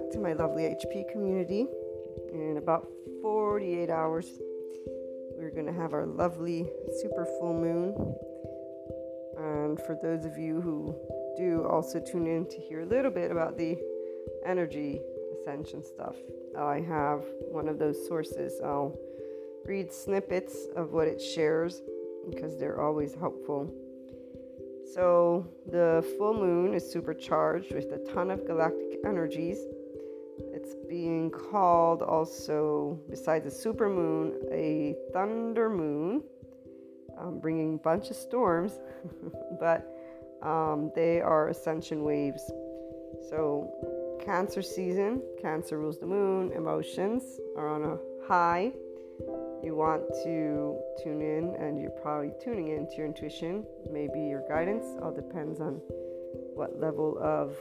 to my lovely HP community. In about 48 hours, we're going to have our lovely super full moon. And for those of you who do also tune in to hear a little bit about the energy ascension stuff, I have one of those sources. I'll read snippets of what it shares because they're always helpful. So, the full moon is supercharged with a ton of galactic energies. It's being called also, besides a super moon, a thunder moon, um, bringing a bunch of storms, but um, they are ascension waves. So, Cancer season, Cancer rules the moon, emotions are on a high you want to tune in and you're probably tuning in to your intuition, maybe your guidance, all depends on what level of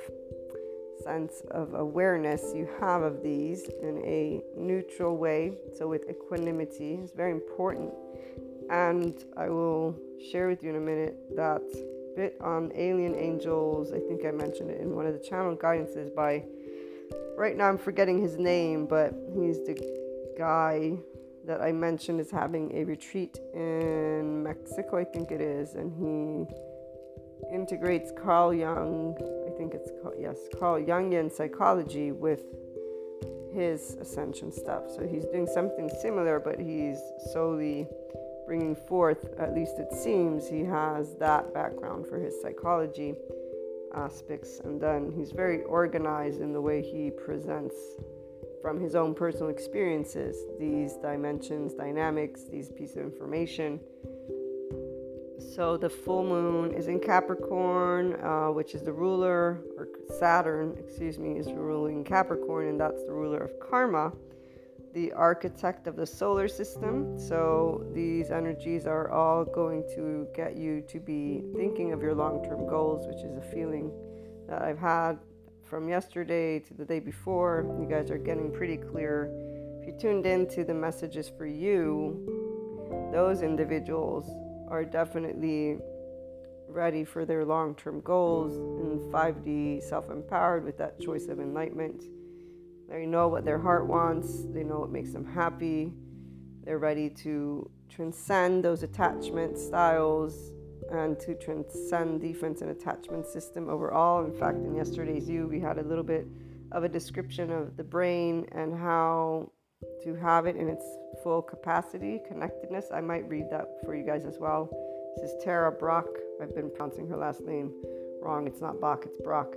sense of awareness you have of these in a neutral way. So, with equanimity, is very important. And I will share with you in a minute that bit on alien angels. I think I mentioned it in one of the channel guidances by right now I'm forgetting his name, but he's the guy that I mentioned is having a retreat in Mexico, I think it is, and he integrates Carl Jung, I think it's called, yes, Carl Jungian psychology with his ascension stuff. So he's doing something similar, but he's solely bringing forth, at least it seems, he has that background for his psychology aspects, and then he's very organized in the way he presents from his own personal experiences these dimensions, dynamics, these pieces of information. So the full moon is in Capricorn, uh, which is the ruler, or Saturn, excuse me, is ruling Capricorn, and that's the ruler of karma, the architect of the solar system. So these energies are all going to get you to be thinking of your long term goals, which is a feeling that I've had from yesterday to the day before, you guys are getting pretty clear. If you tuned in to the messages for you, those individuals are definitely ready for their long term goals in 5D, self empowered with that choice of enlightenment. They know what their heart wants, they know what makes them happy. They're ready to transcend those attachment styles and to transcend defense and attachment system overall. In fact, in yesterday's You, we had a little bit of a description of the brain and how to have it in its full capacity, connectedness. I might read that for you guys as well. This is Tara Brach. I've been pronouncing her last name wrong. It's not Bach, it's Brock.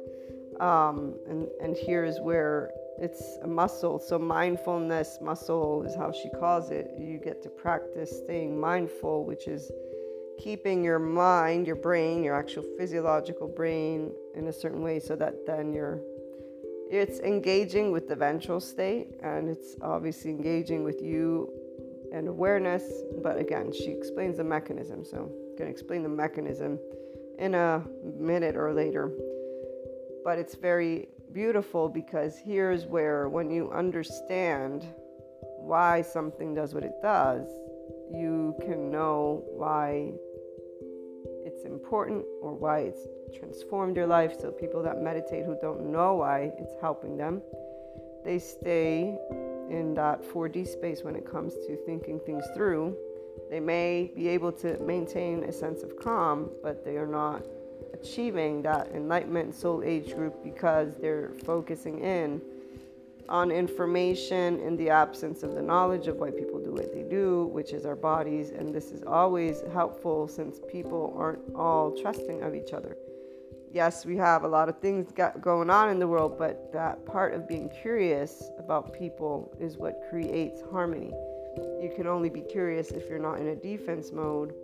Um, and, and here is where it's a muscle. So, mindfulness muscle is how she calls it. You get to practice staying mindful, which is keeping your mind, your brain, your actual physiological brain in a certain way so that then you're it's engaging with the ventral state and it's obviously engaging with you and awareness. But again she explains the mechanism so i'm to explain the mechanism in a minute or later. But it's very beautiful because here's where when you understand why something does what it does you can know why it's important or why it's transformed your life. So, people that meditate who don't know why it's helping them, they stay in that 4D space when it comes to thinking things through. They may be able to maintain a sense of calm, but they are not achieving that enlightenment soul age group because they're focusing in on information in the absence of the knowledge of why people do what they do, which is our bodies. And this is always helpful since people aren't all trusting of each other. Yes, we have a lot of things going on in the world, but that part of being curious about people is what creates harmony. You can only be curious if you're not in a defense mode,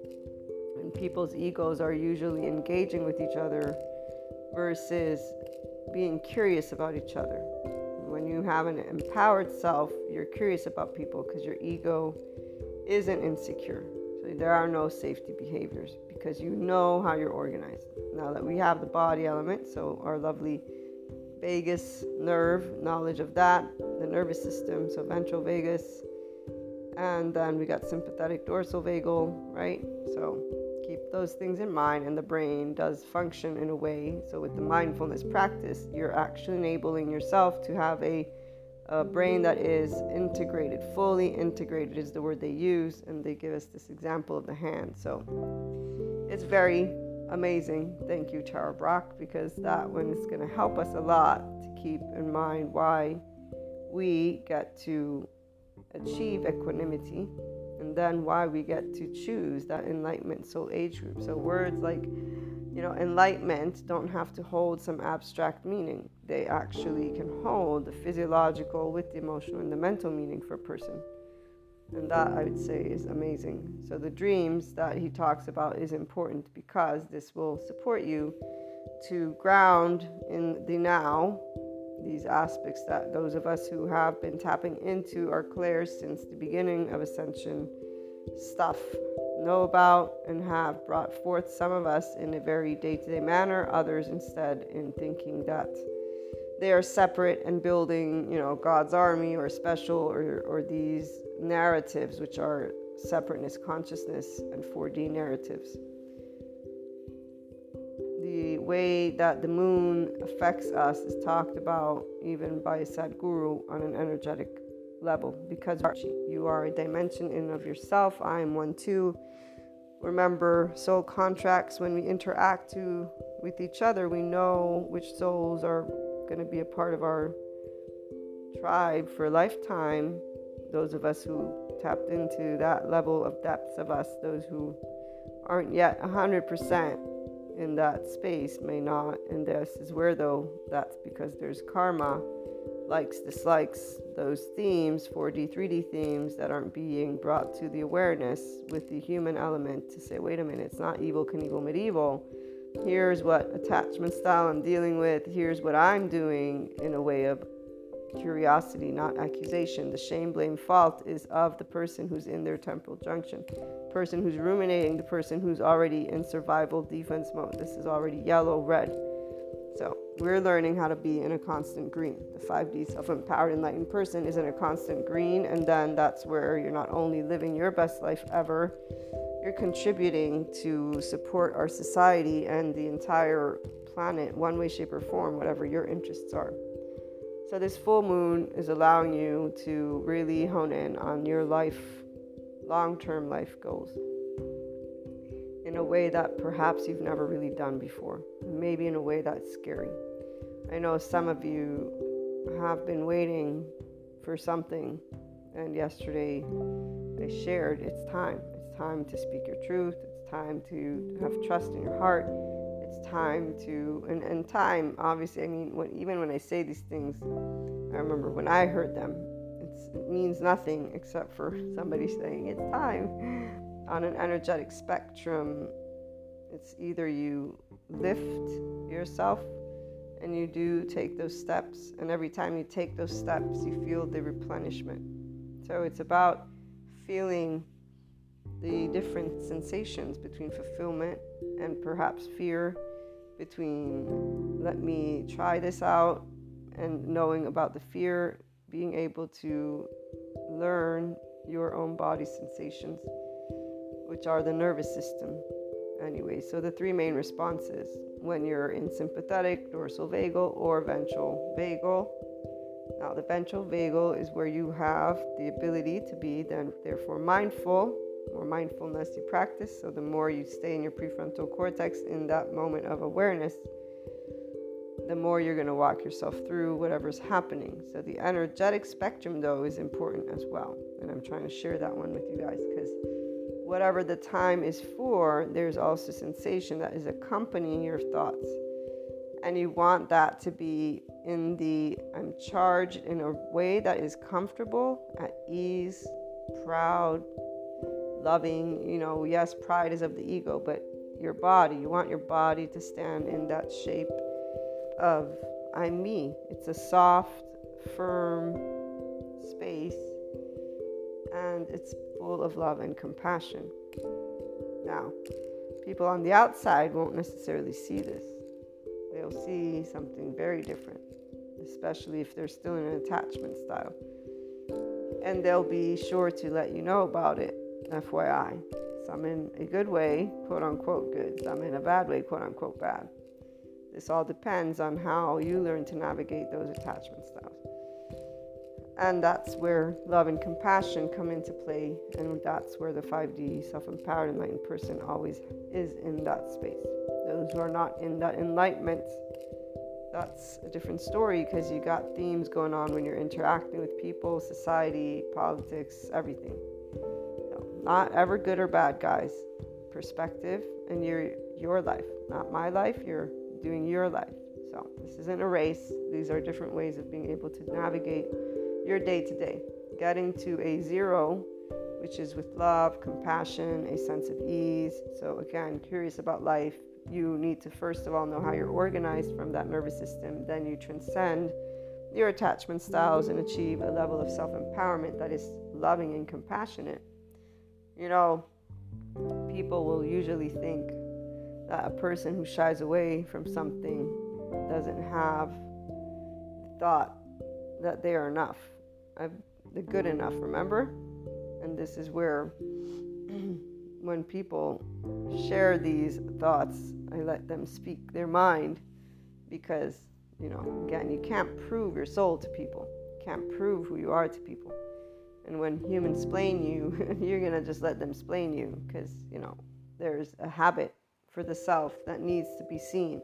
and people's egos are usually engaging with each other versus being curious about each other when you have an empowered self, you're curious about people because your ego isn't insecure. So there are no safety behaviors because you know how you're organized. Now that we have the body element, so our lovely vagus nerve, knowledge of that, the nervous system, so ventral vagus, and then we got sympathetic dorsal vagal, right? So keep those things in mind, and the brain does function in a way. So, with the mindfulness practice, you're actually enabling yourself to have a, a brain that is integrated, fully integrated is the word they use, and they give us this example of the hand. So, it's very amazing. Thank you, Tara Brach, because that one is going to help us a lot to keep in mind why we get to achieve equanimity and then why we get to choose that enlightenment soul age group. So words like, you know, enlightenment don't have to hold some abstract meaning. They actually can hold the physiological with the emotional and the mental meaning for a person. And that I would say is amazing. So the dreams that he talks about is important because this will support you to ground in the now these aspects that those of us who have been tapping into our clairs since the beginning of ascension stuff know about and have brought forth some of us in a very day-to-day manner others instead in thinking that they are separate and building you know god's army or special or, or these narratives which are separateness consciousness and 4d narratives The way that the moon affects us is talked about even by Sadhguru on an energetic level because you are a dimension in of yourself. I am one too. Remember, soul contracts when we interact to, with each other, we know which souls are going to be a part of our tribe for a lifetime. Those of us who tapped into that level of depths of us, those who aren't yet 100% in that space may not. And this is where, though, that's because there's karma, likes, dislikes, those themes, 4D, 3D themes that aren't being brought to the awareness with the human element to say, wait a minute, it's not evil, Knievel, medieval. Here's what attachment style I'm dealing with. Here's what I'm doing in a way of curiosity, not accusation. The shame, blame, fault is of the person who's in their temporal junction. Person who's ruminating, the person who's already in survival defense mode. This is already yellow, red. So we're learning how to be in a constant green. The 5D self empowered enlightened person is in a constant green, and then that's where you're not only living your best life ever, you're contributing to support our society and the entire planet, one way, shape, or form, whatever your interests are. So, this full moon is allowing you to really hone in on your life, long term life goals in a way that perhaps you've never really done before, maybe in a way that's scary. I know some of you have been waiting for something, and yesterday I shared it's time. It's time to speak your truth, it's time to have trust in your heart it's time to and, and time obviously i mean when, even when i say these things i remember when i heard them it means nothing except for somebody saying it's time. On an energetic spectrum it's either you lift yourself and you do take those steps and every time you take those steps you feel the replenishment. So it's about feeling the different sensations between fulfillment and perhaps fear, between let me try this out and knowing about the fear, being able to learn your own body sensations, which are the nervous system. Anyway, so the three main responses when you're in sympathetic, dorsal vagal, or ventral vagal. Now, the ventral vagal is where you have the ability to be then, therefore, mindful more mindfulness you practice, so the more you stay in your prefrontal cortex in that moment of awareness, the more you're going to walk yourself through whatever's happening. So the energetic spectrum, though, is important as well. And I'm trying to share that one with you guys because whatever the time is for, there's also sensation that is accompanying your thoughts. And you want that to be in the I'm charged in a way that is comfortable, at ease, proud, loving, you know, yes, pride is of the ego, but your body, you want your body to stand in that shape of I'm me. It's a soft, firm space and it's full of love and compassion. Now, people on the outside won't necessarily see this. They'll see something very different, especially if they're still in an attachment style. And they'll be sure to let you know about it FYI. Some in a good way, quote unquote good, some in a bad way, quote unquote bad. This all depends on how you learn to navigate those attachment styles. And that's where love and compassion come into play, and that's where the 5D self empowered enlightened person always is in that space. Those who are not in that enlightenment, that's a different story because you got themes going on when you're interacting with people, society, politics, everything. No, not ever good or bad, guys. Perspective and your your life, not my life. You're doing your life. So this isn't a race. These are different ways of being able to navigate your day to day, getting to a zero, which is with love, compassion, a sense of ease. So, again, curious about life. You need to first of all know how you're organized from that nervous system. Then you transcend your attachment styles and achieve a level of self empowerment that is loving and compassionate. You know, people will usually think that a person who shies away from something doesn't have thought that they are enough the good enough, remember? And this is where, when people share these thoughts, I let them speak their mind because, you know, again, you can't prove your soul to people, you can't prove who you are to people. And when humans explain you, you're going to just let them explain you because, you know, there's a habit for the self that needs to be seen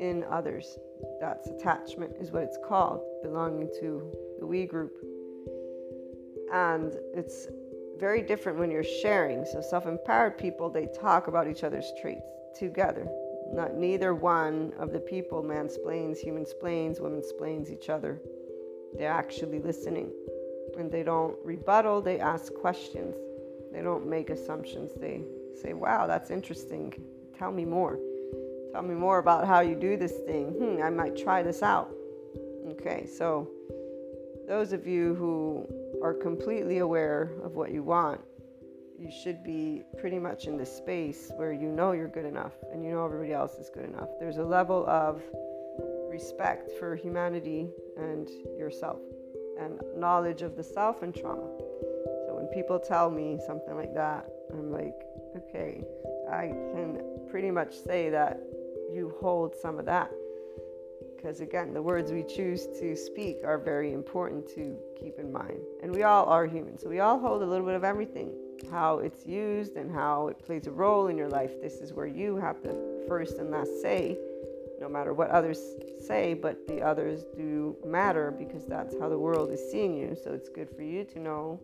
in others. That's attachment, is what it's called, belonging to the we group and it's very different when you're sharing. So self-empowered people they talk about each other's traits together. Not neither one of the people mansplains, human splains, women splains each other. They're actually listening. And they don't rebuttal, they ask questions. They don't make assumptions. They say, Wow, that's interesting. Tell me more. Tell me more about how you do this thing. Hmm, I might try this out. Okay, so those of you who are completely aware of what you want, you should be pretty much in the space where you know you're good enough and you know everybody else is good enough. There's a level of respect for humanity and yourself and knowledge of the self and trauma. So when people tell me something like that, I'm like, okay, I can pretty much say that you hold some of that because again, the words we choose to speak are very important to keep in mind. And we all are human, so we all hold a little bit of everything. How it's used and how it plays a role in your life. This is where you have the first and last say, no matter what others say, but the others do matter because that's how the world is seeing you. So it's good for you to know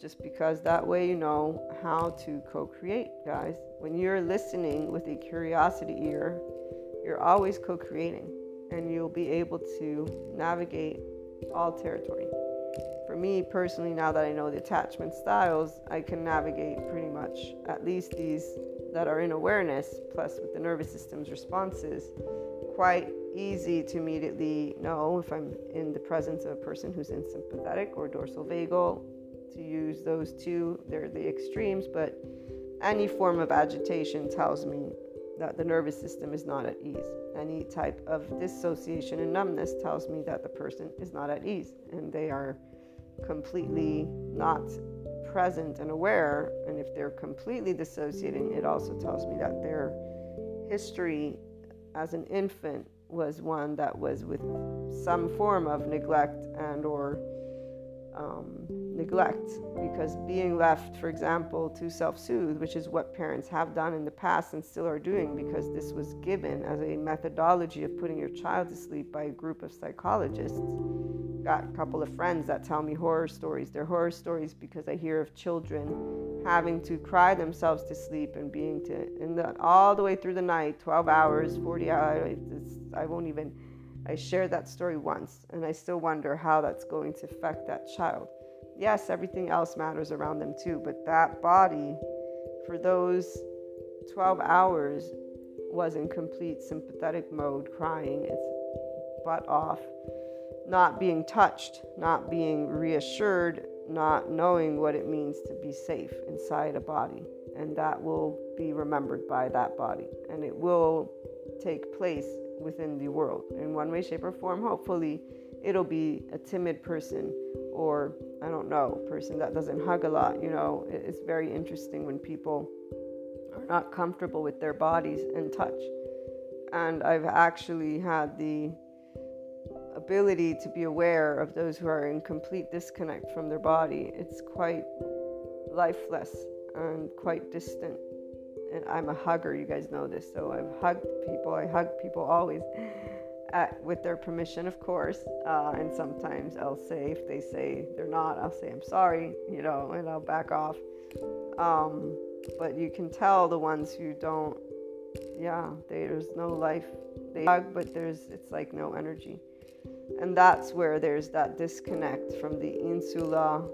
just because that way you know how to co create, guys. When you're listening with a curiosity ear, you're always co creating and you'll be able to navigate all territory. For me personally, now that I know the attachment styles, I can navigate pretty much at least these that are in awareness, plus with the nervous system's responses, quite easy to immediately know if I'm in the presence of a person who's in sympathetic or dorsal vagal. To use those two, they're the extremes, but any form of agitation tells me that the nervous system is not at ease. Any type of dissociation and numbness tells me that the person is not at ease and they are completely not present and aware. And if they're completely dissociating, it also tells me that their history as an infant was one that was with some form of neglect and or um, neglect because being left, for example, to self soothe, which is what parents have done in the past and still are doing because this was given as a methodology of putting your child to sleep by a group of psychologists. Got a couple of friends that tell me horror stories. They're horror stories because I hear of children having to cry themselves to sleep and being to, the, all the way through the night, 12 hours, 40 hours. I won't even I shared that story once, and I still wonder how that's going to affect that child. Yes, everything else matters around them too, but that body for those 12 hours was in complete sympathetic mode, crying its butt off, not being touched, not being reassured, not knowing what it means to be safe inside a body. And that will be remembered by that body. And it will take place within the world in one way, shape, or form. Hopefully, it'll be a timid person or I don't know, person that doesn't hug a lot. You know, it's very interesting when people are not comfortable with their bodies and touch. And I've actually had the ability to be aware of those who are in complete disconnect from their body. It's quite lifeless and quite distant. And I'm a hugger, you guys know this. So I've hugged people, I hug people always. At, with their permission, of course. Uh, and sometimes I'll say, if they say they're not, I'll say, I'm sorry, you know, and I'll back off. Um, but you can tell the ones who don't, yeah, there's no life. They hug, but there's, it's like no energy. And that's where there's that disconnect from the insula.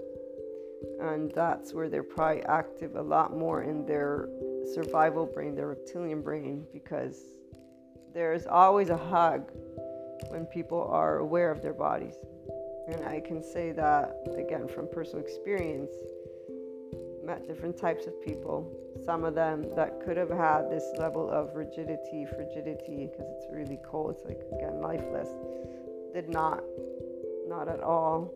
And that's where they're probably active a lot more in their survival brain, their reptilian brain, because there's always a hug when people are aware of their bodies. And I can say that again from personal experience. Met different types of people. Some of them that could have had this level of rigidity, frigidity, because it's really cold. It's like again lifeless. Did not, not at all.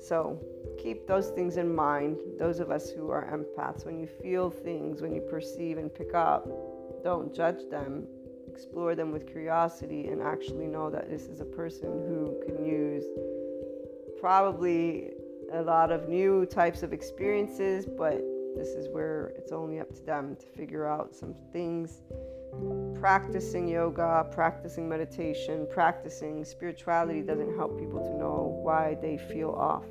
So keep those things in mind. Those of us who are empaths, when you feel things, when you perceive and pick up, don't judge them explore them with curiosity and actually know that this is a person who can use probably a lot of new types of experiences, but this is where it's only up to them to figure out some things. Practicing yoga, practicing meditation, practicing spirituality doesn't help people to know why they feel off.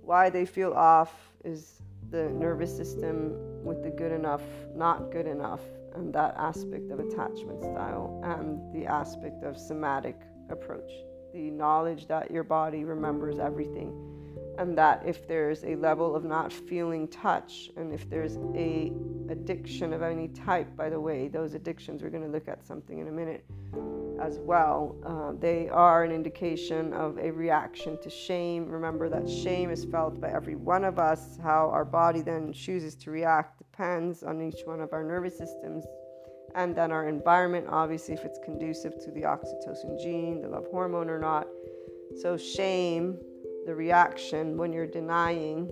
Why they feel off is the nervous system with the good enough, not good enough, and that aspect of attachment style and the aspect of somatic approach the knowledge that your body remembers everything and that if there's a level of not feeling touch and if there's a addiction of any type by the way those addictions we're going to look at something in a minute as well. Uh, they are an indication of a reaction to shame. Remember that shame is felt by every one of us how our body then chooses to react depends on each one of our nervous systems and then our environment obviously if it's conducive to the oxytocin gene the love hormone or not. So shame the reaction when you're denying.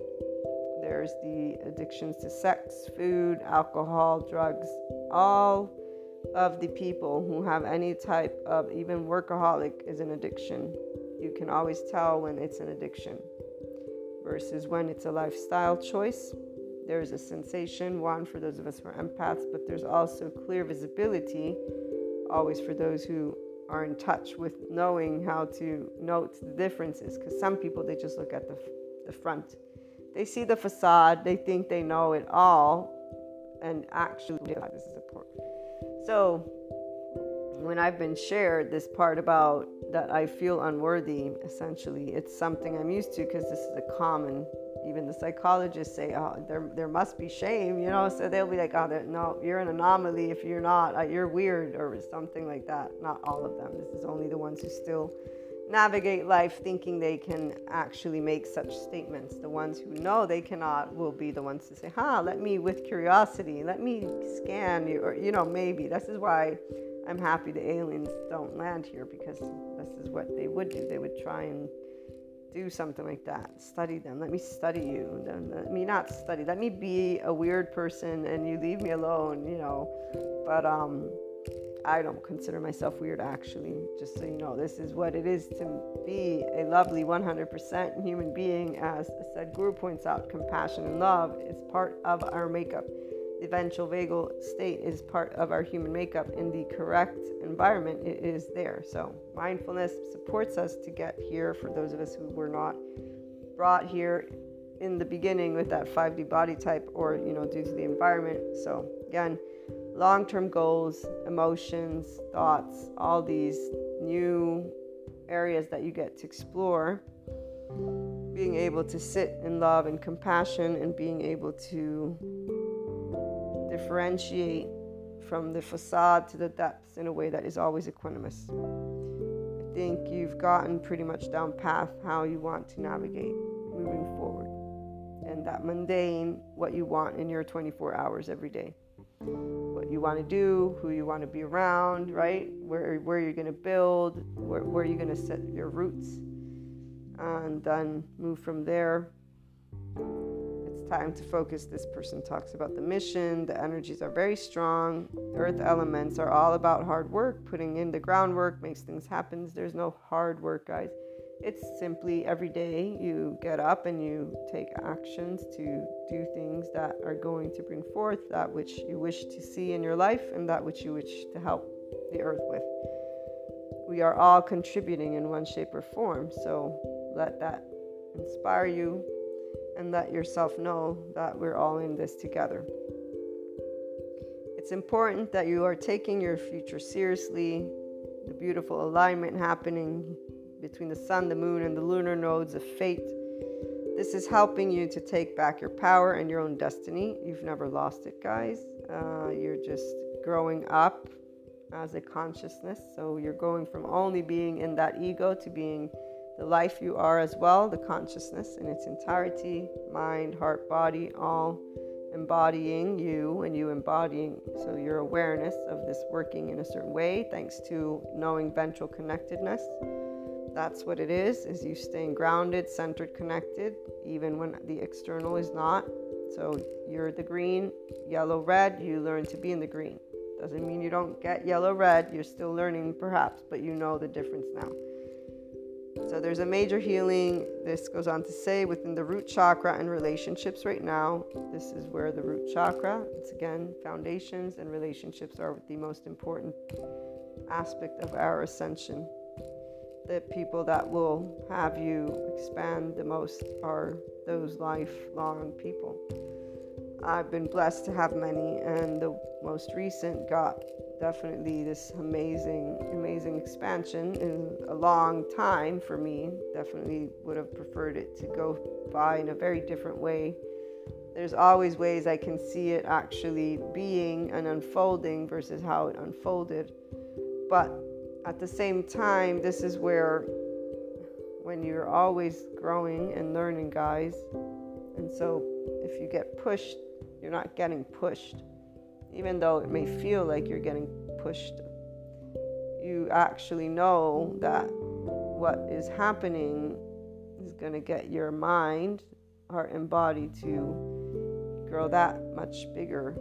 There's the addictions to sex, food, alcohol, drugs. All of the people who have any type of even workaholic is an addiction. You can always tell when it's an addiction versus when it's a lifestyle choice. There's a sensation, one for those of us who are empaths, but there's also clear visibility, always for those who are in touch with knowing how to note the differences because some people they just look at the, the front. They see the facade they think they know it all and actually this is important. So when i've been shared this part about that i feel unworthy essentially it's something i'm used to because this is a common even the psychologists say, oh, there, there must be shame, you know, so they'll be like, oh, no, you're an anomaly if you're not, uh, you're weird or something like that. Not all of them. This is only the ones who still navigate life thinking they can actually make such statements. The ones who know they cannot will be the ones to say, huh, let me, with curiosity, let me scan you, or, you know, maybe. This is why I'm happy the aliens don't land here because this is what they would do. They would try and do something like that. Study them. Let me study you. Let me not study. Let me be a weird person and you leave me alone, you know. But um I don't consider myself weird actually. Just so you know, this is what it is to be a lovely 100% human being as Sadhguru points out, compassion and love is part of our makeup the ventral vagal state is part of our human makeup in the correct environment it is there so mindfulness supports us to get here for those of us who were not brought here in the beginning with that 5d body type or you know due to the environment. So again long-term goals emotions thoughts all these new areas that you get to explore. Being able to sit in love and compassion and being able to differentiate from the facade to the depths in a way that is always equanimous. I think you've gotten pretty much down path how you want to navigate moving forward. And that mundane, what you want in your 24 hours every day. What you want to do, who you want to be around, right? Where, where you're going to build, where, where you're going to set your roots. and then move from there. Time to focus. This person talks about the mission. The energies are very strong. Earth elements are all about hard work, putting in the groundwork makes things happen. There's no hard work, guys. It's simply every day you get up and you take actions to do things that are going to bring forth that which you wish to see in your life and that which you wish to help the earth with. We are all contributing in one shape or form, so let that inspire you and let yourself know that we're all in this together. It's important that you are taking your future seriously. The beautiful alignment happening between the sun, the moon, and the lunar nodes of fate. This is helping you to take back your power and your own destiny. You've never lost it, guys. Uh, you're just growing up as a consciousness. So you're going from only being in that ego to being the life you are as well, the consciousness in its entirety mind, heart, body, all embodying you and you embodying so your awareness of this working in a certain way thanks to knowing ventral connectedness. That's what it is is you staying grounded centered connected even when the external is not. So you're the green yellow red you learn to be in the green. Doesn't mean you don't get yellow red you're still learning perhaps but you know the difference now so there's a major healing this goes on to say within the root chakra and relationships right now this is where the root chakra it's again foundations and relationships are the most important aspect of our ascension the people that will have you expand the most are those lifelong people. I've been blessed to have many, and the most recent got definitely this amazing, amazing expansion in a long time for me. Definitely would have preferred it to go by in a very different way. There's always ways I can see it actually being and unfolding versus how it unfolded. But at the same time, this is where when you're always growing and learning, guys, and so if you get pushed, you're not getting pushed. Even though it may feel like you're getting pushed, you actually know that what is happening is going to get your mind, heart, and body to grow that much bigger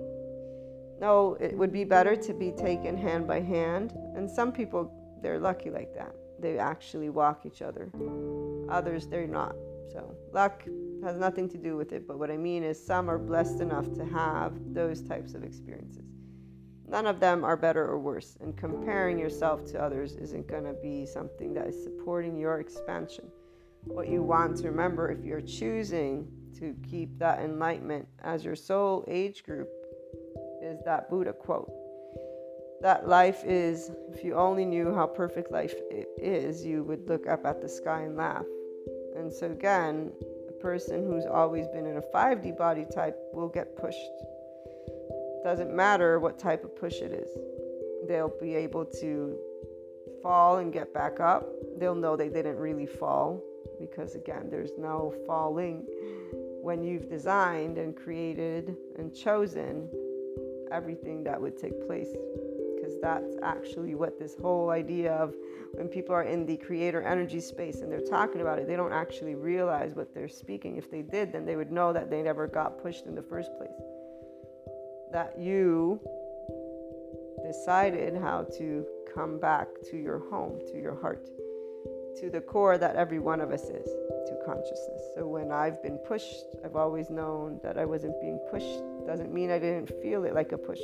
no, it would be better to be taken hand by hand. And some people, they're lucky like that. They actually walk each other. Others, they're not. So, luck has nothing to do with it. But what I mean is, some are blessed enough to have those types of experiences. None of them are better or worse. And comparing yourself to others isn't going to be something that is supporting your expansion. What you want to remember if you're choosing to keep that enlightenment as your soul age group is that Buddha quote. That life is, if you only knew how perfect life is, you would look up at the sky and laugh. And so, again, a person who's always been in a 5D body type will get pushed. Doesn't matter what type of push it is, they'll be able to fall and get back up. They'll know they didn't really fall because, again, there's no falling when you've designed and created and chosen everything that would take place that's actually what this whole idea of when people are in the creator energy space and they're talking about it, they don't actually realize what they're speaking. If they did, then they would know that they never got pushed in the first place. That you decided how to come back to your home, to your heart, to the core that every one of us is, to consciousness. So when I've been pushed, I've always known that I wasn't being pushed doesn't mean I didn't feel it like a push.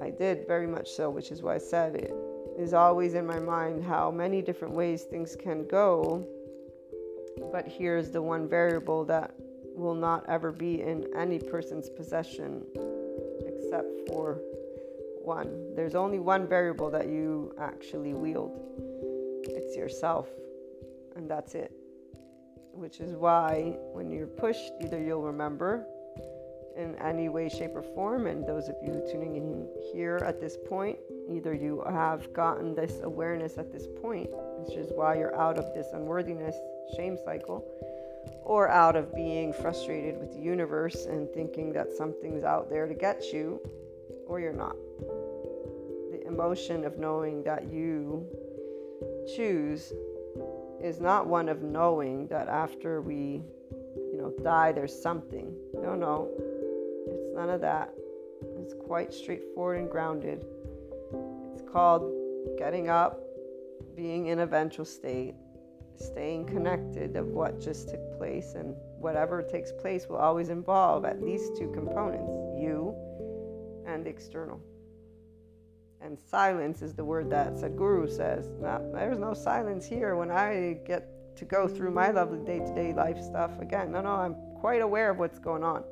I did very much so, which is why I said it is always in my mind how many different ways things can go. But here's the one variable that will not ever be in any person's possession except for one. There's only one variable that you actually wield it's yourself, and that's it. Which is why when you're pushed, either you'll remember in any way, shape, or form. And those of you tuning in here at this point, either you have gotten this awareness at this point, which is why you're out of this unworthiness shame cycle, or out of being frustrated with the universe and thinking that something's out there to get you, or you're not. The emotion of knowing that you choose is not one of knowing that after we, you know, die, there's something. No, no, none of that. It's quite straightforward and grounded. It's called getting up, being in a ventral state, staying connected of what just took place, and whatever takes place will always involve at least two components you and the external. And silence is the word that Sadhguru says. There's no silence here when I get to go through my lovely day to day life stuff again. No, no, I'm quite aware of what's going on.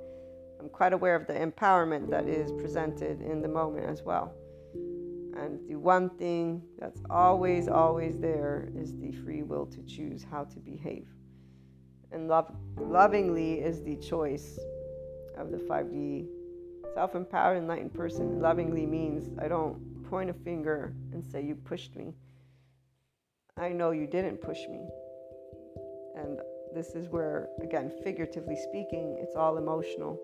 I'm quite aware of the empowerment that is presented in the moment as well. And the one thing that's always, always there is the free will to choose how to behave. And love, lovingly is the choice of the 5D self empowered, enlightened person. Lovingly means I don't point a finger and say, You pushed me. I know you didn't push me. And this is where, again, figuratively speaking, it's all emotional.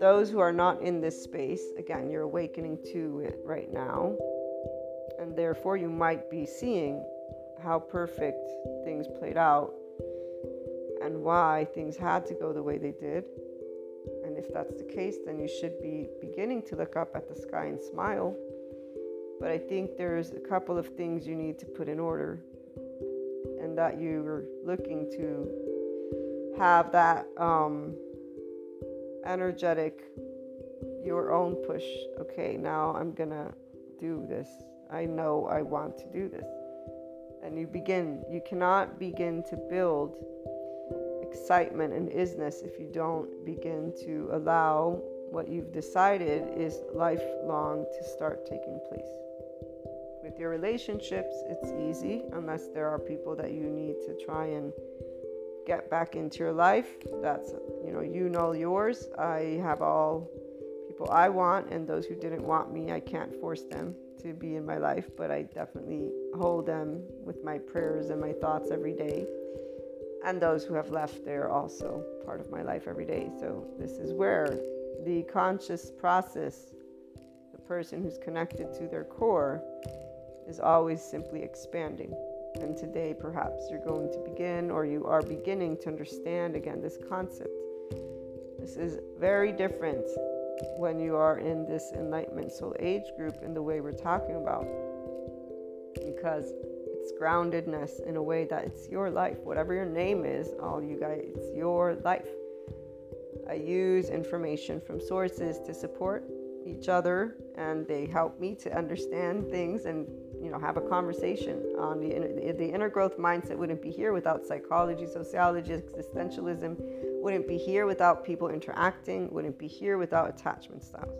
Those who are not in this space, again, you're awakening to it right now. And therefore, you might be seeing how perfect things played out and why things had to go the way they did. And if that's the case, then you should be beginning to look up at the sky and smile. But I think there's a couple of things you need to put in order, and that you're looking to have that um, energetic, your own push. Okay, now I'm gonna do this. I know I want to do this. And you begin, you cannot begin to build excitement and isness if you don't begin to allow what you've decided is lifelong to start taking place. With your relationships, it's easy unless there are people that you need to try and get back into your life. That's, you know, you know yours. I have all people I want, and those who didn't want me, I can't force them to be in my life, but I definitely hold them with my prayers and my thoughts every day. And those who have left, they're also part of my life every day. So, this is where the conscious process, the person who's connected to their core, is always simply expanding. And today, perhaps you're going to begin or you are beginning to understand again this concept. This is very different when you are in this enlightenment soul age group in the way we're talking about because it's groundedness in a way that it's your life whatever your name is all you guys it's your life i use information from sources to support each other and they help me to understand things and you know have a conversation on the the inner growth mindset wouldn't be here without psychology sociology existentialism wouldn't be here without people interacting, wouldn't be here without attachment styles.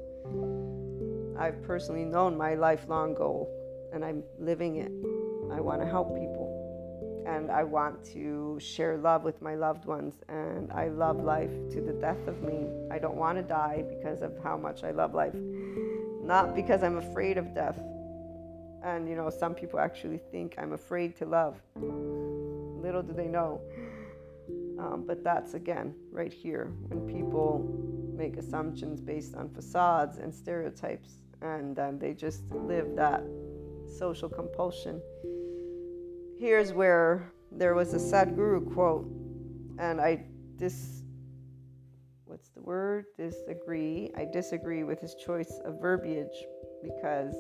I've personally known my lifelong goal and I'm living it. I want to help people and I want to share love with my loved ones and I love life to the death of me. I don't want to die because of how much I love life, not because I'm afraid of death. And you know, some people actually think I'm afraid to love. Little do they know um, but that's again right here when people make assumptions based on facades and stereotypes, and um, they just live that social compulsion. Here's where there was a Sadhguru quote, and I dis what's the word disagree. I disagree with his choice of verbiage because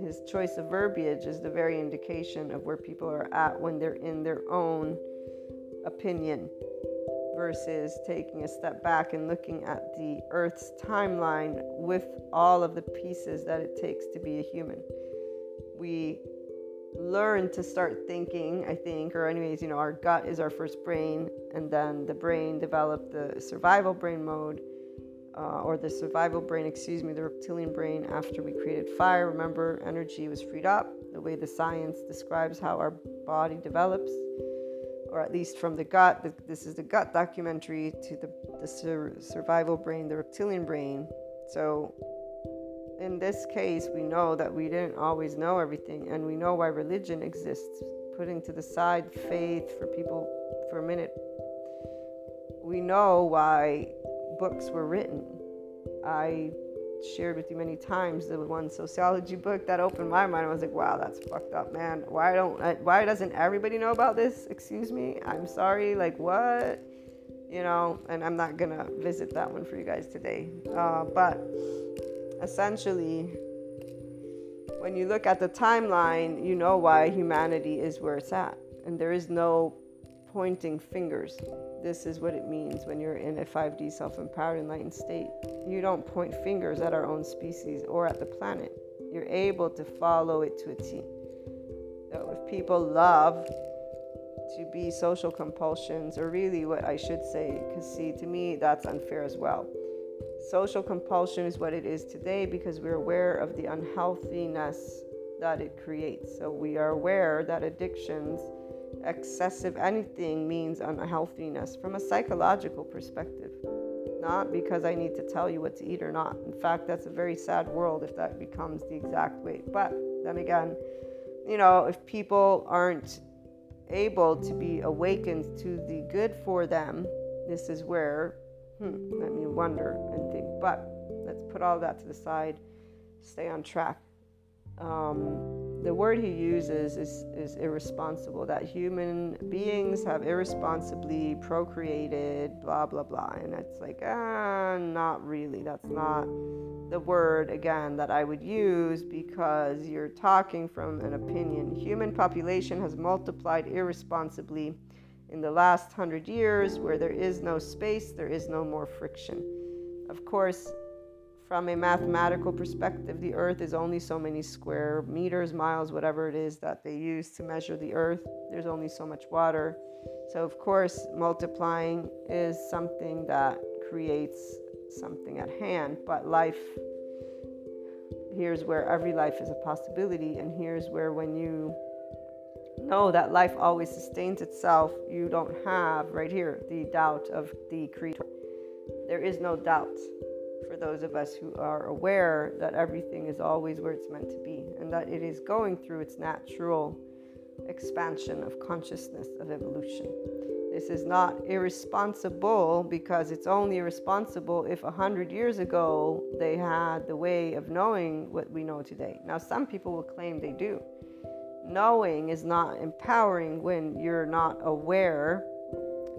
his choice of verbiage is the very indication of where people are at when they're in their own opinion versus taking a step back and looking at the Earth's timeline with all of the pieces that it takes to be a human. We learn to start thinking, I think, or, anyways, you know, our gut is our first brain, and then the brain developed the survival brain mode. Uh, or the survival brain, excuse me, the reptilian brain after we created fire. Remember, energy was freed up, the way the science describes how our body develops or at least from the gut. This is the gut documentary to the, the sur- survival brain, the reptilian brain. So, in this case, we know that we didn't always know everything, and we know why religion exists. Putting to the side faith for people for a minute, we know why books were written. I shared with you many times the one sociology book that opened my mind. I was like, wow, that's fucked up, man. Why don't why doesn't everybody know about this? Excuse me. I'm sorry. Like what? You know, and I'm not gonna visit that one for you guys today. Uh, but essentially, when you look at the timeline, you know why humanity is where it's at, and there is no pointing fingers. This is what it means when you're in a 5D self empowered enlightened state. You don't point fingers at our own species or at the planet. You're able to follow it to a T. So if people love to be social compulsions, or really what I should say, because see, to me, that's unfair as well. Social compulsion is what it is today because we're aware of the unhealthiness that it creates. So we are aware that addictions excessive anything means unhealthiness from a psychological perspective, not because I need to tell you what to eat or not. In fact, that's a very sad world if that becomes the exact way. But then again, you know, if people aren't able to be awakened to the good for them, this is where, hmm, let me wonder and think. But let's put all that to the side, stay on track. Um, the word he uses is, is irresponsible, that human beings have irresponsibly procreated, blah, blah, blah. And it's like, ah, not really. That's not the word, again, that I would use because you're talking from an opinion. Human population has multiplied irresponsibly in the last hundred years where there is no space, there is no more friction. Of course, from a mathematical perspective, the Earth is only so many square meters, miles, whatever it is that they use to measure the Earth. There's only so much water. So, of course, multiplying is something that creates something at hand. But life, here's where every life is a possibility. And here's where, when you know that life always sustains itself, you don't have, right here, the doubt of the creator. There is no doubt those of us who are aware that everything is always where it's meant to be and that it is going through its natural expansion of consciousness, of evolution. This is not irresponsible because it's only irresponsible if a hundred years ago they had the way of knowing what we know today. Now, some people will claim they do. Knowing is not empowering when you're not aware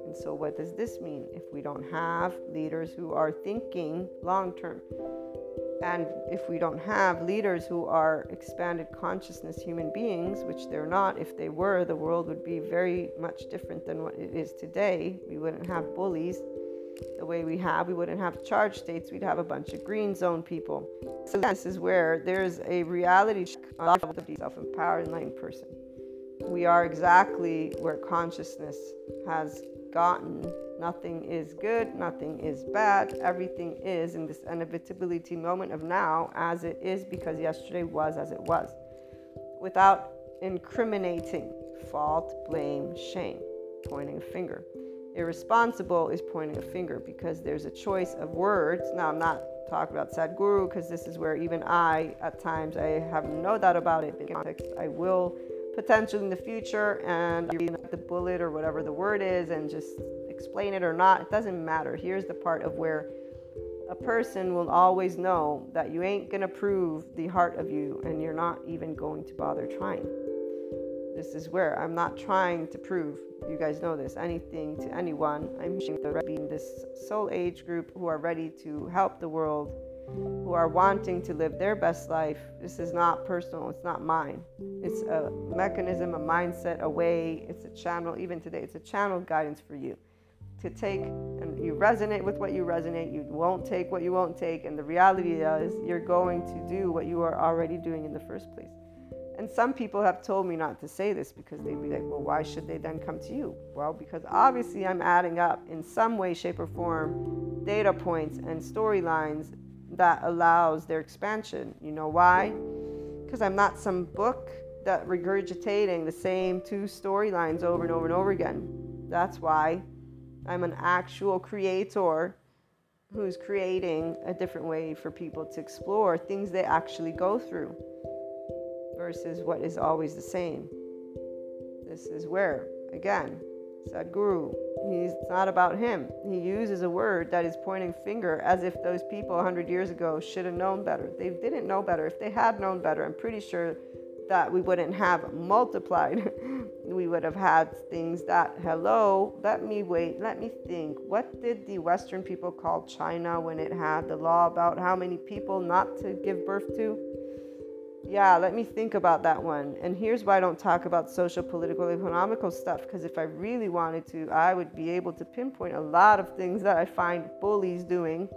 and so, what does this mean if we don't have leaders who are thinking long term? And if we don't have leaders who are expanded consciousness human beings, which they're not, if they were, the world would be very much different than what it is today. We wouldn't have bullies the way we have. We wouldn't have charge states. We'd have a bunch of green zone people. So this is where there's a reality check on the self-empowered enlightened person. We are exactly where consciousness has gotten. Nothing is good, nothing is bad. Everything is in this inevitability moment of now as it is because yesterday was as it was. Without incriminating fault, blame, shame, pointing a finger. Irresponsible is pointing a finger because there's a choice of words. Now, I'm not talking about Sadhguru because this is where even I, at times, I have no doubt about it. In context, I will potential in the future and the bullet or whatever the word is and just explain it or not. It doesn't matter. Here's the part of where a person will always know that you ain't going to prove the heart of you and you're not even going to bother trying. This is where I'm not trying to prove, you guys know this, anything to anyone. I'm being this soul age group who are ready to help the world who are wanting to live their best life. This is not personal, it's not mine. It's a mechanism, a mindset, a way, it's a channel. Even today, it's a channel of guidance for you to take and you resonate with what you resonate, you won't take what you won't take, and the reality is you're going to do what you are already doing in the first place. And some people have told me not to say this because they'd be like, well, why should they then come to you? Well, because obviously I'm adding up in some way, shape, or form data points and storylines that allows their expansion. You know why? Because I'm not some book that regurgitating the same two storylines over and over and over again. That's why I'm an actual creator who's creating a different way for people to explore things they actually go through versus what is always the same. This is where, again, Sadhguru, he's not about him. He uses a word that is pointing finger as if those people 100 years ago should have known better. They didn't know better. If they had known better, I'm pretty sure that we wouldn't have multiplied. we would have had things that, hello, let me wait, let me think. What did the Western people call China when it had the law about how many people not to give birth to? Yeah, let me think about that one. And here's why I don't talk about social, political, economical stuff because if I really wanted to, I would be able to pinpoint a lot of things that I find bullies doing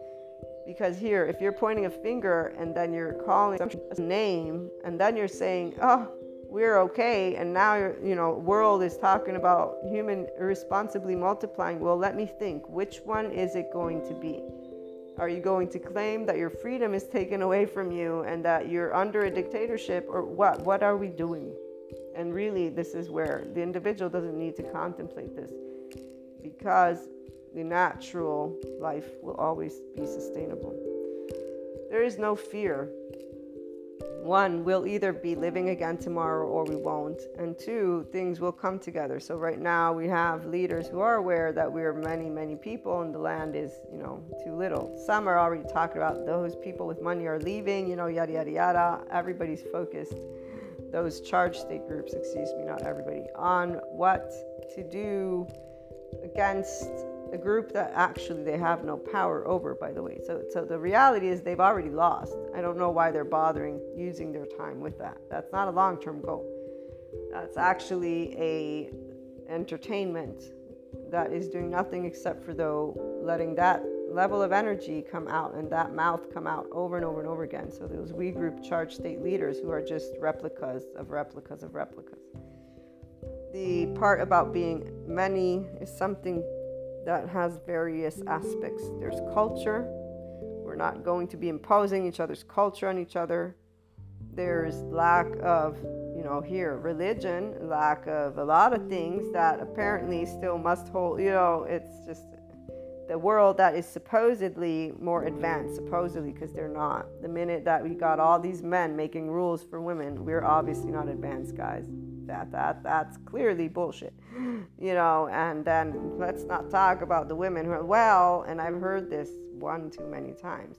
because here, if you're pointing a finger and then you're calling a name and then you're saying, oh, we're okay, and now you're, you know, world is talking about human irresponsibly multiplying. Well, let me think. Which one is it going to be? Are you going to claim that your freedom is taken away from you and that you're under a dictatorship, or what? What are we doing? And really, this is where the individual doesn't need to contemplate this because the natural life will always be sustainable. There is no fear. One, we'll either be living again tomorrow or we won't. And two, things will come together. So right now we have leaders who are aware that we're many, many people and the land is, you know, too little. Some are already talking about those people with money are leaving, you know, yada, yada, yada. Everybody's focused, those charge state groups, excuse me, not everybody, on what to do against a group that actually they have no power over by the way. So so the reality is they've already lost. I don't know why they're bothering using their time with that. That's not a long-term goal. That's actually a entertainment that is doing nothing except for though letting that level of energy come out and that mouth come out over and over and over again. So those we group charge state leaders who are just replicas of replicas of replicas. The part about being many is something that has various aspects. There's culture. We're not going to be imposing each other's culture on each other. There's lack of, you know, here, religion, lack of a lot of things that apparently still must hold, you know, it's just the world that is supposedly more advanced, supposedly, because they're not. The minute that we got all these men making rules for women, we're obviously not advanced, guys that that that's clearly bullshit you know and then let's not talk about the women who are well and i've heard this one too many times.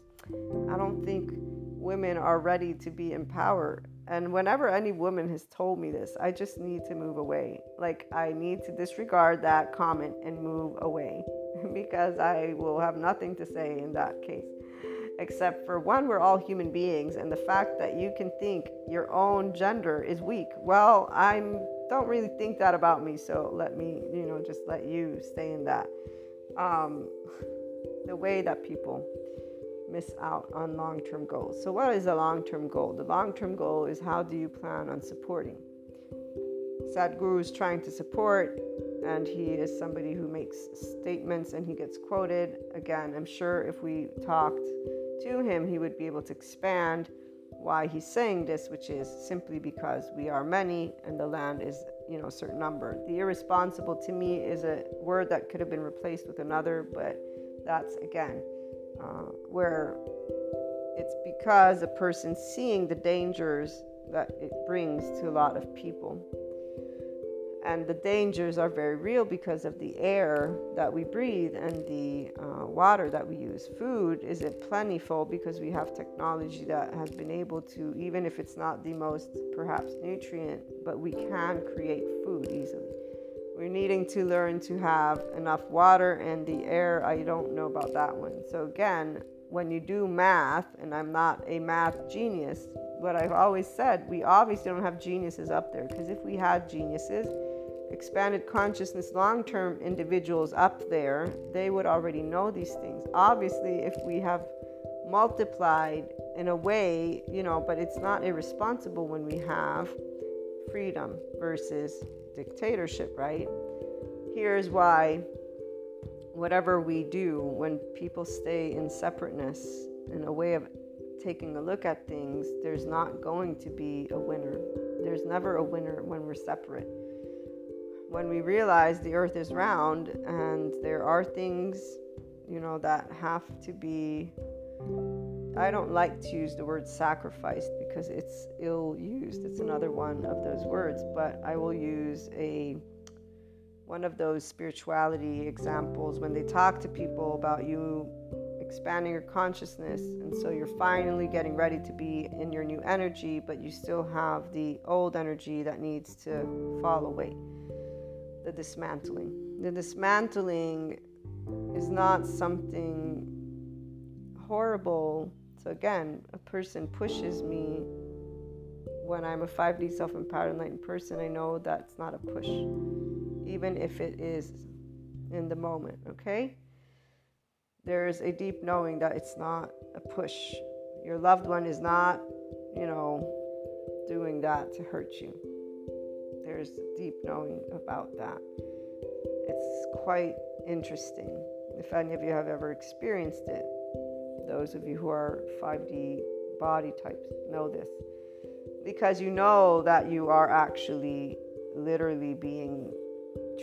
I don't think women are ready to be empowered. And whenever any woman has told me this i just need to move away. Like i need to disregard that comment and move away because i will have nothing to say in that case except for one, we're all human beings, and the fact that you can think your own gender is weak. Well, I don't really think that about me, so let me, you know, just let you stay in that. Um, the way that people miss out on long term goals. So, what is a long term goal? The long term goal is how do you plan on supporting? Sadhguru is trying to support, and he is somebody who makes statements and he gets quoted. Again, I'm sure if we talked to him, he would be able to expand why he's saying this, which is simply because we are many and the land is, you know, a certain number. The irresponsible to me is a word that could have been replaced with another, but that's again uh, where it's because a person seeing the dangers that it brings to a lot of people and the dangers are very real because of the air that we breathe and the uh, water that we use. Food isn't plentiful because we have technology that has been able to, even if it's not the most perhaps nutrient, but we can create food easily. We're needing to learn to have enough water and the air. I don't know about that one. So, again, when you do math, and I'm not a math genius, what I've always said, we obviously don't have geniuses up there because if we had geniuses, expanded consciousness long term individuals up there, they would already know these things. Obviously, if we have multiplied in a way, you know, but it's not irresponsible when we have freedom versus dictatorship, right? Here's why whatever we do when people stay in separateness in a way of taking a look at things, there's not going to be a winner. There's never a winner when we're separate when we realize the earth is round and there are things, you know, that have to be. I don't like to use the word sacrificed because it's ill used. It's another one of those words, but I will use a one of those spirituality examples when they talk to people about you expanding your consciousness. And so you're finally getting ready to be in your new energy, but you still have the old energy that needs to fall away. The dismantling. The dismantling is not something horrible. So again, a person pushes me when I'm a 5D self empowered enlightened person, I know that's not a push, even if it is in the moment, okay? there's a deep knowing that it's not a push. Your loved one is not, you know, doing that to hurt you. There's deep knowing about that. It's quite interesting. If any of you have ever experienced it, those of you who are 5D body types know this. Because you know that you are actually literally being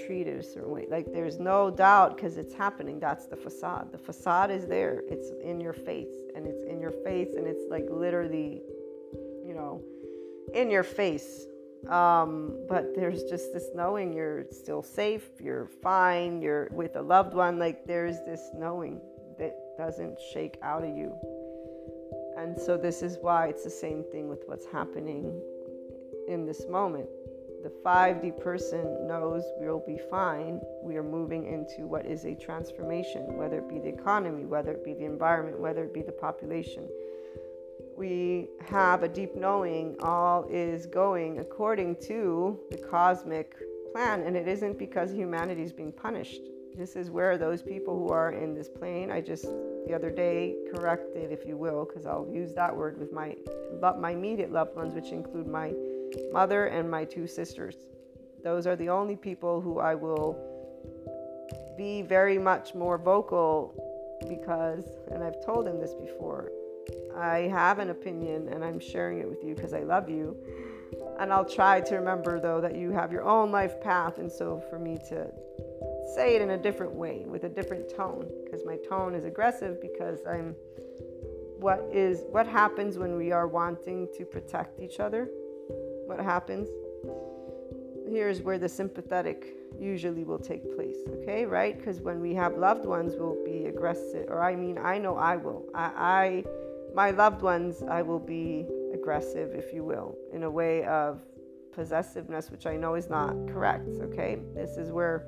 treated a certain way. Like there's no doubt because it's happening. That's the facade. The facade is there. It's in your face, and it's in your face, and it's like literally, you know, in your face. Um, but there's just this knowing you're still safe, you're fine, you're with a loved one. Like there's this knowing that doesn't shake out of you. And so this is why it's the same thing with what's happening in this moment the 5D person knows we'll be fine. We are moving into what is a transformation, whether it be the economy, whether it be the environment, whether it be the population. We have a deep knowing all is going according to the cosmic plan, and it isn't because humanity is being punished. This is where those people who are in this plane, I just the other day corrected, if you will, because I'll use that word with my my immediate loved ones, which include my mother and my two sisters. Those are the only people who I will be very much more vocal because, and I've told them this before, I have an opinion and I'm sharing it with you because I love you. And I'll try to remember, though, that you have your own life path. And so for me to say it in a different way with a different tone, because my tone is aggressive because I'm what is what happens when we are wanting to protect each other what happens? Here's where the sympathetic usually will take place, okay, right? Because when we have loved ones, we'll be aggressive, or I mean, I know I will. I, I, my loved ones, I will be aggressive, if you will, in a way of possessiveness, which I know is not correct, okay? This is where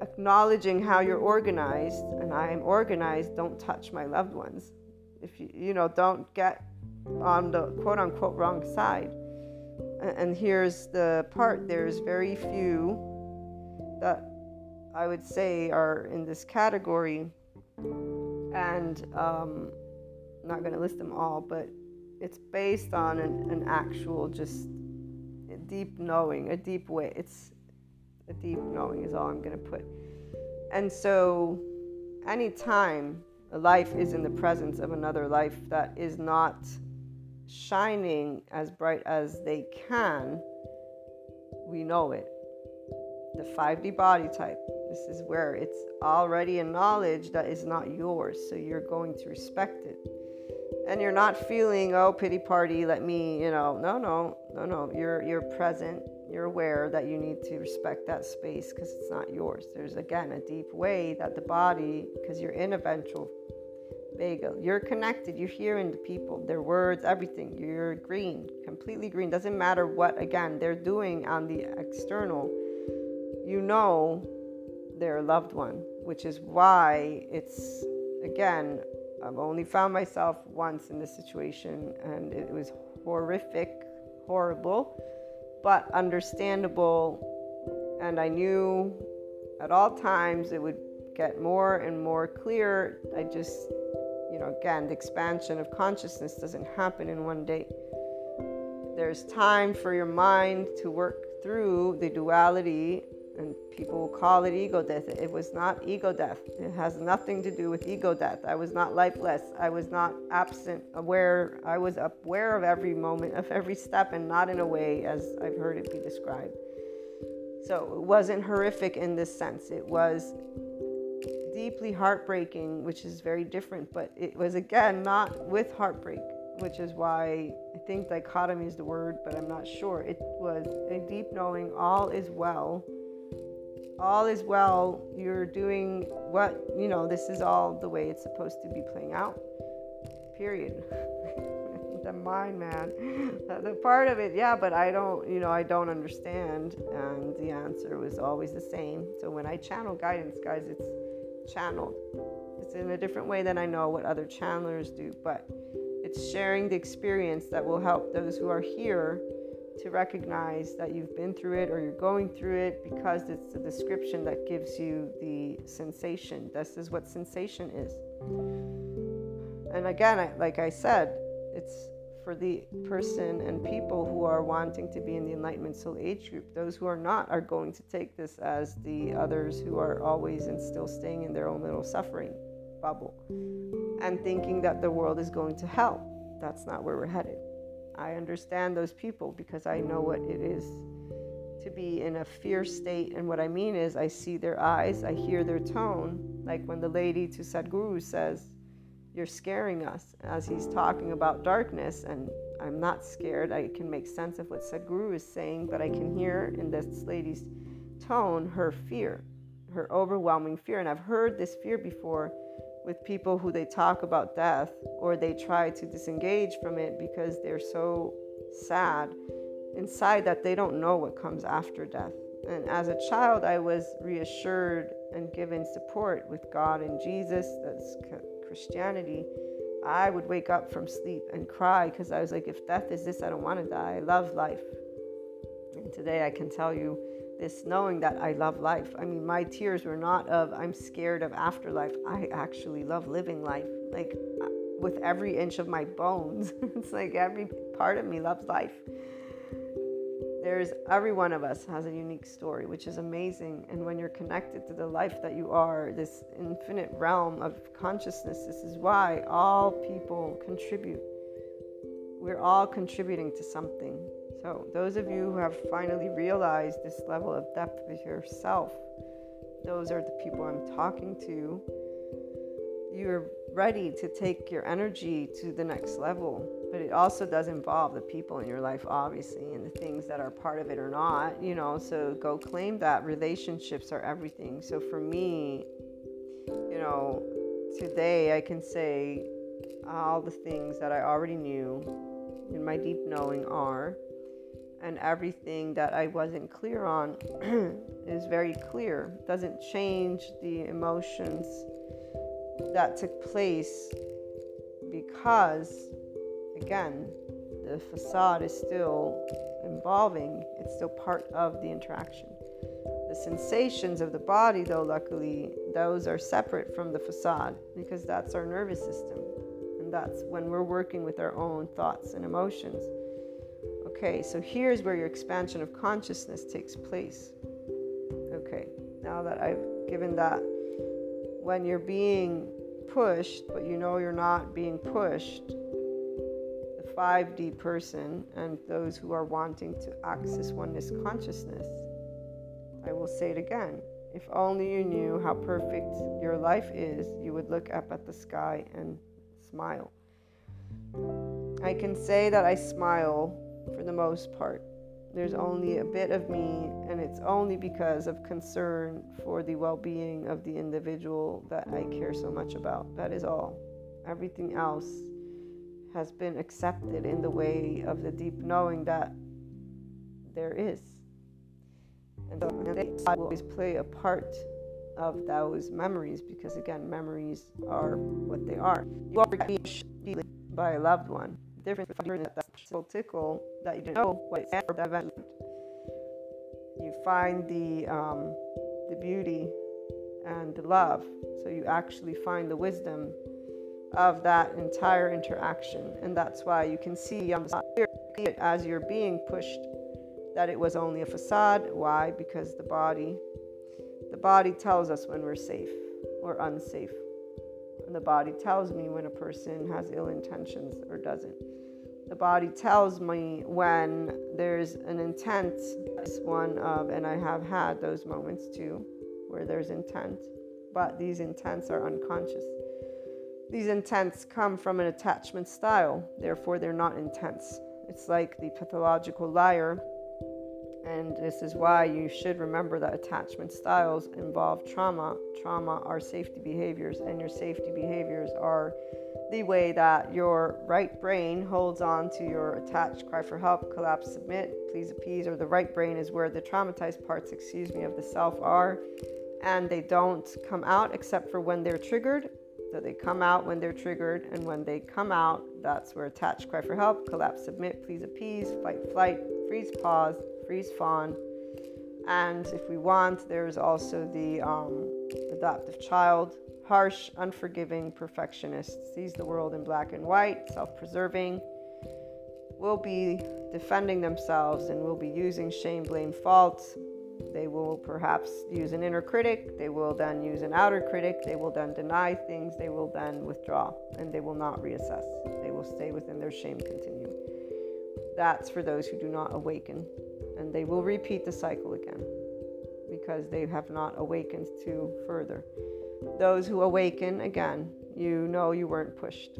acknowledging how you're organized, and I am organized, don't touch my loved ones. If you, you know, don't get on the quote unquote wrong side. And here's the part there's very few that I would say are in this category. And um, not going to list them all, but it's based on an, an actual, just deep knowing, a deep way. It's a deep knowing, is all I'm going to put. And so, anytime a life is in the presence of another life that is not shining as bright as they can, we know it. The 5D body type. This is where it's already a knowledge that is not yours, so you're going to respect it. And you're not feeling, oh, pity party, let me, you know, no, no, no, no. You're you're present. You're aware that you need to respect that space because it's not yours. There's again a deep way that the body, because you're in a ventral vagal. You're connected. You're hearing the people, their words, everything. You're green, completely green. Doesn't matter what, again, they're doing on the external. You know their loved one, which is why it's, again, I've only found myself once in this situation and it was horrific, horrible, but understandable. And I knew at all times it would get more and more clear. I just you know, again, the expansion of consciousness doesn't happen in one day. There's time for your mind to work through the duality, and people call it ego death. It was not ego death. It has nothing to do with ego death. I was not lifeless. I was not absent, aware. I was aware of every moment, of every step, and not in a way as I've heard it be described. So it wasn't horrific in this sense. It was deeply heartbreaking, which is very different, but it was again not with heartbreak, which is why I think dichotomy is the word, but I'm not sure. It was a deep knowing all is well, all is well. You're doing what, you know, this is all the way it's supposed to be playing out. Period. the mind, man. The part of it, yeah, but I don't, you know, I don't understand. And the answer was always the same. So when I channel guidance, guys, it's channeled. It's in a different way than I know what other channelers do, but it's sharing the experience that will help those who are here to recognize that you've been through it or you're going through it because it's the description that gives you the sensation. This is what sensation is. And again, I, like I said, it's for the person and people who are wanting to be in the Enlightenment Soul Age group. Those who are not are going to take this as the others who are always and still staying in their own little suffering bubble and thinking that the world is going to hell. That's not where we're headed. I understand those people because I know what it is to be in a fear state. And what I mean is, I see their eyes, I hear their tone. Like when the lady to Sadhguru says, you're scaring us as he's talking about darkness and i'm not scared i can make sense of what sadhguru is saying but i can hear in this lady's tone her fear her overwhelming fear and i've heard this fear before with people who they talk about death or they try to disengage from it because they're so sad inside that they don't know what comes after death and as a child i was reassured and given support with god and jesus that's Christianity, I would wake up from sleep and cry because I was like, if death is this, I don't want to die. I love life. And today I can tell you this knowing that I love life. I mean, my tears were not of, I'm scared of afterlife. I actually love living life. Like, uh, with every inch of my bones. it's like every part of me loves life there's every one of us has a unique story, which is amazing. And when you're connected to the life that you are, this infinite realm of consciousness, this is why all people contribute. We're all contributing to something. So, those of you who have finally realized this level of depth with yourself, those are the people I'm talking to. You're ready to take your energy to the next level but it also does involve the people in your life obviously and the things that are part of it or not you know so go claim that relationships are everything so for me you know today i can say all the things that i already knew in my deep knowing are and everything that i wasn't clear on is very clear doesn't change the emotions that took place because again, the facade is still involving, it's still part of the interaction. The sensations of the body, though, luckily, those are separate from the facade because that's our nervous system. And that's when we're working with our own thoughts and emotions. Okay, so here's where your expansion of consciousness takes place. Okay, now that I've given that, when you're being pushed, but you know you're not being pushed, the 5D person and those who are wanting to access oneness consciousness. I will say it again. If only you knew how perfect your life is, you would look up at the sky and smile. I can say that I smile the most part. There's only a bit of me, and it's only because of concern for the well being of the individual that I care so much about. That is all. Everything else has been accepted in the way of the deep knowing that there is. And they will always play a part of those memories because, again, memories are what they are. You are by a loved one. Different from that still tickle that you didn't know what it's for that. You find the um, the beauty and the love. So you actually find the wisdom of that entire interaction. And that's why you can see on the as you're being pushed that it was only a facade. Why? Because the body the body tells us when we're safe or unsafe. And the body tells me when a person has ill intentions or doesn't. The body tells me when there's an intent, one of, and I have had those moments too, where there's intent, but these intents are unconscious. These intents come from an attachment style, therefore, they're not intense. It's like the pathological liar And this is why you should remember that attachment styles involve trauma. Trauma are safety behaviors, and your safety behaviors are the way that your right brain holds on to your attached cry for help, collapse, submit, please appease, or the right brain is where the traumatized parts, excuse me, of the self are, and they don't come out except for when they're triggered. So they come out when they're triggered, and when they come out, that's where attached cry for help, collapse, submit, please appease, fight, flight, freeze, pause, freeze, fawn. And if we want, there's also the um, adoptive child, harsh, unforgiving perfectionist, sees the world in black and white, self preserving, will be defending themselves and will be using shame, blame, fault. They will perhaps use an inner critic, they will then use an outer critic, they will then deny things, they will then withdraw, and they will not reassess. They will stay within their shame continuum. That's for those who do not awaken, and they will repeat the cycle again because they have not awakened to further. Those who awaken, again, you know you weren't pushed.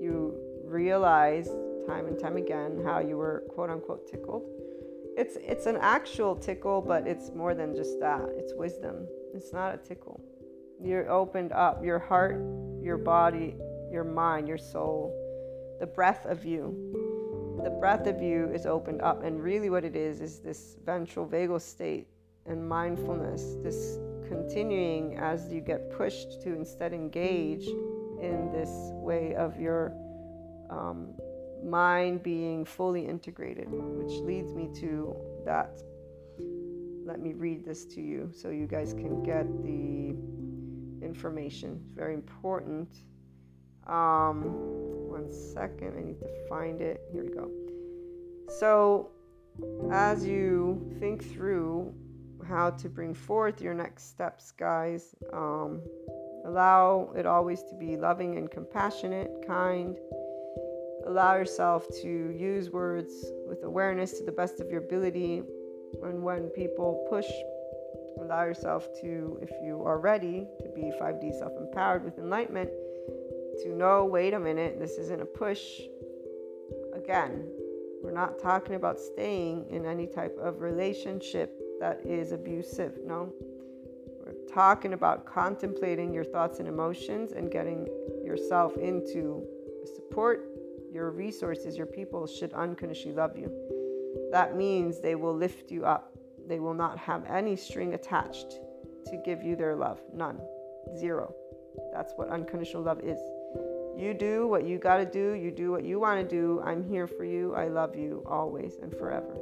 You realize time and time again how you were quote unquote tickled. It's it's an actual tickle, but it's more than just that. It's wisdom. It's not a tickle. You're opened up, your heart, your body, your mind, your soul, the breath of you. The breath of you is opened up, and really what it is is this ventral vagal state and mindfulness, this continuing as you get pushed to instead engage in this way of your um, mind being fully integrated, which leads me to that. Let me read this to you so you guys can get the information. It's very important. Um, one second, I need to find it. Here we go. So, as you think through how to bring forth your next steps, guys. Um, allow it always to be loving and compassionate, kind. Allow yourself to use words with awareness to the best of your ability. And when people push, allow yourself to, if you are ready to be 5D self empowered with enlightenment, to know wait a minute, this isn't a push. Again, we're not talking about staying in any type of relationship that is abusive. No. We're talking about contemplating your thoughts and emotions and getting yourself into support. Your resources, your people should unconditionally love you. That means they will lift you up. They will not have any string attached to give you their love. None. Zero. That's what unconditional love is. You do what you got to do. You do what you want to do. I'm here for you. I love you always and forever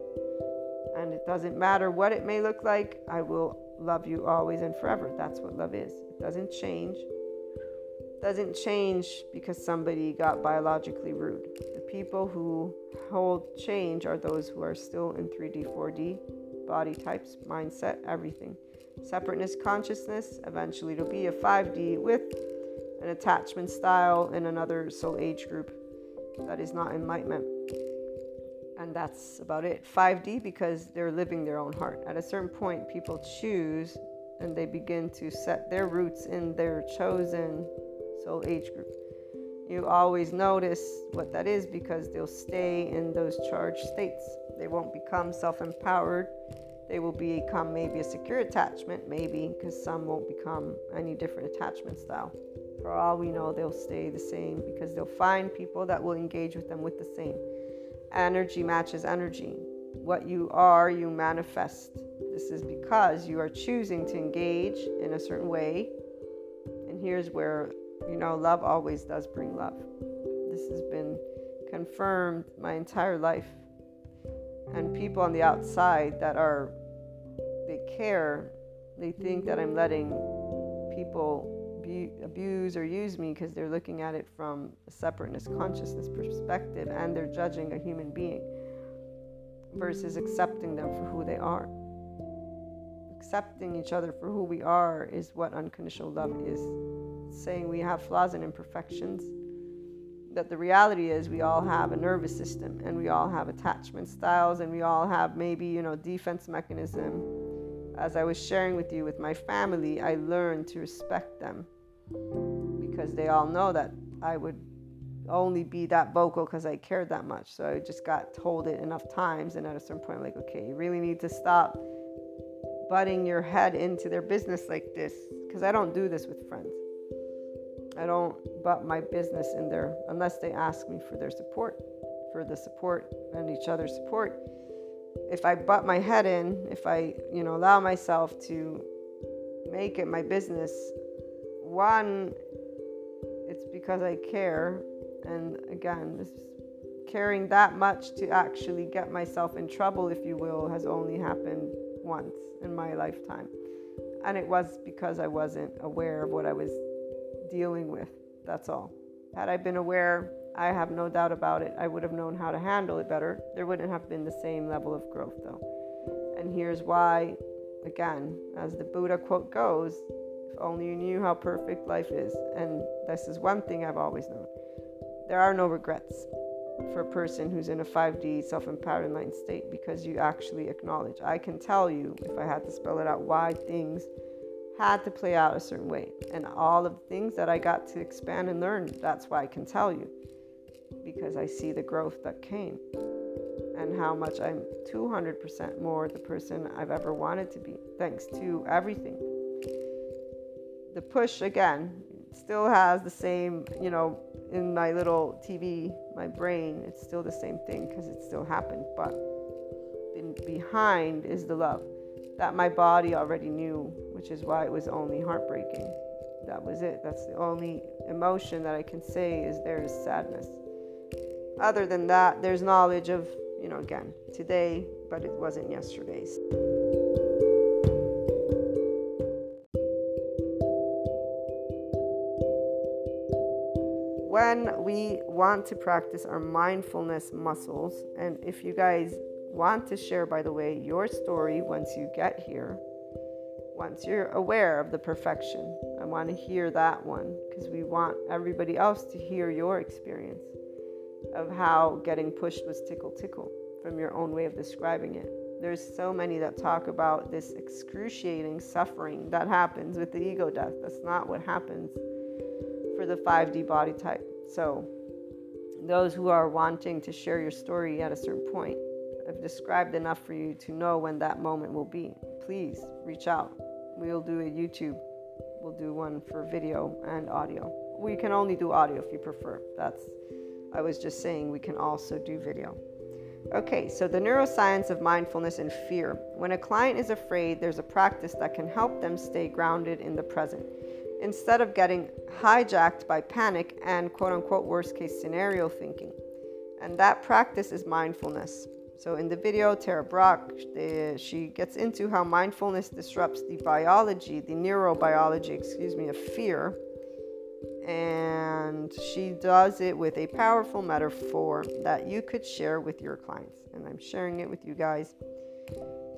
and it doesn't matter what it may look like, I will love you always and forever. That's what love is. It doesn't change. It doesn't change because somebody got biologically rude. The people who hold change are those who are still in 3D, 4D, body types, mindset, everything. Separateness, consciousness, eventually it'll be a 5D with an attachment style in another soul age group that is not enlightenment and that's about it. 5D because they're living their own heart. At a certain point, people choose and they begin to set their roots in their chosen soul age group. You always notice what that is because they'll stay in those charged states. They won't become self empowered. They will become maybe a secure attachment, maybe, because some won't become any different attachment style. For all we know, they'll stay the same because they'll find people that will engage with them with the same energy matches energy. What you are, you manifest. This is because you are choosing to engage in a certain way. And here's where, you know, love always does bring love. This has been confirmed my entire life. And people on the outside that are, they care, they think that I'm letting people abuse or use me because they're looking at it from a separateness consciousness perspective and they're judging a human being versus accepting them for who they are. Accepting each other for who we are is what unconditional love is. saying we have flaws and imperfections. That the reality is we all have a nervous system and we all have attachment styles and we all have maybe, you know, defense mechanism as I was sharing with you with my family, I learned to respect them because they all know that I would only be that vocal because I cared that much. So I just got told it enough times. And at a certain point, I'm like, okay, you really need to stop butting your head into their business like this because I don't do this with friends. I don't butt my business in there unless they ask me for their support, for the support and each other's support. If I butt my head in, if I, you know, allow myself to make it my business, one, it's because I care. And again, this caring that much to actually get myself in trouble, if you will, has only happened once in my lifetime. And it was because I wasn't aware of what I was dealing with. That's all. Had I been aware, I have no doubt about it, I would have known how to handle it better. There wouldn't have been the same level of growth, though. And here's why again, as the Buddha quote goes, only you knew how perfect life is. And this is one thing I've always known there are no regrets for a person who's in a 5D self empowered enlightened state because you actually acknowledge. I can tell you, if I had to spell it out, why things had to play out a certain way. And all of the things that I got to expand and learn, that's why I can tell you. Because I see the growth that came and how much I'm 200% more the person I've ever wanted to be, thanks to everything. The push, again, still has the same, you know, in my little TV, my brain, it's still the same thing because it still happened. But behind is the love that my body already knew, which is why it was only heartbreaking. That was it. That's the only emotion that I can say is there is sadness. Other than that, there's knowledge of, you know, again, today, but it wasn't yesterday's. When we want to practice our mindfulness muscles, and if you guys want to share, by the way, your story once you get here, once you're aware of the perfection, I want to hear that one because we want everybody else to hear your experience of how getting pushed was tickle tickle from your own way of describing it. There's so many that talk about this excruciating suffering that happens with the ego death. That's not what happens for the 5D body type. So, those who are wanting to share your story at a certain point, I've described enough for you to know when that moment will be. Please reach out. We'll do a YouTube. We'll do one for video and audio. We can only do audio if you prefer. That's I was just saying we can also do video. Okay, so the neuroscience of mindfulness and fear. When a client is afraid, there's a practice that can help them stay grounded in the present instead of getting hijacked by panic and quote unquote worst case scenario thinking. And that practice is mindfulness. So in the video, Tara Brach, she gets into how mindfulness disrupts the biology, the neurobiology, excuse me, of fear. And she does it with a powerful metaphor that you could share with your clients. And I'm sharing it with you guys.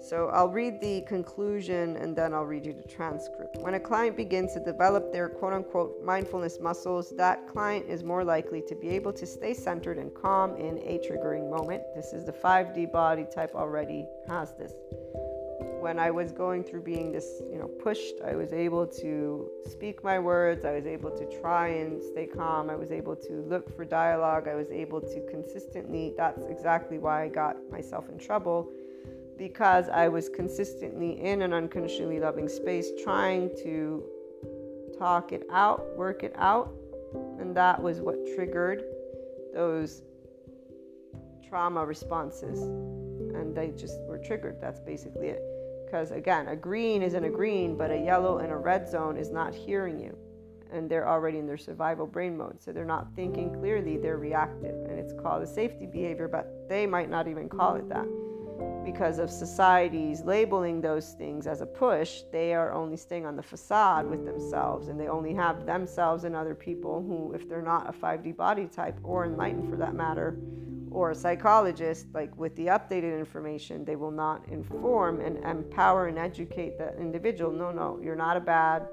So I'll read the conclusion and then I'll read you the transcript. When a client begins to develop their quote unquote mindfulness muscles, that client is more likely to be able to stay centered and calm in a triggering moment. This is the 5D body type already has this. When I was going through being this, you know, pushed, I was able to speak my words. I was able to try and stay calm. I was able to look for dialogue. I was able to consistently, that's exactly why I got myself in trouble because I was consistently in an unconditionally loving space trying to talk it out, work it out. And that was what triggered those trauma responses. And they just were triggered. That's basically it. Because again, a green isn't a green, but a yellow and a red zone is not hearing you. And they're already in their survival brain mode. So they're not thinking clearly, they're reactive. And it's called a safety behavior, but they might not even call it that because of society's labeling those things as a push, they are only staying on the facade with themselves and they only have themselves and other people who, if they're not a 5D body type or enlightened for that matter, or a psychologist, like with the updated information, they will not inform and empower and educate the individual. No, no, you're not a bad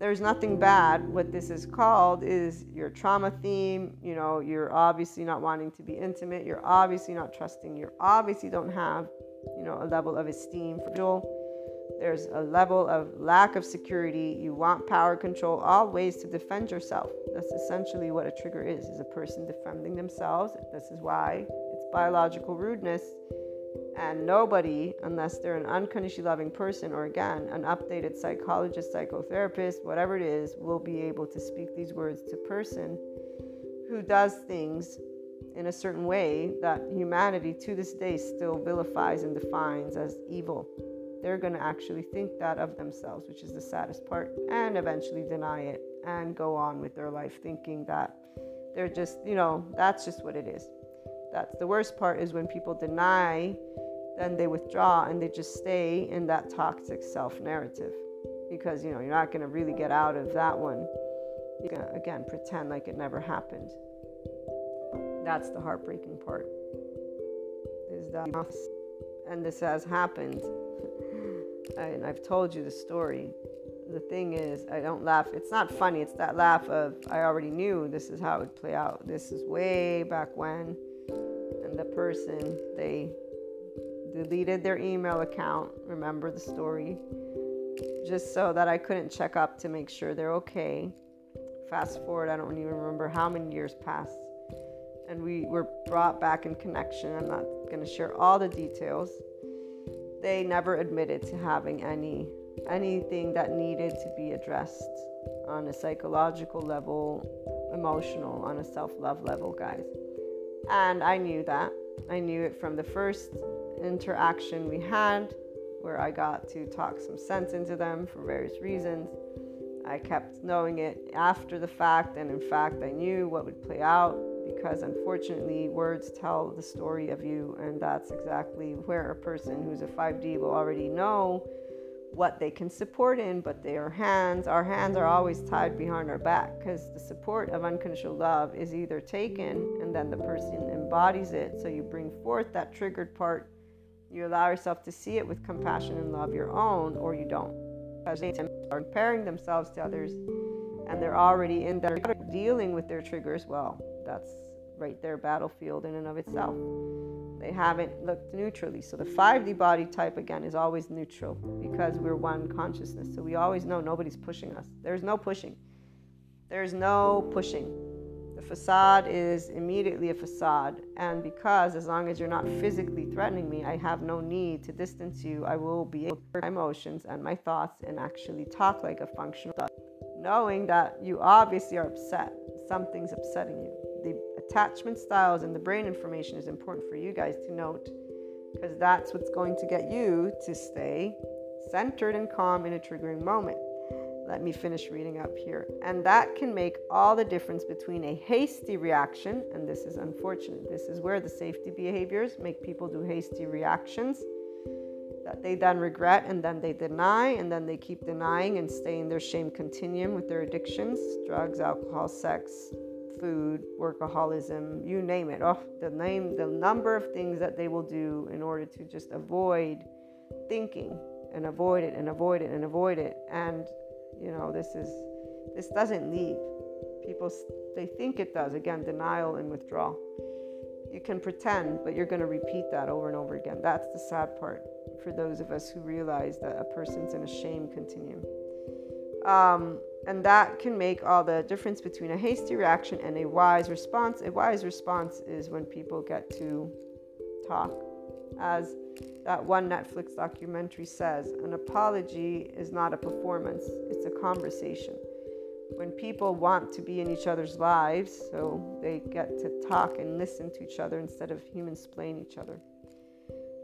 there's nothing bad. What this is called is your trauma theme. You know, you're obviously not wanting to be intimate. You're obviously not trusting. You obviously don't have, you know, a level of esteem for Joel. There's a level of lack of security. You want power control, all ways to defend yourself. That's essentially what a trigger is, is a person defending themselves. This is why it's biological rudeness. And nobody, unless they're an unconditionally loving person or again, an updated psychologist, psychotherapist, whatever it is, will be able to speak these words to person who does things in a certain way that humanity to this day still vilifies and defines as evil. They're going to actually think that of themselves, which is the saddest part, and eventually deny it and go on with their life thinking that they're just, you know, that's just what it is. That's the worst part is when people deny, then they withdraw and they just stay in that toxic self narrative because, you know, you're not going to really get out of that one. You're going to, again, pretend like it never happened. That's the heartbreaking part. Is that, and this has happened. And I've told you the story. The thing is, I don't laugh. It's not funny. It's that laugh of, I already knew this is how it would play out. This is way back when. And the person, they deleted their email account. Remember the story? Just so that I couldn't check up to make sure they're okay. Fast forward, I don't even remember how many years passed and we were brought back in connection. I'm not going to share all the details. They never admitted to having any anything that needed to be addressed on a psychological level, emotional, on a self-love level, guys. And I knew that. I knew it from the first interaction we had where I got to talk some sense into them for various reasons. I kept knowing it after the fact, and in fact, I knew what would play out because unfortunately, words tell the story of you, and that's exactly where a person who's a 5D will already know what they can support in, but their hands, our hands are always tied behind our back because the support of unconditional love is either taken and then the person embodies it. So you bring forth that triggered part, you allow yourself to see it with compassion and love your own, or you don't. Because they are comparing themselves to others and they're already in there dealing with their triggers. Well, that's right there, battlefield in and of itself. They haven't looked neutrally. So the 5D body type, again, is always neutral because we're one consciousness. So we always know nobody's pushing us. There's no pushing. There's no pushing. The facade is immediately a facade. And because as long as you're not physically threatening me, I have no need to distance you, I will be able to my emotions and my thoughts and actually talk like a functional adult. knowing that you obviously are upset. Something's upsetting you the attachment styles and the brain information is important for you guys to note because that's what's going to get you to stay centered and calm in a triggering moment. Let me finish reading up here. And that can make all the difference between a hasty reaction, and this is unfortunate. This is where the safety behaviors make people do hasty reactions that they then regret and then they deny and then they keep denying and stay in their shame continuum with their addictions drugs, alcohol, sex, food, workaholism, you name it. Oh, the name, the number of things that they will do in order to just avoid thinking and avoid it and avoid it and avoid it. And you know, this is this doesn't leave. People they think it does. Again, denial and withdrawal. You can pretend, but you're going to repeat that over and over again. That's the sad part for those of us who realize that a person's in a shame continuum. Um, and that can make all the difference between a hasty reaction and a wise response. A wise response is when people get to talk. As that one Netflix documentary says, an apology is not a performance, it's a conversation. When people want to be in each other's lives, so they get to talk and listen to each other instead of human splain each other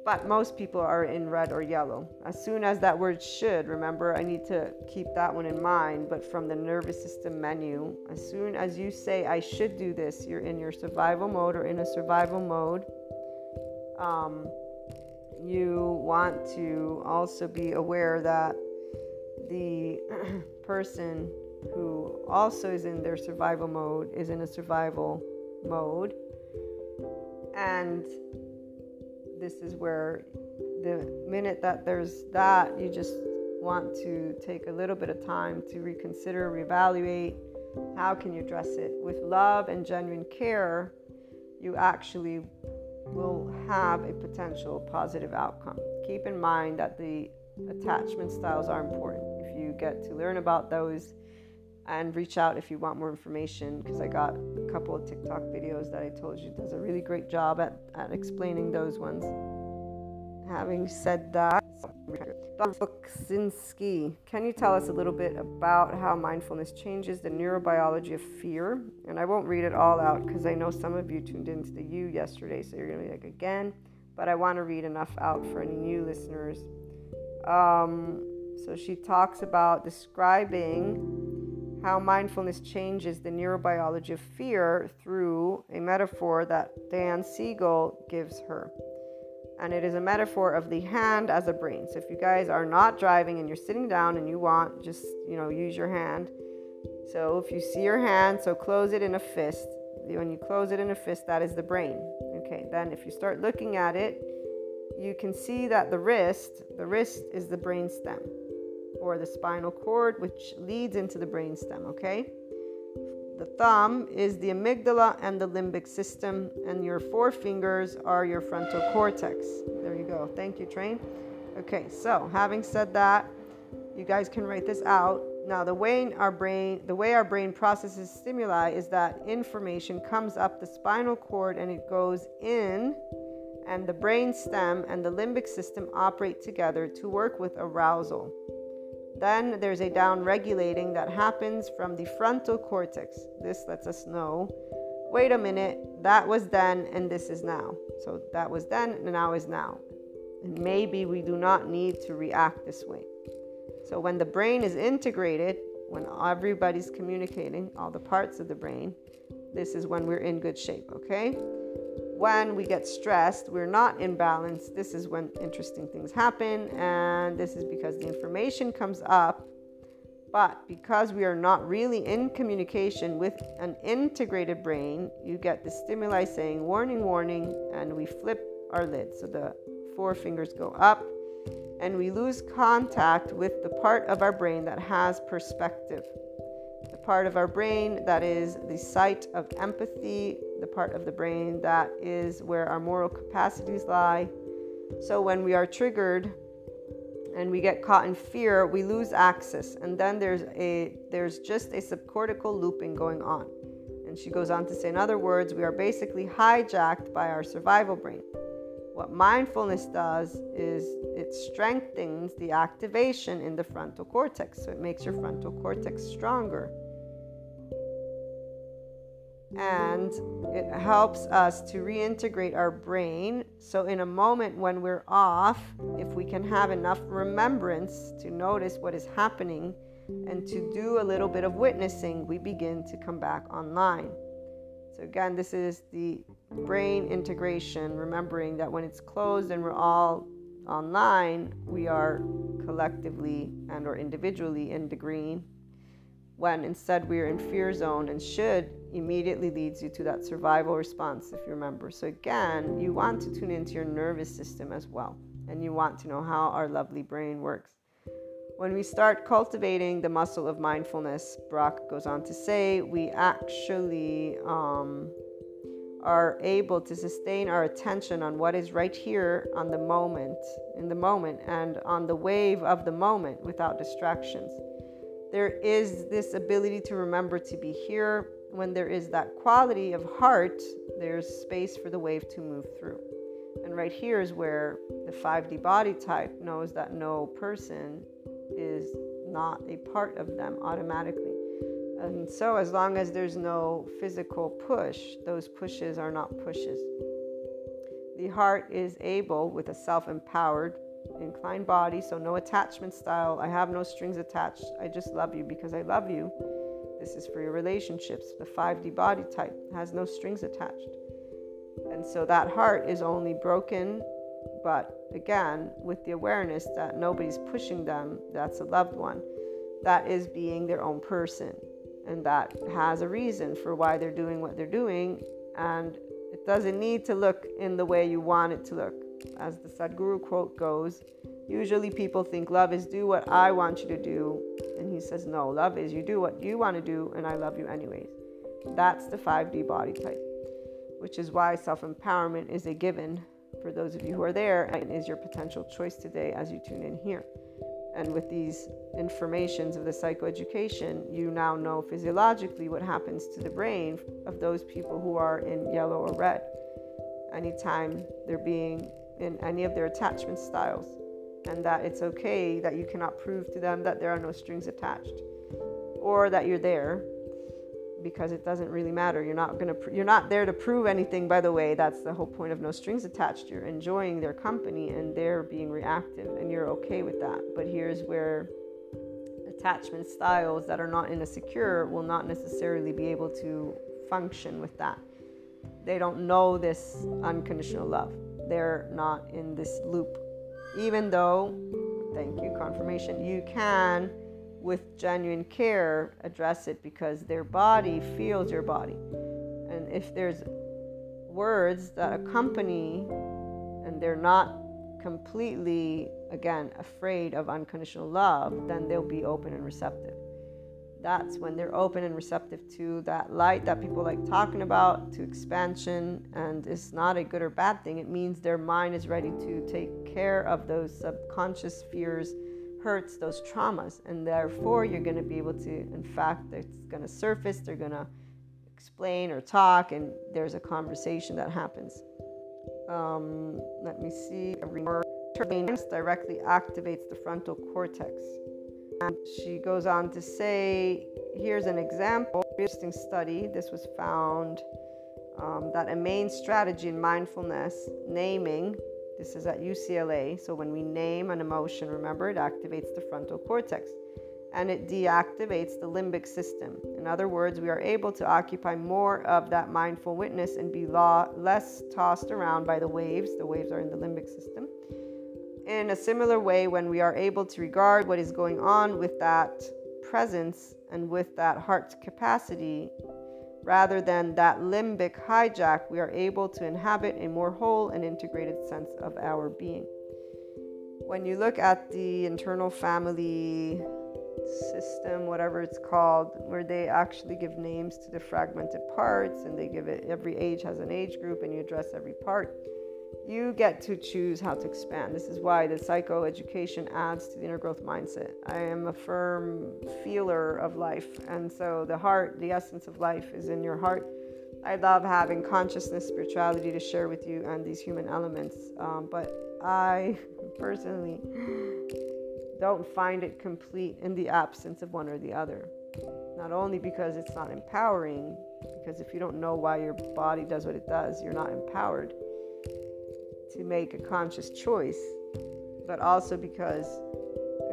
but most people are in red or yellow. As soon as that word should, remember, I need to keep that one in mind, but from the nervous system menu, as soon as you say, I should do this, you're in your survival mode or in a survival mode. Um, you want to also be aware that the person who also is in their survival mode is in a survival mode. And this is where the minute that there's that, you just want to take a little bit of time to reconsider, reevaluate how can you address it with love and genuine care you actually will have a potential positive outcome keep in mind that the attachment styles are important. If you get to learn about those and reach out if you want more information, because I got a couple of TikTok videos that I told you does a really great job at, at explaining those ones. Having said that, Buksinski, can you tell us a little bit about how mindfulness changes the neurobiology of fear? And I won't read it all out because I know some of you tuned into the U yesterday, so you're going to be like, again, but I want to read enough out for any new listeners. Um, so she talks about describing how mindfulness changes the neurobiology of fear through a metaphor that Dan Siegel gives her and it is a metaphor of the hand as a brain. So if you guys are not driving and you're sitting down and you want, just you know, use your hand. So if you see your hand, so close it in a fist. When you close it in a fist, that is the brain. Okay, then if you start looking at it, you can see that the wrist, the wrist is the brain stem or the spinal cord, which leads into the brain stem. Okay. The thumb is the amygdala and the limbic system, and your forefingers are your frontal cortex. There you go. Thank you, Train. Okay, so having said that, you guys can write this out. Now, the way our brain, the way our brain processes stimuli is that information comes up the spinal cord and it goes in, and the brain stem and the limbic system operate together to work with arousal. Then there's a down regulating that happens from the frontal cortex. This lets us know wait a minute, that was then and this is now. So that was then and now is now. And maybe we do not need to react this way. So when the brain is integrated, when everybody's communicating, all the parts of the brain, this is when we're in good shape, okay? When we get stressed, we're not in balance. This is when interesting things happen, and this is because the information comes up. But because we are not really in communication with an integrated brain, you get the stimuli saying warning, warning, and we flip our lid. So the four fingers go up, and we lose contact with the part of our brain that has perspective the part of our brain that is the site of empathy, the part of the brain that is where our moral capacities lie. So when we are triggered and we get caught in fear, we lose access. And then there's a there's just a subcortical looping going on. And she goes on to say, in other words, we are basically hijacked by our survival brain. What mindfulness does is it strengthens the activation in the frontal cortex. So it makes your frontal cortex stronger. And it helps us to reintegrate our brain. So, in a moment when we're off, if we can have enough remembrance to notice what is happening and to do a little bit of witnessing, we begin to come back online. So, again, this is the brain integration, remembering that when it's closed and we're all online, we are collectively and or individually in the green. When instead we are in fear zone and should immediately leads you to that survival response if you remember. So again, you want to tune into your nervous system as well. And you want to know how our lovely brain works. When we start cultivating the muscle of mindfulness, Brach goes on to say, we actually um, are able to sustain our attention on what is right here on the moment, in the moment, and on the wave of the moment without distractions. There is this ability to remember to be here. When there is that quality of heart, there's space for the wave to move through. And right here is where the 5D body type knows that no person is not a part of them automatically. And so, as long as there's no physical push, those pushes are not pushes. The heart is able, with a self empowered, inclined body, so no attachment style. I have no strings attached. I just love you because I love you. This is for your relationships. The 5D body type has no strings attached. And so that heart is only broken but again, with the awareness that nobody's pushing them, that's a loved one, that is being their own person. And that has a reason for why they're doing what they're doing. And it doesn't need to look in the way you want it to look. As the Sadhguru quote goes, usually people think love is do what I want you to do. And he says, no, love is you do what you want to do, and I love you anyways. That's the 5D body type, which is why self empowerment is a given for those of you who are there, is your potential choice today as you tune in here. And with these informations of the psychoeducation, you now know physiologically what happens to the brain of those people who are in yellow or red anytime they're being in any of their attachment styles. And that it's okay that you cannot prove to them that there are no strings attached or that you're there because it doesn't really matter. You're not going to pr- you're not there to prove anything by the way. That's the whole point of no strings attached. You're enjoying their company and they're being reactive and you're okay with that. But here's where attachment styles that are not in a secure will not necessarily be able to function with that. They don't know this unconditional love. They're not in this loop. Even though, thank you, confirmation, you can with genuine care address it because their body feels your body. And if there's words that accompany and they're not completely, again, afraid of unconditional love, then they'll be open and receptive. That's when they're open and receptive to that light that people like talking about, to expansion. And it's not a good or bad thing. It means their mind is ready to take care of those subconscious fears hurts, those traumas. And therefore, you're going to be able to, in fact, it's going to surface, they're going to explain or talk, and there's a conversation that happens. Um, let me see. Turbines directly activates the frontal cortex. And she goes on to say, here's an example, interesting study. This was found um, that a main strategy in mindfulness, naming, this is at UCLA. So when we name an emotion, remember it activates the frontal cortex and it deactivates the limbic system. In other words, we are able to occupy more of that mindful witness and be law, less tossed around by the waves. The waves are in the limbic system. In a similar way, when we are able to regard what is going on with that presence and with that heart capacity, Rather than that limbic hijack, we are able to inhabit a more whole and integrated sense of our being. When you look at the internal family system, whatever it's called, where they actually give names to the fragmented parts and they give it every age has an age group and you address every part you get to choose how to expand. This is why the psychoeducation adds to the inner growth mindset. I am a firm feeler of life, and so the heart, the essence of life, is in your heart. I love having consciousness, spirituality to share with you, and these human elements. Um, but I personally don't find it complete in the absence of one or the other. Not only because it's not empowering, because if you don't know why your body does what it does, you're not empowered to make a conscious choice, but also because,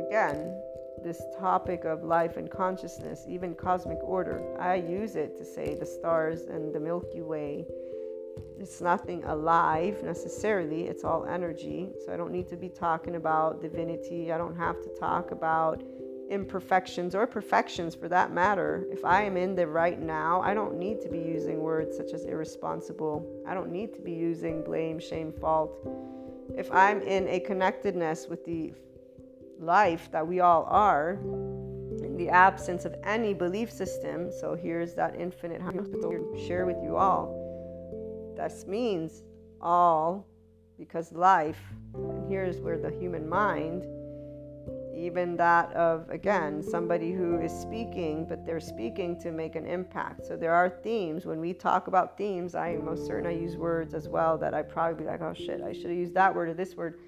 again, this topic of life and consciousness, even cosmic order, I use it to say the stars and the Milky Way. It's nothing alive necessarily, it's all energy. So I don't need to be talking about divinity. I don't have to talk about imperfections or perfections for that matter, if I am in the right now, I don't need to be using words such as irresponsible. I don't need to be using blame, shame, fault. If I'm in a connectedness with the life that we all are, in the absence of any belief system, so here's that infinite To share with you all. This means all because life, and here's where the human mind even that of again somebody who is speaking but they're speaking to make an impact. So there are themes. When we talk about themes i am most certain i use words as well that i probably be like oh shit i should have used that word or this word.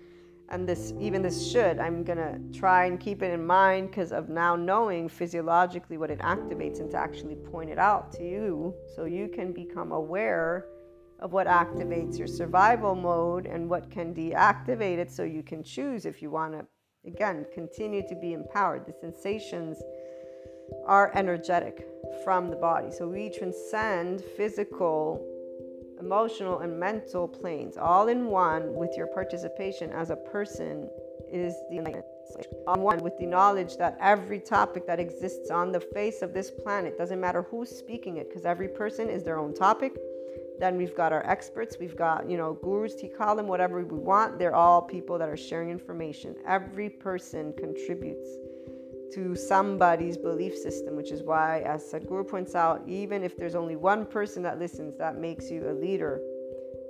And this even this should i'm gonna try and keep it in mind because of now knowing physiologically what it activates and to actually point it out to you so you can become aware of what activates your survival mode and what can deactivate it so you can choose if you want to Again, continue to be empowered. The sensations are energetic from the body. So we transcend physical, emotional, and mental planes all in one with your participation as a person is the on one with the knowledge that every topic that exists on the face of this planet doesn't matter who's speaking it because every person is their own topic then we've got our experts, we've got, you know, gurus, call them whatever we want. They're all people that are sharing information. Every person contributes to somebody's belief system, which is why, as Sadhguru points out, even if there's only one person that listens, that makes you a leader.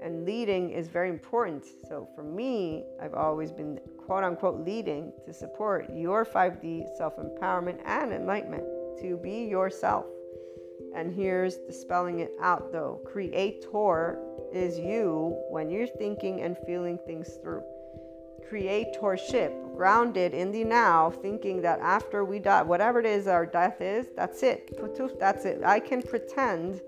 And leading is very important. So for me, I've always been quote unquote leading to support your 5D self empowerment and enlightenment to be yourself. And here's the spelling it out though creator is you when you're thinking and feeling things through. Creatorship, grounded in the now, thinking that after we die, whatever it is our death is, that's it. That's it. I can pretend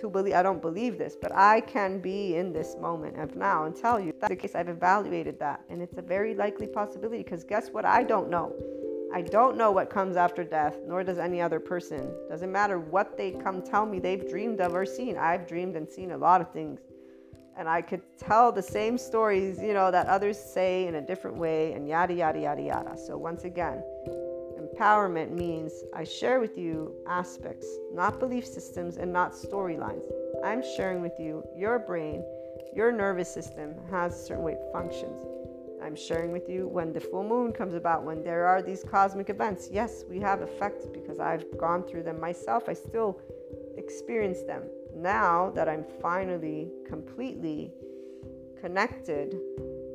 to believe, I don't believe this, but I can be in this moment of now and tell you that's the case. I've evaluated that. And it's a very likely possibility because guess what? I don't know. I don't know what comes after death, nor does any other person. Doesn't matter what they come tell me they've dreamed of or seen. I've dreamed and seen a lot of things. And I could tell the same stories, you know, that others say in a different way and yada, yada, yada, yada. So, once again, empowerment means I share with you aspects, not belief systems and not storylines. I'm sharing with you your brain, your nervous system has certain way functions. I'm sharing with you when the full moon comes about, when there are these cosmic events. Yes, we have effects because I've gone through them myself. I still experience them. Now that I'm finally completely connected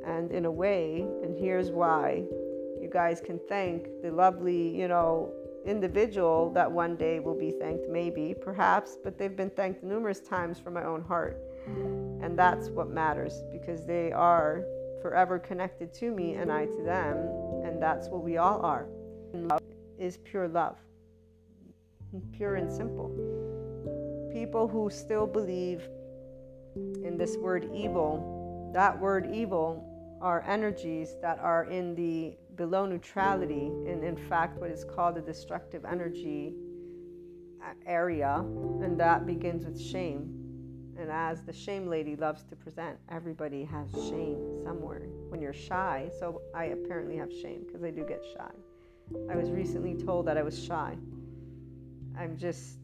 and in a way, and here's why you guys can thank the lovely, you know, individual that one day will be thanked, maybe, perhaps, but they've been thanked numerous times from my own heart. And that's what matters because they are forever connected to me and I to them. And that's what we all are. And love is pure love, pure and simple. People who still believe in this word evil, that word evil are energies that are in the below neutrality, and in fact, what is called the destructive energy area, and that begins with shame and as the shame lady loves to present, everybody has shame somewhere when you're shy. So I apparently have shame because I do get shy. I was recently told that I was shy. I'm just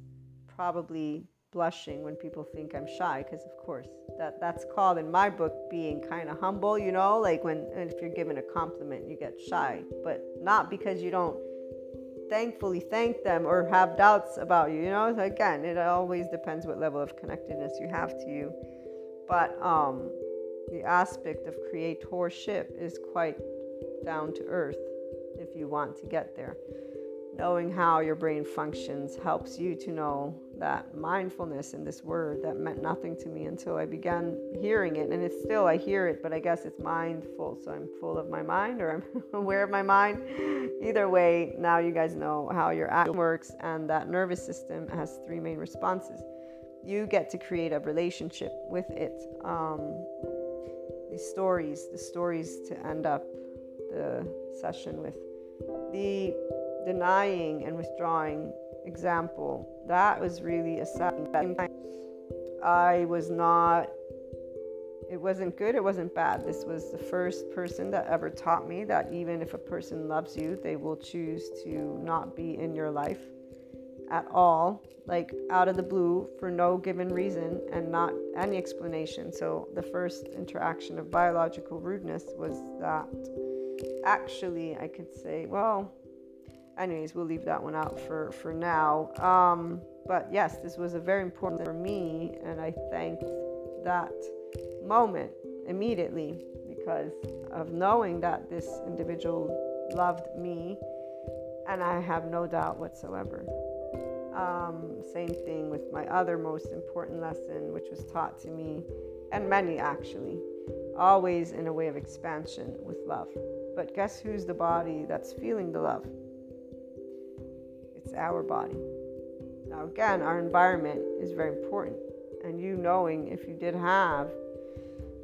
probably blushing when people think I'm shy because of course that that's called in my book being kind of humble, you know, like when if you're given a compliment you get shy, but not because you don't thankfully thank them or have doubts about you. You know, so again, it always depends what level of connectedness you have to you. But um, the aspect of creatorship is quite down to earth if you want to get there knowing how your brain functions helps you to know that mindfulness in this word that meant nothing to me until I began hearing it. And it's still, I hear it, but I guess it's mindful. So I'm full of my mind or I'm aware of my mind. Either way, now you guys know how your act works, and that nervous system has three main responses. You get to create a relationship with it. Um, the stories, the stories to end up the session with. The denying and withdrawing example, that was really a sad. I was not, it wasn't good, it wasn't bad. This was the first person that ever taught me that even if a person loves you, they will choose to not be in your life at all, like out of the blue for no given reason and not any explanation. So the first interaction of biological rudeness was that actually I could say, well, anyways, we'll leave that one out for for now. Um, but yes, this was a very important for me, and I thanked that moment immediately because of knowing that this individual loved me, and I have no doubt whatsoever. Um, same thing with my other most important lesson, which was taught to me, and many actually, always in a way of expansion with love. But guess who's the body that's feeling the love? It's our body. Now, again, our environment is very important. And you knowing if you did have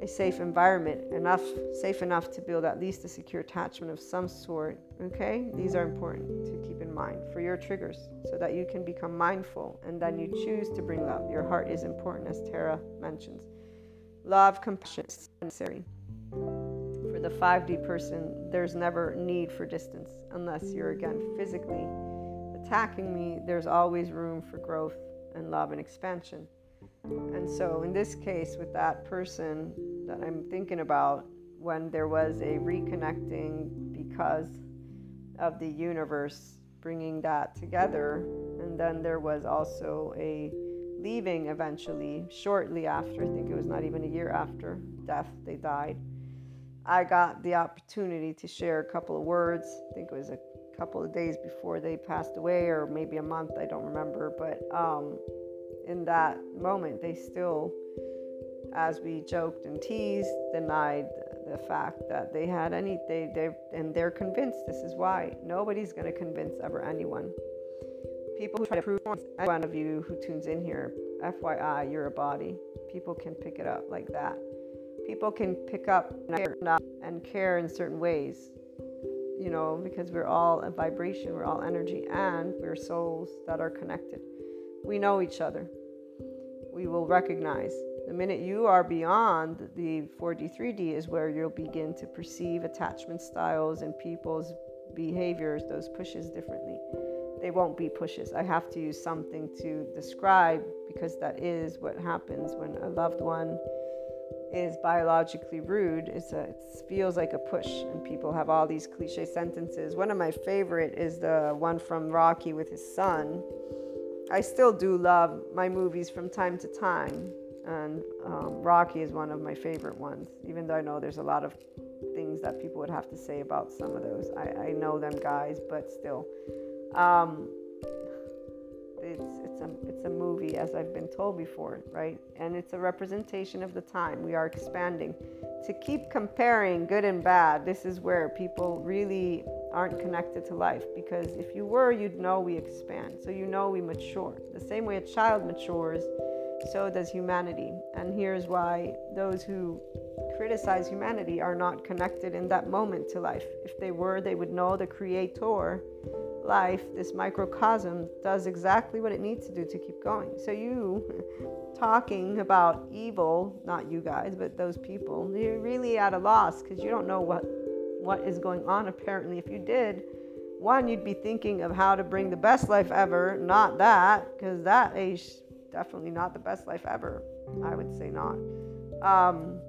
a safe environment, enough safe enough to build at least a secure attachment of some sort, okay? These are important to keep in mind for your triggers so that you can become mindful and then you choose to bring love. Your heart is important, as Tara mentions. Love, compassion is necessary. For the 5D person, there's never need for distance unless you're again physically attacking me, there's always room for growth and love and expansion. And so, in this case, with that person that I'm thinking about, when there was a reconnecting because of the universe bringing that together, and then there was also a leaving eventually, shortly after, I think it was not even a year after death, they died. I got the opportunity to share a couple of words. I think it was a couple of days before they passed away, or maybe a month, I don't remember. But um, in that moment, they still, as we joked and teased, denied the fact that they had any, they, they, and they're convinced this is why. Nobody's going to convince ever anyone. People who try to prove one of you who tunes in here, FYI, you're a body. People can pick it up like that. People can pick up and care in certain ways you know, because we're all a vibration, we're all energy, and we're souls that are connected. We know each other. We will recognize. The minute you are beyond the 4D, 3D is where you'll begin to perceive attachment styles and people's behaviors, those pushes differently. They won't be pushes. I have to use something to describe because that is what happens when a loved one is biologically rude. It's a, it feels like a push and people have all these cliche sentences. One of my favorite is the one from rocky with his son. I still do love my movies from time to time and um, rocky is one of my favorite ones even though i know there's a lot of things that people would have to say about some of those. I, I know them guys but still. Um, it's it's a it's a movie as I've been told before, right? And it's a representation of the time. We are expanding. To keep comparing good and bad, this is where people really aren't connected to life because if you were, you'd know we expand. So you know we mature. The same way a child matures, so does humanity. And here's why those who criticize humanity are not connected in that moment to life. If they were, they would know the creator life, this microcosm, does exactly what it needs to do to keep going. So, you talking about evil, not you guys, but those people, you're really at a loss because you don't know what, what is going on. Apparently, if you did, one, you'd be thinking of how to bring the best life ever, not that, because that is definitely not the best life ever. I would say not. Um,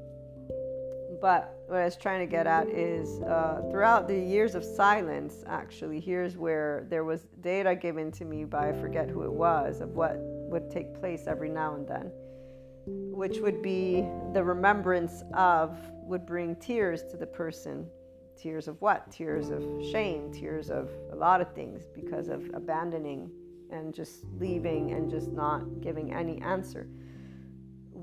but what I was trying to get at is uh, throughout the years of silence, actually, here's where there was data given to me by I forget who it was of what would take place every now and then, which would be the remembrance of, would bring tears to the person. Tears of what? Tears of shame, tears of a lot of things because of abandoning and just leaving and just not giving any answer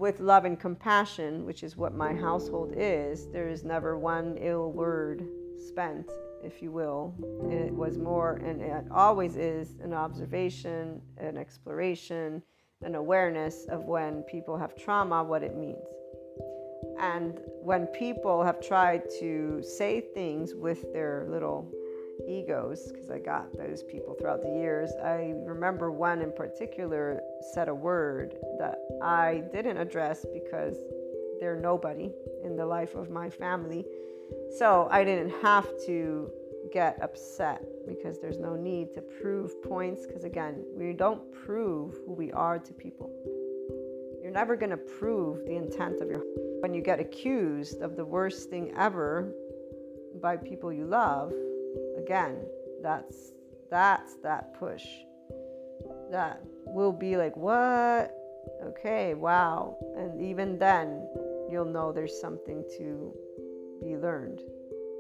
with love and compassion, which is what my household is, there is never one ill word spent, if you will. It was more, and it always is, an observation, an exploration, an awareness of when people have trauma, what it means. And when people have tried to say things with their little egos, because I got those people throughout the years. I remember one in particular said a word that I didn't address because they're nobody in the life of my family. So I didn't have to get upset because there's no need to prove points. Because again, we don't prove who we are to people. You're never going to prove the intent of your. When you get accused of the worst thing ever by people you love, again, that's that's that push. That will be like, what? Okay, wow. And even then, you'll know there's something to be learned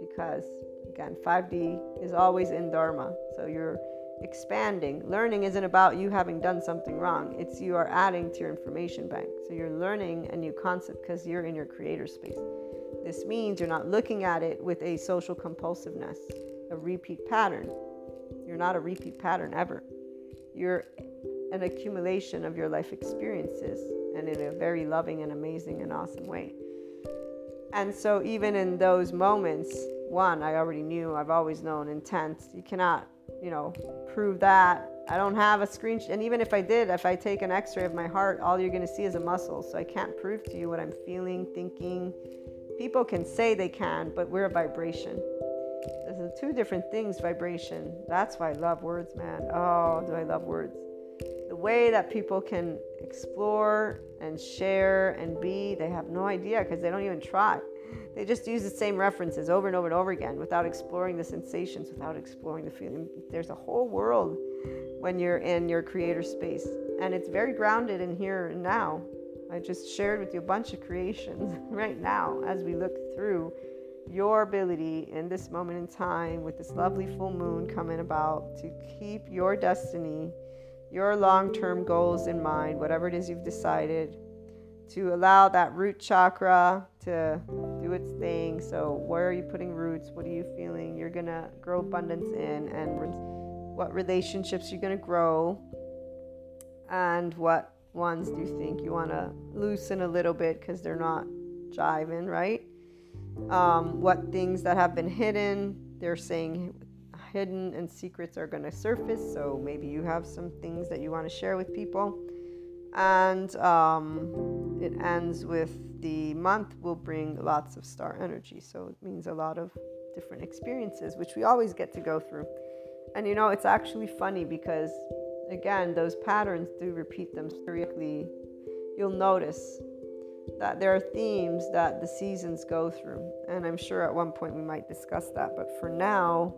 because again 5d is always in dharma so you're expanding learning isn't about you having done something wrong it's you are adding to your information bank so you're learning a new concept because you're in your creator space this means you're not looking at it with a social compulsiveness a repeat pattern. You're not a repeat pattern ever. You're an accumulation of your life experiences and in a very loving and amazing and awesome way. And so, even in those moments, one, I already knew, I've always known intent. You cannot, you know, prove that. I don't have a screenshot. And even if I did, if I take an x ray of my heart, all you're going to see is a muscle. So I can't prove to you what I'm feeling, thinking. People can say they can, but we're a vibration. There's two different things, vibration. That's why I love words, man. Oh, do I love words. Way that people can explore and share and be, they have no idea because they don't even try. They just use the same references over and over and over again without exploring the sensations, without exploring the feeling. There's a whole world when you're in your creator space. and it's very grounded in here and now. I just shared with you a bunch of creations right now as we look through your ability in this moment in time with this lovely full moon coming about to keep your destiny, your long term goals in mind, whatever it is you've decided, to allow that root chakra to do its thing. So, where are you putting roots? What are you feeling? You're going to grow abundance in, and what relationships you're going to grow, and what ones do you think you want to loosen a little bit because they're not jiving, right? um, what things that have been hidden. They're saying hidden and secrets are going to surface. So maybe you have some things that you want to share with people. And um, it ends with the month will bring lots of star energy. So it means a lot of different experiences, which we always get to go through. And you know, it's actually funny because, again, those patterns do repeat them periodically. You'll notice that there are themes that the seasons go through. And I'm sure at one point we might discuss that. But for now,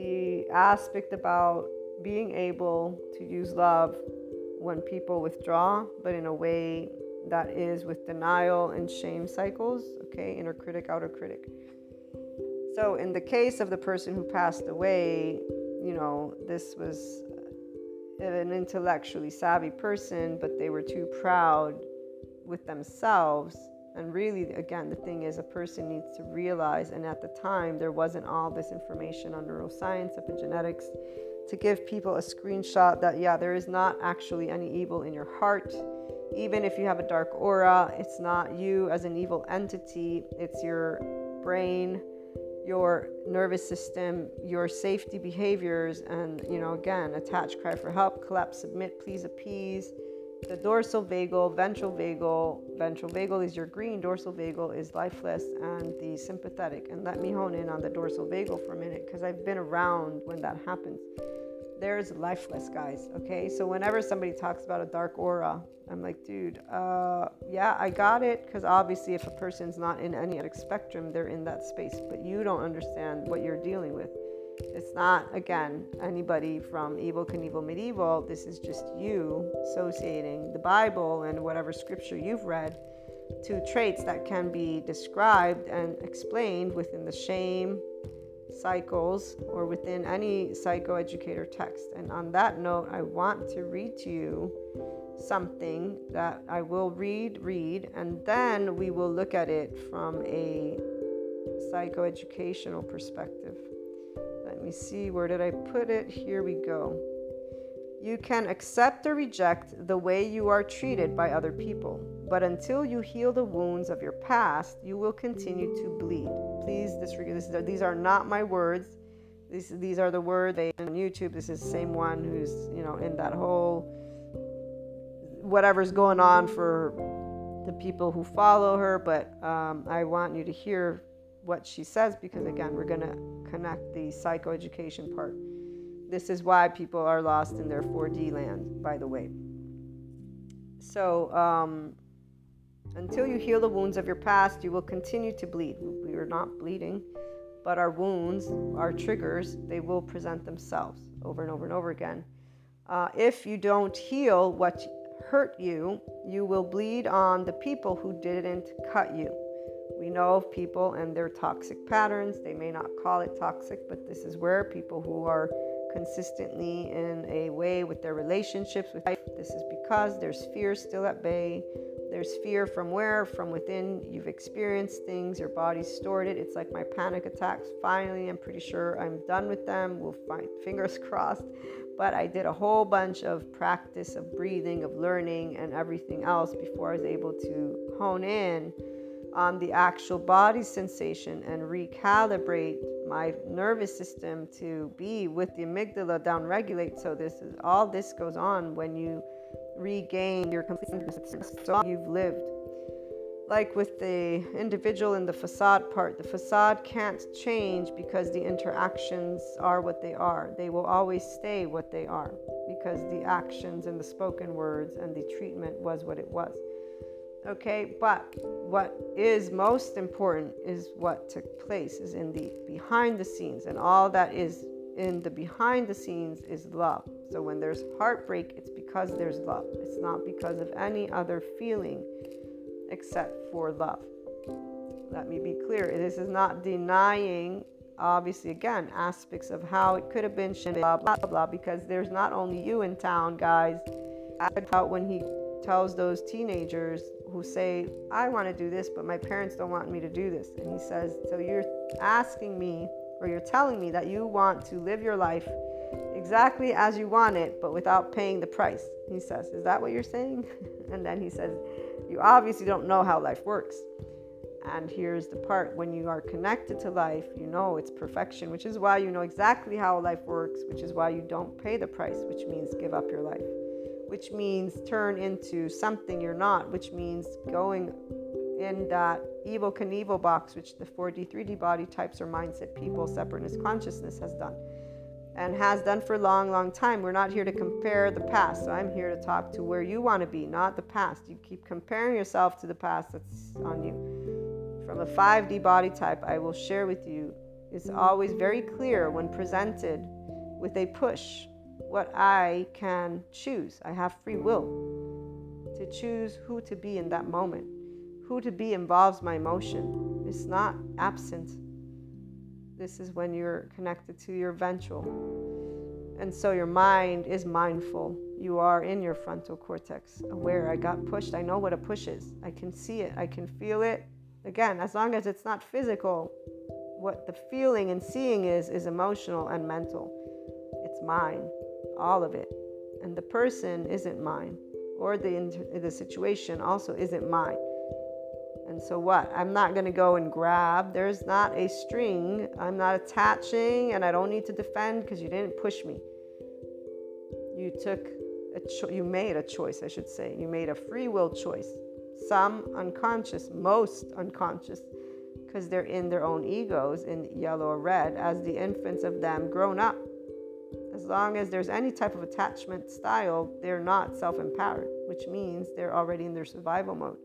the aspect about being able to use love when people withdraw, but in a way that is with denial and shame cycles, okay, inner critic, outer critic. So, in the case of the person who passed away, you know, this was an intellectually savvy person, but they were too proud with themselves. And really, again, the thing is, a person needs to realize, and at the time, there wasn't all this information on neuroscience, epigenetics, to give people a screenshot that, yeah, there is not actually any evil in your heart. Even if you have a dark aura, it's not you as an evil entity, it's your brain, your nervous system, your safety behaviors, and, you know, again, attach, cry for help, collapse, submit, please appease the dorsal vagal, ventral vagal. Ventral vagal is your green, dorsal vagal is lifeless, and the sympathetic. And let me hone in on the dorsal vagal for a minute because I've been around when that happens. There's lifeless, guys. Okay, so whenever somebody talks about a dark aura, I'm like, dude, uh, yeah, I got it. Because obviously, if a person's not in any spectrum, they're in that space, but you don't understand what you're dealing with. It's not, again, anybody from Evel Knievel Medieval. This is just you associating the Bible and whatever scripture you've read to traits that can be described and explained within the shame cycles or within any psychoeducator text. And on that note, I want to read to you something that I will read, read, and then we will look at it from a psychoeducational perspective. Let me see, where did I put it? Here we go. You can accept or reject the way you are treated by other people, but until you heal the wounds of your past, you will continue to bleed. Please disregard this. These are not my words. These, these are the words they on YouTube. This is the same one who's, you know, in that whole whatever's going on for the people who follow her. But um, I want you to hear what she says because, again, we're going to connect the psychoeducation part. This is why people are lost in their 4D land, by the way. So, um, until you heal the wounds of your past, you will continue to bleed. We are not bleeding, but our wounds, our triggers, they will present themselves over and over and over again. Uh, if you don't heal what hurt you, you will bleed on the people who didn't cut you. We know of people and their toxic patterns. They may not call it toxic, but this is where people who are consistently in a way with their relationships with life, this is because there's fear still at bay. There's fear from where? From within. You've experienced things, your body's stored it. It's like my panic attacks. Finally, I'm pretty sure I'm done with them. We'll find fingers crossed. But I did a whole bunch of practice of breathing, of learning, and everything else before I was able to hone in on the actual body sensation and recalibrate my nervous system to be with the amygdala down regulate so this is all this goes on when you regain your complete so you've lived. Like with the individual in the facade part the facade can't change because the interactions are what they are. They will always stay what they are because the actions and the spoken words and the treatment was what it was okay but what is most important is what took place is in the behind the scenes and all that is in the behind the scenes is love So when there's heartbreak, it's because there's love. It's not because of any other feeling except for love. Let me be clear. This is not denying, obviously, again, aspects of how it could have been, blah, blah, blah, because there's not only you in town, guys. About when he tells those teenagers who say, I want to do this, but my parents don't want me to do this. And he says, So you're asking me, or you're telling me that you want to live your life exactly as you want it, but without paying the price. He says, Is that what you're saying? and then he says, You obviously don't know how life works. And here's the part when you are connected to life, you know it's perfection, which is why you know exactly how life works, which is why you don't pay the price, which means give up your life, which means turn into something you're not, which means going in that Evel Knievel box, which the 4D, 3D body types or mindset people, separateness consciousness has done and has done for a long, long time. We're not here to compare the past. So I'm here to talk to where you want to be, not the past. You keep comparing yourself to the past, that's on you. From a 5D body type, I will share with you, it's always very clear when presented with a push what I can choose. I have free will to choose who to be in that moment. Who to be involves my emotion. It's not absent this is when you're connected to your ventral. And so your mind is mindful. You are in your frontal cortex, aware. I got pushed. I know what a push is. I can see it. I can feel it. Again, as long as it's not physical, what the feeling and seeing is, is emotional and mental. It's mine, all of it. And the person isn't mine, or the, the situation also isn't mine. And so what? I'm not going to go and grab. There's not a string. I'm not attaching and I don't need to defend because you didn't push me. You took a cho- you made a choice, I should say. You made a free will choice. Some unconscious, most unconscious because they're in their own egos in yellow or red as the infants of them grown up. As long as there's any type of attachment style, they're not self empowered, which means they're already in their survival mode.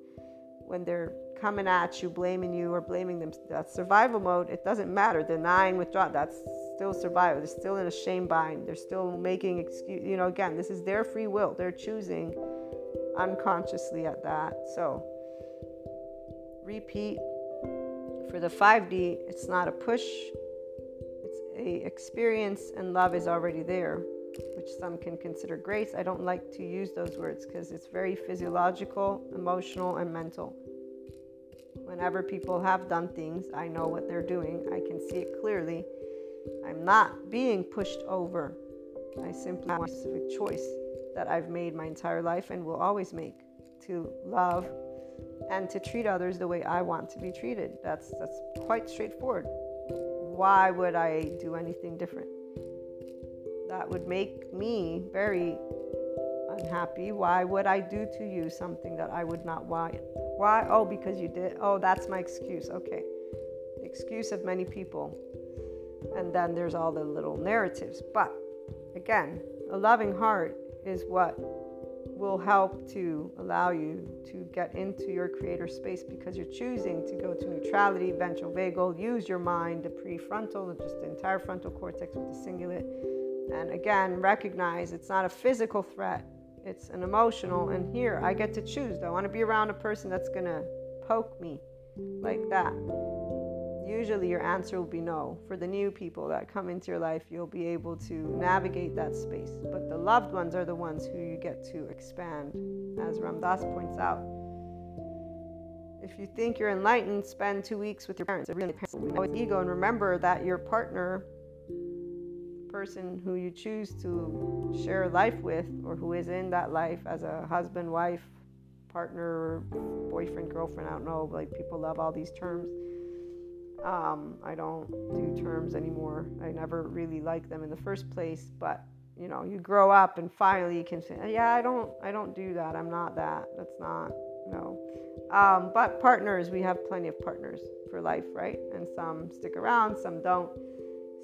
When they're coming at you, blaming you or blaming them. That's survival mode. It doesn't matter. Denying, withdraw. That's still survival. They're still in a shame bind. They're still making excuse. You know, again, this is their free will. They're choosing unconsciously at that. So repeat. For the 5D, it's not a push. A experience, and love is already there which some can consider grace. I don't like to use those words because it's very physiological, emotional, and mental. Whenever people have done things, I know what they're doing. I can see it clearly. I'm not being pushed over. I simply have a specific choice that I've made my entire life and will always make to love and to treat others the way I want to be treated. That's that's quite straightforward. Why would I do anything different? That would make me very unhappy. Why would I do to you something that I would not want? Why? Oh, because you did. Oh, that's my excuse. Okay. Excuse of many people. And then there's all the little narratives. But again, a loving heart is what will help to allow you to get into your creator space because you're choosing to go to neutrality, ventral vagal, use your mind, the prefrontal, just the entire frontal cortex with the cingulate. And again, recognize it's not a physical threat, it's an emotional. And here I get to choose. Do I want to be around a person that's going to poke me like that? Usually your answer will be no. For the new people that come into your life, you'll be able to navigate that space. But the loved ones are the ones who you get to expand, as Ram Dass points out. If you think you're enlightened, spend two weeks with your parents. Really, always ego, and remember that your partner person who you choose to share life with or who is in that life as a husband, wife, partner, boyfriend, girlfriend, I don't know, like people love all these terms. Um, I don't do terms anymore. I never really liked them in the first place, but you know, you grow up and finally you can say, yeah, I don't, I don't do that. I'm not that. That's not, no. Um, but partners, we have plenty of partners for life, right? And some stick around, some don't.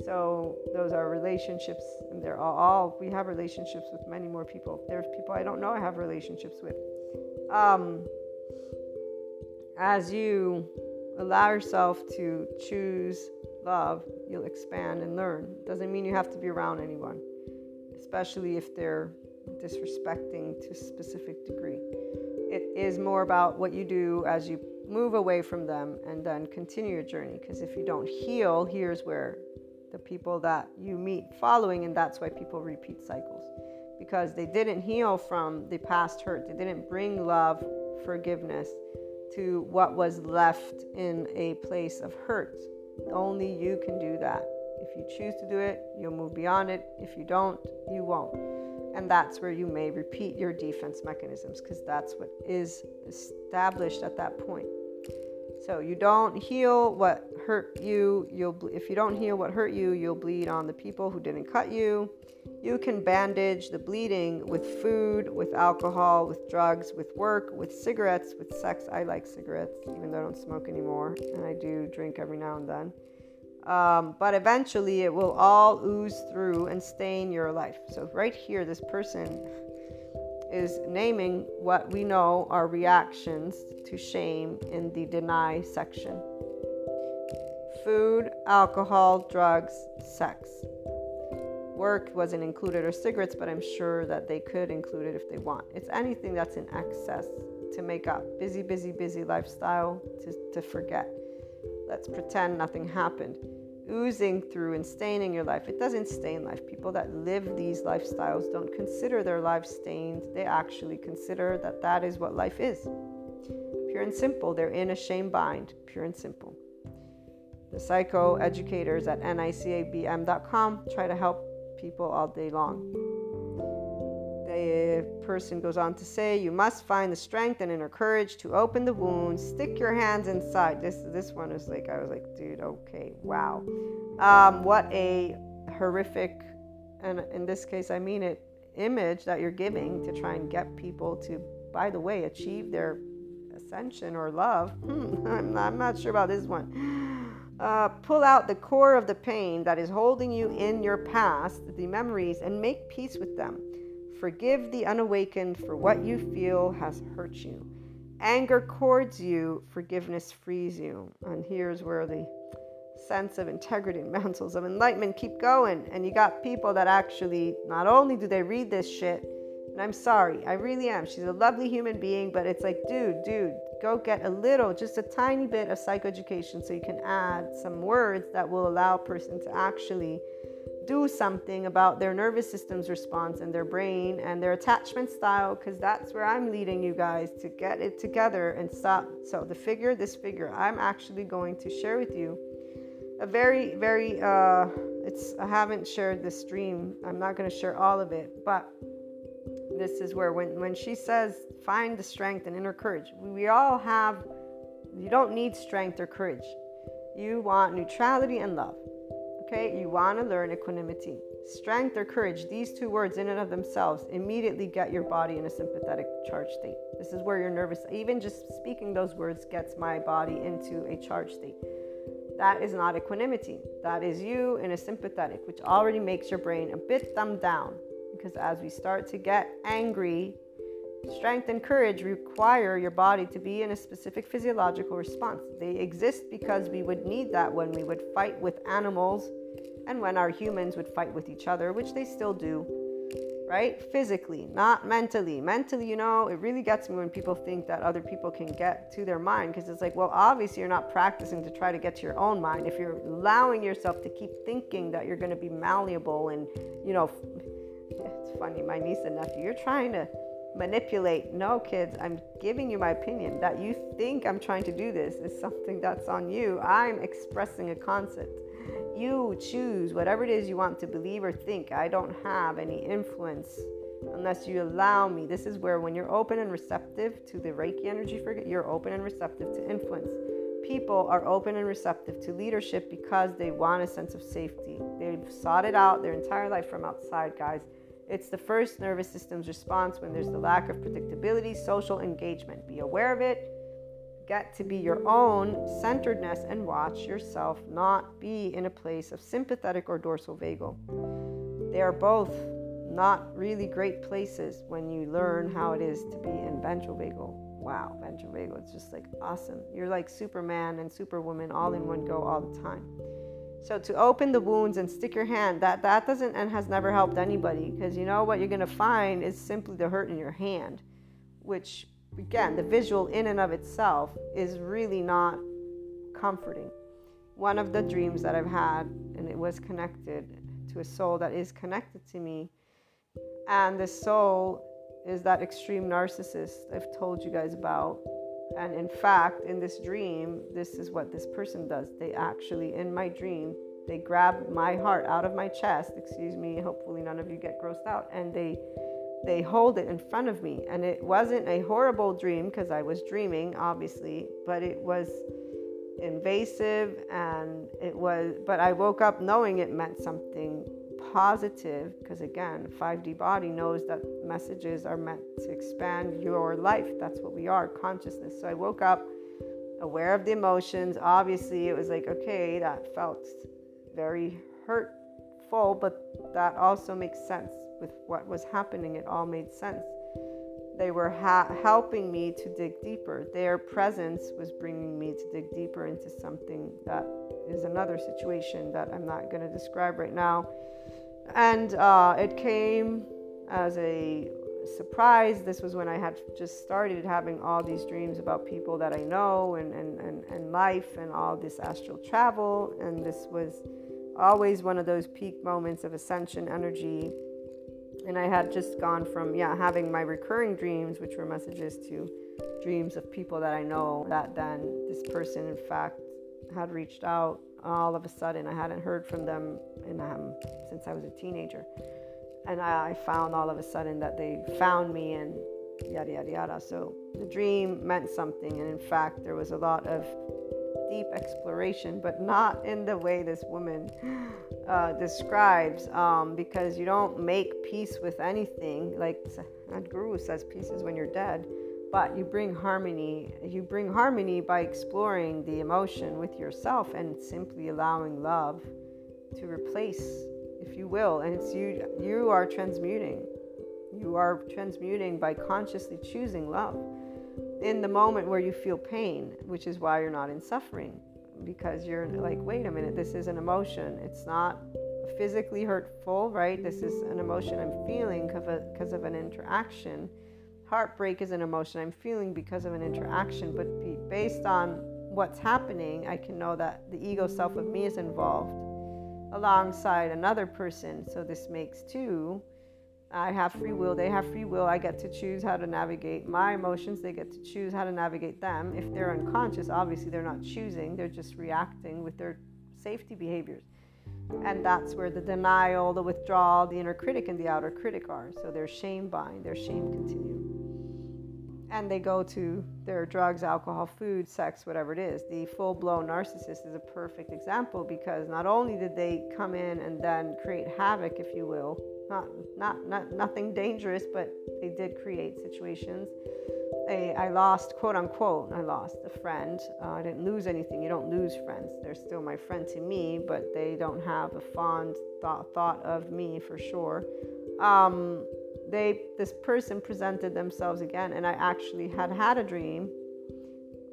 So those are relationships, and they're all, all, we have relationships with many more people. There's people I don't know I have relationships with. Um, as you allow yourself to choose love, you'll expand and learn. Doesn't mean you have to be around anyone. especially if they're disrespecting to a specific degree. It is more about what you do as you move away from them and then continue your journey. Because if you don't heal, here's where the people that you meet following, and that's why people repeat cycles because they didn't heal from the past hurt, they didn't bring love, forgiveness to what was left in a place of hurt. Only you can do that. If you choose to do it, you'll move beyond it. If you don't, you won't. And that's where you may repeat your defense mechanisms because that's what is established at that point. So you don't heal what hurt you. You'll if you don't heal what hurt you, you'll bleed on the people who didn't cut you. You can bandage the bleeding with food, with alcohol, with drugs, with work, with cigarettes, with sex. I like cigarettes, even though I don't smoke anymore, and I do drink every now and then. Um, but eventually, it will all ooze through and stain your life. So, right here, this person is naming what we know are reactions to shame in the deny section food, alcohol, drugs, sex. Work wasn't included or cigarettes, but I'm sure that they could include it if they want. It's anything that's in excess to make up. Busy, busy, busy lifestyle to, to forget. Let's pretend nothing happened oozing through and staining your life. It doesn't stain life. People that live these lifestyles don't consider their life stained. They actually consider that that is what life is. Pure and simple. They're in a shame bind. Pure and simple. The psycho educators at nicabm.com try to help people all day long. The person goes on to say, You must find the strength and inner courage to open the wound, stick your hands inside. This this one was like, I was like, dude, okay, wow. Um, what a horrific, and in this case, I mean it, image that you're giving to try and get people to, by the way, achieve their ascension or love. Hmm, I'm, not, I'm not sure about this one. Uh, pull out the core of the pain that is holding you in your past, the memories, and make peace with them. Forgive the unawakened for what you feel has hurt you. Anger cords you, forgiveness frees you. And here's where the sense of integrity and mantles of enlightenment keep going. And you got people that actually, not only do they read this shit, and I'm sorry, I really am. She's a lovely human being, but it's like, dude, dude, go get a little, just a tiny bit of psychoeducation so you can add some words that will allow a person to actually do something about their nervous system's response and their brain and their attachment style because that's where I'm leading you guys to get it together and stop. So, the figure, this figure, I'm actually going to share with you a very, very, uh, it's, I haven't shared the stream. I'm not going to share all of it, but this is where when, when she says find the strength and inner courage, we, we all have, you don't need strength or courage. You want neutrality and love. Okay, you want to learn equanimity. Strength or courage, these two words in and of themselves immediately get your body in a sympathetic charge state. This is where you're nervous. Even just speaking those words gets my body into a charge state. That is not equanimity. That is you in a sympathetic, which already makes your brain a bit dumbed down. Because as we start to get angry, Strength and courage require your body to be in a specific physiological response. They exist because we would need that when we would fight with animals and when our humans would fight with each other, which they still do, right? Physically, not mentally. Mentally, you know, it really gets me when people think that other people can get to their mind because it's like, well, obviously, you're not practicing to try to get to your own mind. If you're allowing yourself to keep thinking that you're going to be malleable and, you know, it's funny, my niece and nephew, you're trying to manipulate. No, kids, I'm giving you my opinion. That you think I'm trying to do this is something that's on you. I'm expressing a concept. You choose whatever it is you want to believe or think. I don't have any influence unless you allow me. This is where, when you're open and receptive to the Reiki energy, you're open and receptive to influence. People are open and receptive to leadership because they want a sense of safety. They've sought it out their entire life from outside, guys. It's the first nervous system's response when there's the lack of predictability, social engagement. Be aware of it. Get to be your own centeredness and watch yourself not be in a place of sympathetic or dorsal vagal. They are both not really great places when you learn how it is to be in ventral vagal. Wow, ventral vagal, it's just like awesome. You're like Superman and Superwoman all in one go all the time. So to open the wounds and stick your hand, that that doesn't and has never helped anybody because you know what you're gonna find is simply the hurt in your hand, which again the visual in and of itself is really not comforting. One of the dreams that I've had, and it was connected to a soul that is connected to me, and the soul is that extreme narcissist I've told you guys about and in fact, in this dream, this is what this person does. They actually, in my dream, they grab my heart out of my chest, excuse me, hopefully none of you get grossed out, and they they hold it in front of me. And it wasn't a horrible dream because I was dreaming, obviously, but it was invasive and it was but I woke up knowing it meant something positive because again 5d body knows that messages are meant to expand your life. That's what we are consciousness. So i woke up aware of the emotions. Obviously it was like okay that felt very hurtful but that also makes sense with what was happening it all made sense they were ha- helping me to dig deeper their presence was bringing me to dig deeper into something that is another situation that i'm not going to describe right now and uh, it came as a surprise. This was when I had just started having all these dreams about people that I know and, and, and, and life and all this astral travel. And this was always one of those peak moments of ascension energy. And I had just gone from, yeah, having my recurring dreams, which were messages, to dreams of people that I know. That then this person, in fact, had reached out all of a sudden. I hadn't heard from them in, um, since I was a teenager. And I, I found all of a sudden that they found me and yada, yada, yada. So the dream meant something. And in fact, there was a lot of deep exploration, but not in the way this woman uh, describes, um, because you don't make peace with anything. Like Guru says, peace is when you're dead but you bring harmony you bring harmony by exploring the emotion with yourself and simply allowing love to replace if you will and it's you you are transmuting you are transmuting by consciously choosing love in the moment where you feel pain which is why you're not in suffering because you're like wait a minute this is an emotion it's not physically hurtful right this is an emotion i'm feeling because of an interaction heartbreak is an emotion I'm feeling because of an interaction, but based on what's happening, I can know that the ego self of me is involved alongside another person. So this makes two. I have free will, they have free will. I get to choose how to navigate my emotions, they get to choose how to navigate them. If they're unconscious, obviously they're not choosing, they're just reacting with their safety behaviors. And that's where the denial, the withdrawal, the inner critic, and the outer critic are. So their shame bind, their shame continue and they go to their drugs, alcohol, food, sex, whatever it is. The full blown narcissist is a perfect example because not only did they come in and then create havoc, if you will, not, not, not nothing dangerous, but they did create situations. I, I lost, quote unquote, I lost a friend. Uh, I didn't lose anything. You don't lose friends. They're still my friend to me, but they don't have a fond thought, thought of me for sure. Um, they this person presented themselves again and i actually had had a dream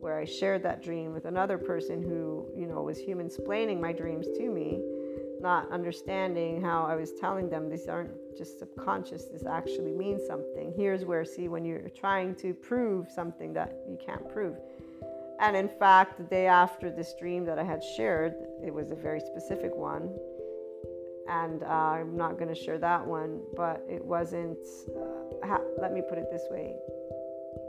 where i shared that dream with another person who you know was human explaining my dreams to me not understanding how i was telling them these aren't just subconscious this actually means something here's where see when you're trying to prove something that you can't prove and in fact the day after this dream that i had shared it was a very specific one and uh, I'm not going to share that one, but it wasn't. Uh, ha- let me put it this way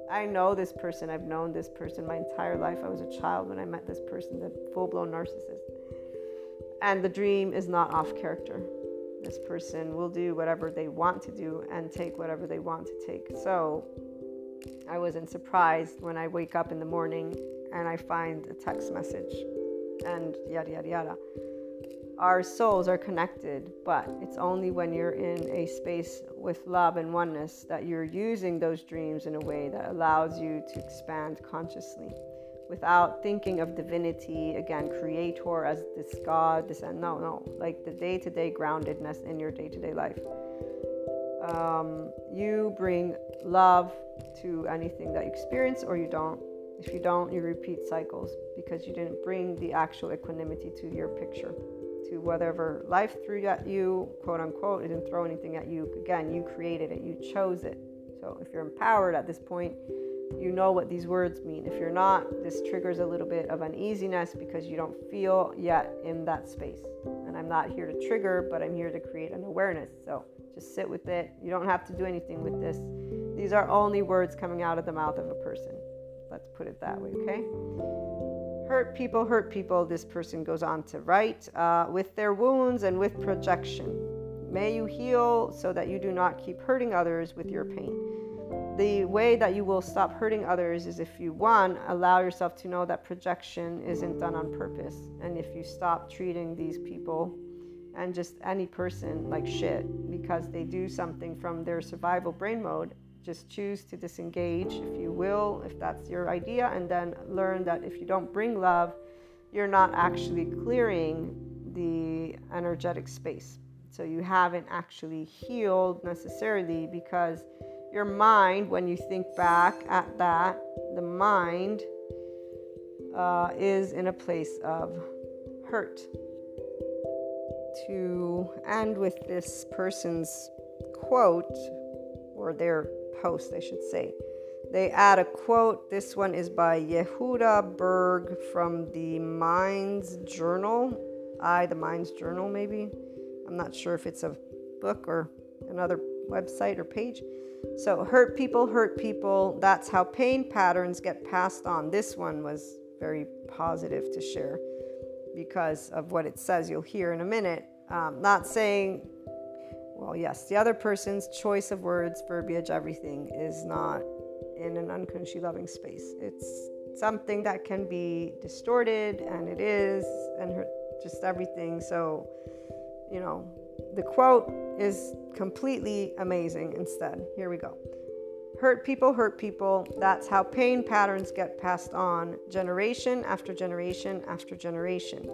I know this person, I've known this person my entire life. I was a child when I met this person, the full blown narcissist. And the dream is not off character. This person will do whatever they want to do and take whatever they want to take. So I wasn't surprised when I wake up in the morning and I find a text message and yada, yada, yada our souls are connected, but it's only when you're in a space with love and oneness that you're using those dreams in a way that allows you to expand consciously without thinking of divinity, again, creator as this God, this, and no, no, like the day to day groundedness in your day to day life. Um, you bring love to anything that you experience or you don't. If you don't, you repeat cycles because you didn't bring the actual equanimity to your picture. to whatever life threw at you, quote unquote. It didn't throw anything at you. Again, you created it, you chose it. So if you're empowered at this point, you know what these words mean. If you're not, this triggers a little bit of uneasiness because you don't feel yet in that space. And I'm not here to trigger, but I'm here to create an awareness. So just sit with it. You don't have to do anything with this. These are only words coming out of the mouth of a person. Let's put it that way, okay? Hurt people, hurt people, this person goes on to write, uh, with their wounds and with projection. May you heal so that you do not keep hurting others with your pain. The way that you will stop hurting others is if you, one, allow yourself to know that projection isn't done on purpose. And if you stop treating these people and just any person like shit because they do something from their survival brain mode just choose to disengage if you will, if that's your idea, and then learn that if you don't bring love, you're not actually clearing the energetic space. So you haven't actually healed necessarily because your mind, when you think back at that, the mind uh, is in a place of hurt. To end with this person's quote or their post, I should say. They add a quote. This one is by Yehuda Berg from the Minds Journal. I, the Minds Journal, maybe. I'm not sure if it's a book or another website or page. So, hurt people hurt people. That's how pain patterns get passed on. This one was very positive to share because of what it says. You'll hear in a minute. Um, not saying well, yes, the other person's choice of words, verbiage, everything is not in an unconsciously loving space. It's something that can be distorted, and it is, and just everything. So, you know, the quote is completely amazing instead. Here we go. Hurt people hurt people. That's how pain patterns get passed on generation after generation after generation.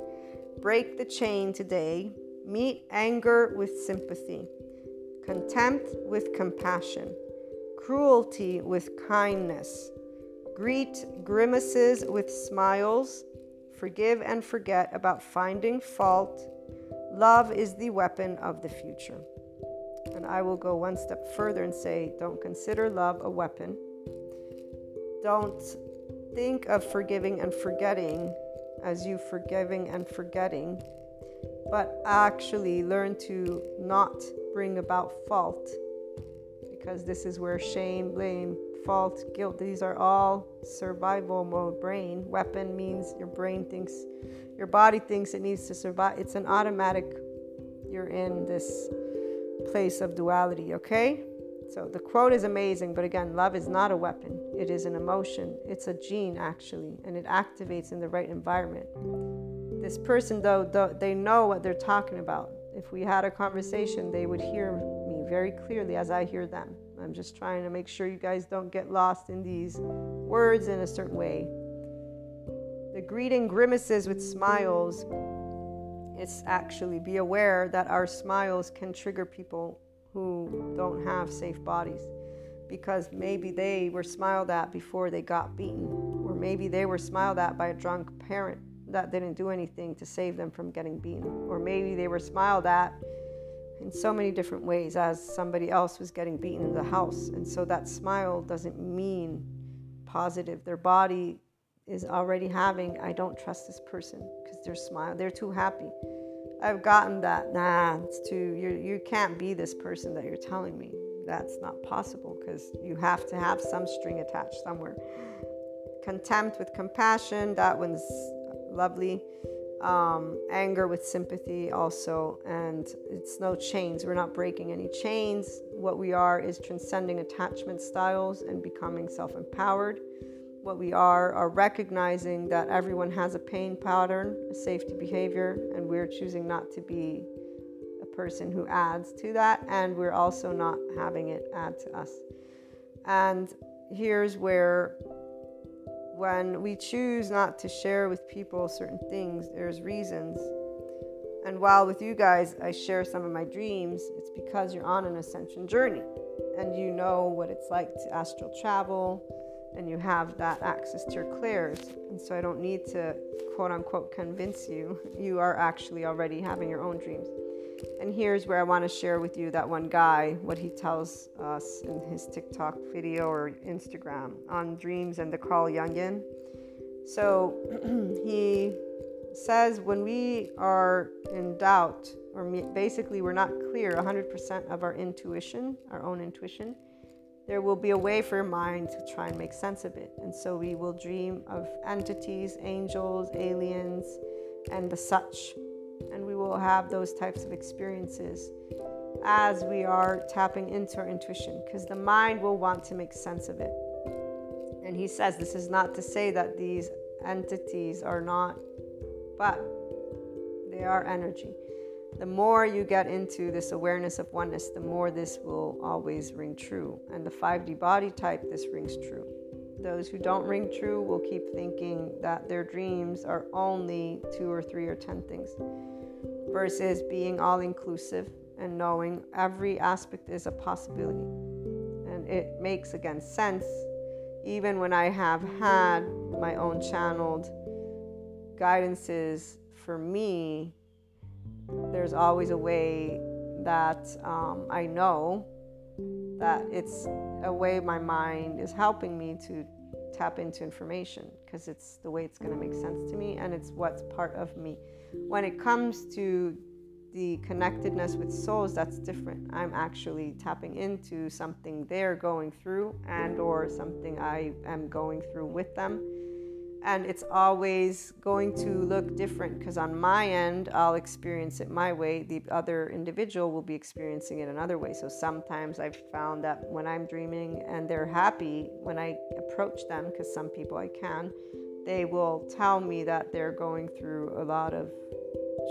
Break the chain today Meet anger with sympathy, contempt with compassion, cruelty with kindness. Greet grimaces with smiles. Forgive and forget about finding fault. Love is the weapon of the future. And I will go one step further and say don't consider love a weapon. Don't think of forgiving and forgetting as you forgiving and forgetting but actually learn to not bring about fault because this is where shame, blame, fault, guilt, these are all survival mode brain. Weapon means your brain thinks, your body thinks it needs to survive. It's an automatic, you're in this place of duality, okay? So the quote is amazing, but again, love is not a weapon. It is an emotion. It's a gene, actually, and it activates in the right environment. This person, though, they know what they're talking about. If we had a conversation, they would hear me very clearly as I hear them. I'm just trying to make sure you guys don't get lost in these words in a certain way. The greeting grimaces with smiles is actually be aware that our smiles can trigger people who don't have safe bodies because maybe they were smiled at before they got beaten, or maybe they were smiled at by a drunk parent that didn't do anything to save them from getting beaten. Or maybe they were smiled at in so many different ways as somebody else was getting beaten in the house. And so that smile doesn't mean positive. Their body is already having, I don't trust this person because they're smile. They're too happy. I've gotten that. Nah, it's too, you, you can't be this person that you're telling me. That's not possible because you have to have some string attached somewhere. Contempt with compassion, that one's lovely. Um, anger with sympathy also and it's no chains. We're not breaking any chains. What we are is transcending attachment styles and becoming self-empowered. What we are are recognizing that everyone has a pain pattern a safety behavior and we're choosing not to be a person who adds to that and we're also not having it add to us. And here's where when we choose not to share with people certain things, there's reasons. And while with you guys, I share some of my dreams, it's because you're on an ascension journey and you know what it's like to astral travel and you have that access to your clairs. And so I don't need to quote unquote convince you. You are actually already having your own dreams. And here's where I want to share with you that one guy, what he tells us in his TikTok video or Instagram on dreams and the Carl Jungian. So he says when we are in doubt, or basically we're not clear 100% of our intuition, our own intuition, there will be a way for your mind to try and make sense of it. And so we will dream of entities, angels, aliens, and the such. And we will have those types of experiences as we are tapping into our intuition because the mind will want to make sense of it. And he says this is not to say that these entities are not, but they are energy the more you get into this awareness of oneness, the more this will always ring true. And the 5D body type, this rings true. Those who don't ring true will keep thinking that their dreams are only two or three or ten things, versus being all inclusive and knowing every aspect is a possibility. And it makes, again, sense even when I have had my own channeled guidances for me there's always a way that um, I know that it's a way my mind is helping me to tap into information because it's the way it's going to make sense to me and it's what's part of me. When it comes to the connectedness with souls that's different i'm actually tapping into something they're going through and or something i am going through with them and it's always going to look different because on my end i'll experience it my way the other individual will be experiencing it another way. So sometimes i've found that when i'm dreaming and they're happy when i approach them because some people i can they will tell me that they're going through a lot of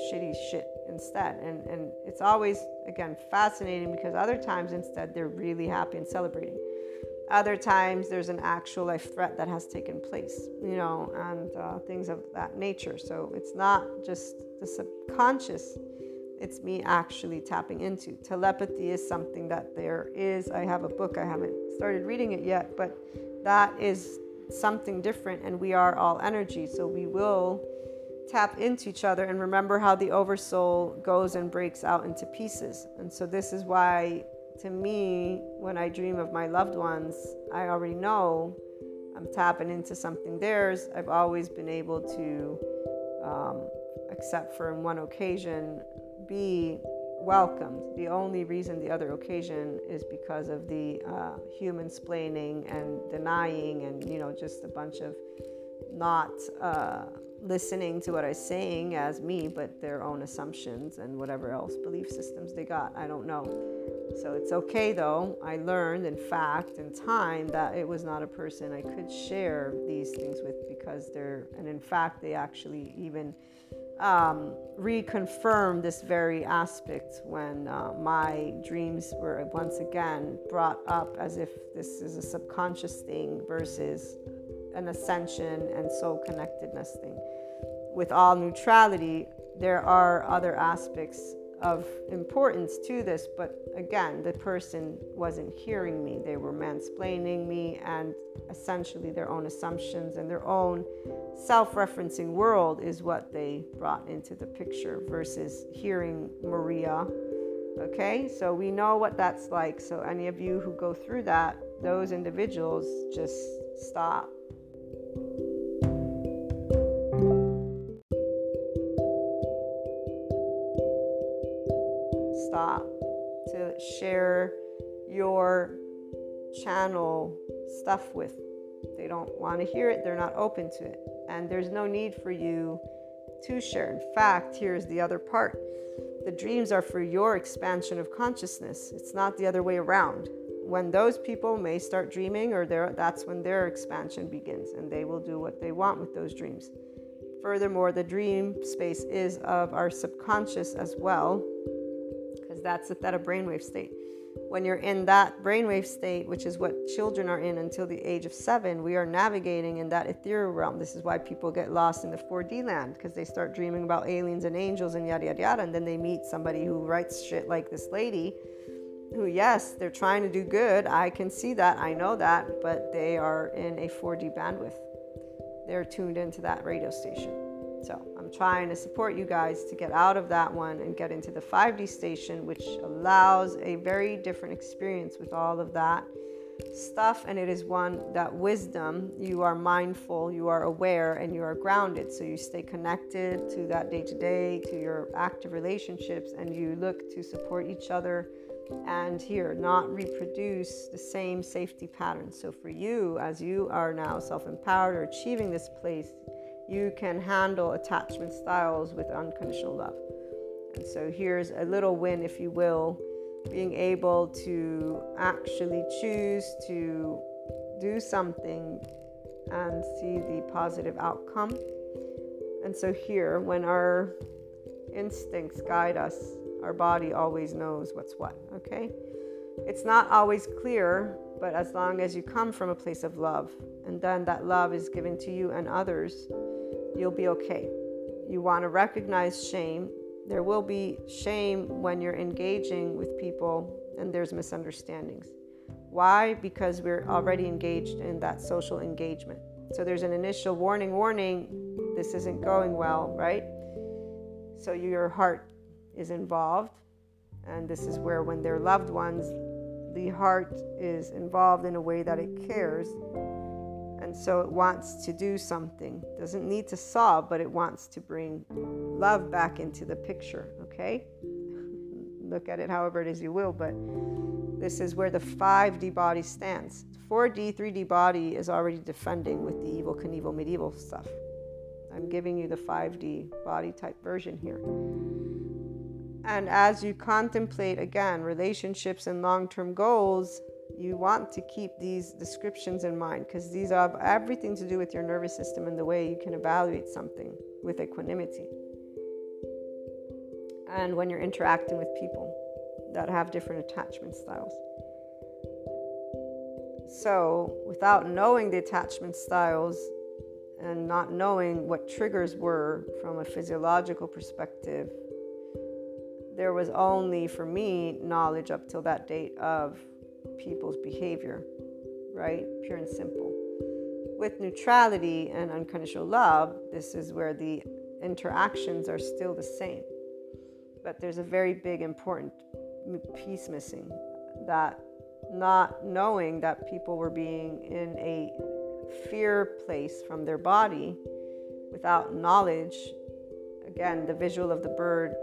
shitty shit instead. And and it's always again fascinating because other times instead they're really happy and celebrating other times there's an actual life threat that has taken place, you know, and uh, things of that nature. So it's not just the subconscious, it's me actually tapping into. Telepathy is something that there is. I have a book, I haven't started reading it yet, but that is something different, and we are all energy. So we will tap into each other and remember how the oversoul goes and breaks out into pieces. And so this is why to me, when I dream of my loved ones, I already know I'm tapping into something theirs. I've always been able to, um, except for in one occasion, be welcomed. The only reason the other occasion is because of the uh, human splaining and denying, and you know, just a bunch of not uh, listening to what I'm saying as me, but their own assumptions and whatever else belief systems they got. I don't know. So it's okay though. I learned, in fact, in time, that it was not a person I could share these things with because they're, and in fact, they actually even um, reconfirmed this very aspect when uh, my dreams were once again brought up as if this is a subconscious thing versus an ascension and soul connectedness thing. With all neutrality, there are other aspects of importance to this, but again, the person wasn't hearing me. They were mansplaining me and essentially their own assumptions and their own self referencing world is what they brought into the picture versus hearing Maria. Okay, so we know what that's like. So, any of you who go through that, those individuals just stop stop to share your channel stuff with. They don't want to hear it, they're not open to it. And there's no need for you to share. In fact, here's the other part the dreams are for your expansion of consciousness, it's not the other way around. When those people may start dreaming, or that's when their expansion begins, and they will do what they want with those dreams. Furthermore, the dream space is of our subconscious as well, that's the theta brainwave state. When you're in that brainwave state, which is what children are in until the age of seven, we are navigating in that ethereal realm. This is why people get lost in the 4D land because they start dreaming about aliens and angels and yada yada yada, and then they meet somebody who writes shit like this lady who, yes, they're trying to do good. I can see that. I know that. But they are in a 4D bandwidth. They're tuned into that radio station. So I'm trying to support you guys to get out of that one and get into the 5D station, which allows a very different experience with all of that stuff. And it is one that wisdom, you are mindful, you are aware, and you are grounded. So you stay connected to that day to day, to your active relationships, and you look to support each other and here not reproduce the same safety patterns. So for you, as you are now self empowered or achieving this place, you can handle attachment styles with unconditional love. And so here's a little win, if you will, being able to actually choose to do something and see the positive outcome. And so here, when our instincts guide us, our body always knows what's what, okay? It's not always clear, but as long as you come from a place of love and then that love is given to you and others, you'll be okay. You want to recognize shame. There will be shame when you're engaging with people and there's misunderstandings. Why? Because we're already engaged in that social engagement. So there's an initial warning, warning, this isn't going well, right? So your heart is involved. And this is where, when they're loved ones, the heart is involved in a way that it cares. And so it wants to do something. Doesn't need to solve, but it wants to bring love back into the picture, okay? Look at it however it is you will, but this is where the 5D body stands. 4D, 3D body is already defending with the Evel Knievel medieval stuff. I'm giving you the 5D body type version here. And as you contemplate again relationships and long term goals, you want to keep these descriptions in mind because these have everything to do with your nervous system and the way you can evaluate something with equanimity. And when you're interacting with people that have different attachment styles. So, without knowing the attachment styles and not knowing what triggers were from a physiological perspective, there was only for me knowledge up till that date of people's behavior, right? Pure and simple. With neutrality and unconditional love, this is where the interactions are still the same. But there's a very big, important piece missing that not knowing that people were being in a fear place from their body without knowledge. Again, the visual of the bird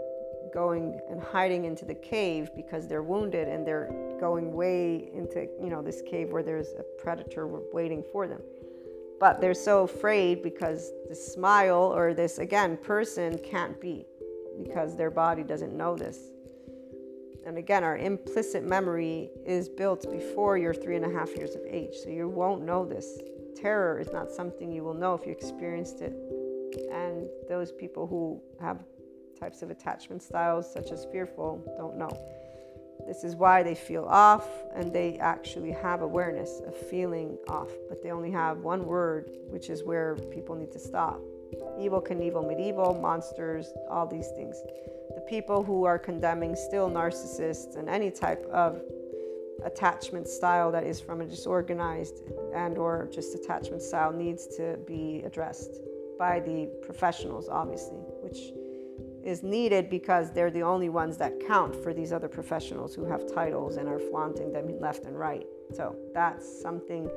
going and hiding into the cave because they're wounded and they're going way into you know this cave where there's a predator waiting for them. But they're so afraid because the smile or this again person can't be because their body doesn't know this. And again our implicit memory is built before you're three and a half years of age so you won't know this. Terror is not something you will know if you experienced it. And those people who have types of attachment styles, such as fearful, don't know. This is why they feel off and they actually have awareness of feeling off, but they only have one word, which is where people need to stop. Evel, Knievel, medieval, monsters, all these things. The people who are condemning still narcissists and any type of attachment style that is from a disorganized and or just attachment style needs to be addressed by the professionals obviously which is needed because they're the only ones that count for these other professionals who have titles and are flaunting them left and right. So that's something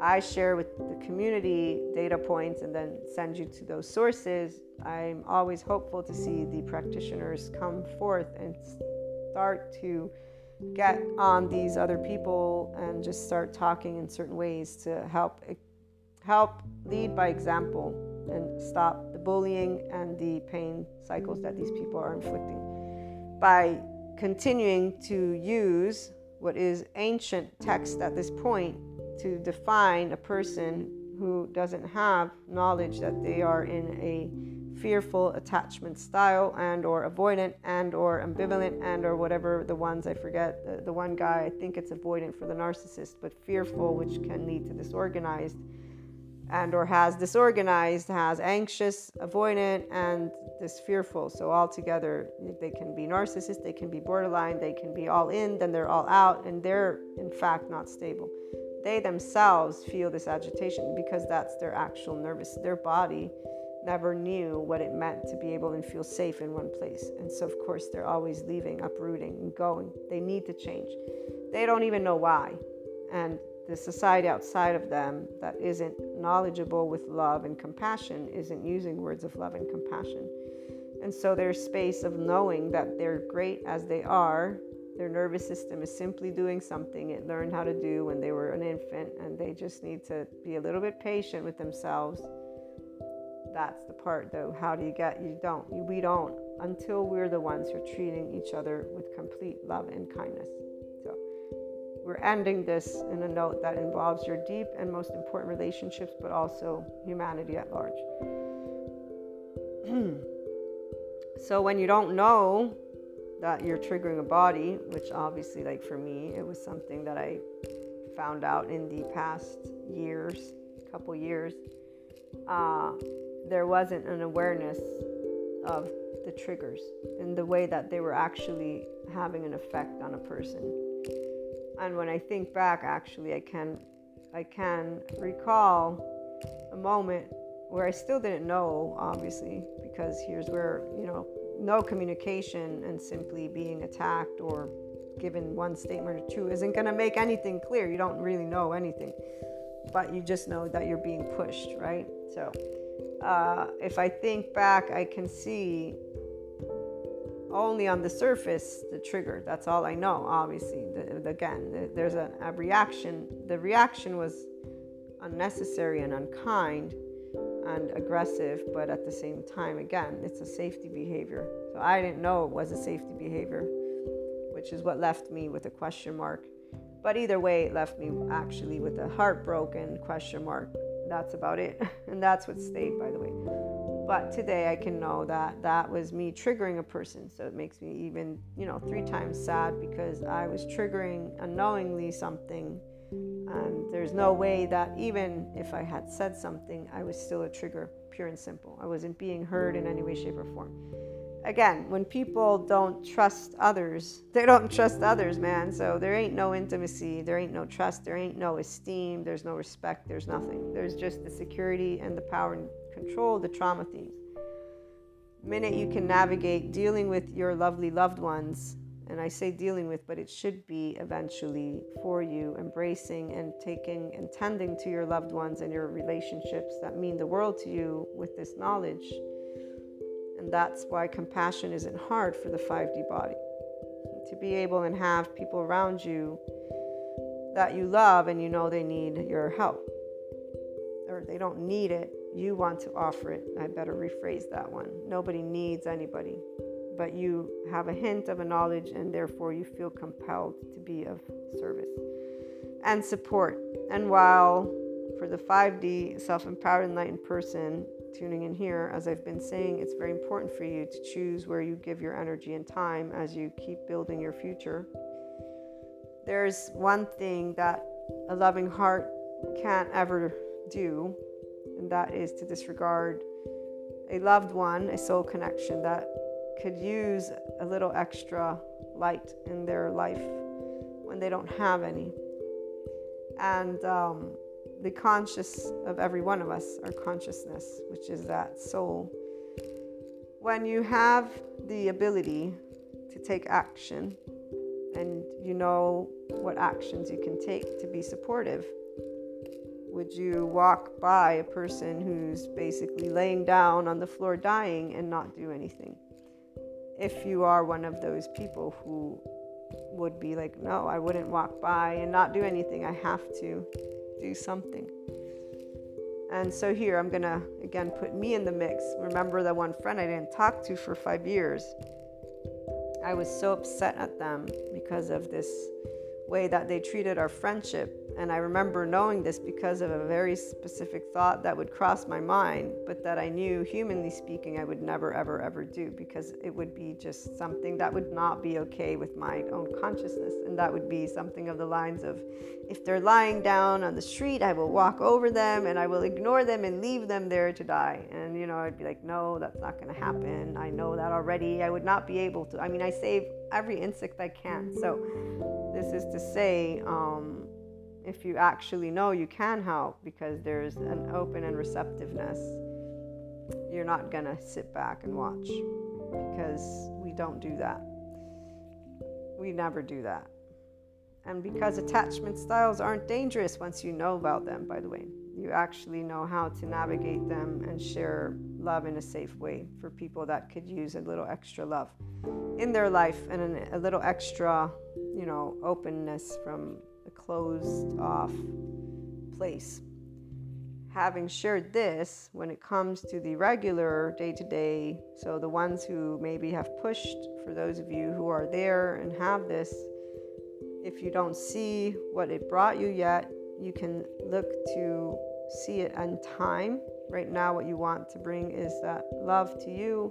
I share with the community data points and then send you to those sources. I'm always hopeful to see the practitioners come forth and start to get on these other people and just start talking in certain ways to help help lead by example and stop the bullying and the pain cycles that these people are inflicting. By continuing to use what is ancient text at this point to define a person who doesn't have knowledge that they are in a fearful attachment style and or avoidant and or ambivalent and or whatever the ones i forget the, the one guy i think it's avoidant for the narcissist but fearful which can lead to disorganized and or has disorganized, has anxious, avoidant, and this fearful. So all together, they can be narcissist they can be borderline, they can be all in, then they're all out, and they're in fact not stable. They themselves feel this agitation because that's their actual nervous, their body never knew what it meant to be able and feel safe in one place. And so, of course, they're always leaving, uprooting, and going. They need to change. They don't even know why. And the society outside of them that isn't knowledgeable with love and compassion isn't using words of love and compassion. And so their space of knowing that they're great as they are. Their nervous system is simply doing something it learned how to do when they were an infant, and they just need to be a little bit patient with themselves that's the part though how do you get you don't we don't until we're the ones who are treating each other with complete love and kindness we're ending this in a note that involves your deep and most important relationships but also humanity at large so when you don't know that you're triggering a body which obviously like for me it was something that i found out in the past years couple years uh, there wasn't an awareness of the triggers and the way that they were actually having an effect on a person. And when I think back, actually, I can, I can recall a moment where I still didn't know, obviously, because here's where you know no communication and simply being attacked or given one statement or two isn't going to make anything clear. You don't really know anything, but you just know that you're being pushed, right? So uh, if I think back, I can see only on the surface the trigger. That's all I know, obviously. The, the, again, the, there's a, a reaction. The reaction was unnecessary and unkind and aggressive, but at the same time, again, it's a safety behavior. So I didn't know it was a safety behavior, which is what left me with a question mark. But either way, it left me actually with a heartbroken question mark that's about it. And that's what stayed, by the way. But today I can know that that was me triggering a person. So it makes me even, you know, three times sad because I was triggering unknowingly something. And there's no way that even if I had said something, I was still a trigger, pure and simple. I wasn't being heard in any way, shape, or form again, when people don't trust others, they don't trust others, man. So there ain't no intimacy, there ain't no trust, there ain't no esteem, there's no respect, there's nothing. There's just the security and the power control, the trauma themes. minute you can navigate dealing with your lovely loved ones, and I say dealing with, but it should be eventually for you, embracing and taking and tending to your loved ones and your relationships that mean the world to you with this knowledge and that's why compassion isn't hard for the 5D body. To be able and have people around you that you love and you know they need your help, or they don't need it, you want to offer it. I better rephrase that one. Nobody needs anybody, but you have a hint of a knowledge and therefore you feel compelled to be of service and support. And while for the 5D self empowered enlightened person, tuning in here, as I've been saying, it's very important for you to choose where you give your energy and time as you keep building your future. There's one thing that a loving heart can't ever do, and that is to disregard a loved one, a soul connection that could use a little extra light in their life when they don't have any. And um, the conscious of every one of us, our consciousness, which is that soul. When you have the ability to take action and you know what actions you can take to be supportive, would you walk by a person who's basically laying down on the floor dying and not do anything? If you are one of those people who would be like, no, I wouldn't walk by and not do anything, I have to do something. And so here I'm going to again put me in the mix. Remember that one friend I didn't talk to for five years? I was so upset at them because of this way that they treated our friendship. And I remember knowing this because of a very specific thought that would cross my mind, but that I knew, humanly speaking, I would never, ever, ever do because it would be just something that would not be okay with my own consciousness. And that would be something of the lines of if they're lying down on the street, I will walk over them and I will ignore them and leave them there to die. And, you know, I'd be like, no, that's not going to happen. I know that already. I would not be able to. I mean, I save every insect I can. So, this is to say, um, if you actually know you can help because there's an open and receptiveness, you're not going to sit back and watch because we don't do that. We never do that. And because attachment styles aren't dangerous once you know about them, by the way, you actually know how to navigate them and share love in a safe way for people that could use a little extra love in their life and a little extra, you know, openness from a closed off place. Having shared this, when it comes to the regular day to day, so the ones who maybe have pushed, for those of you who are there and have this, if you don't see what it brought you yet, you can look to see it in time. Right now, what you want to bring is that love to you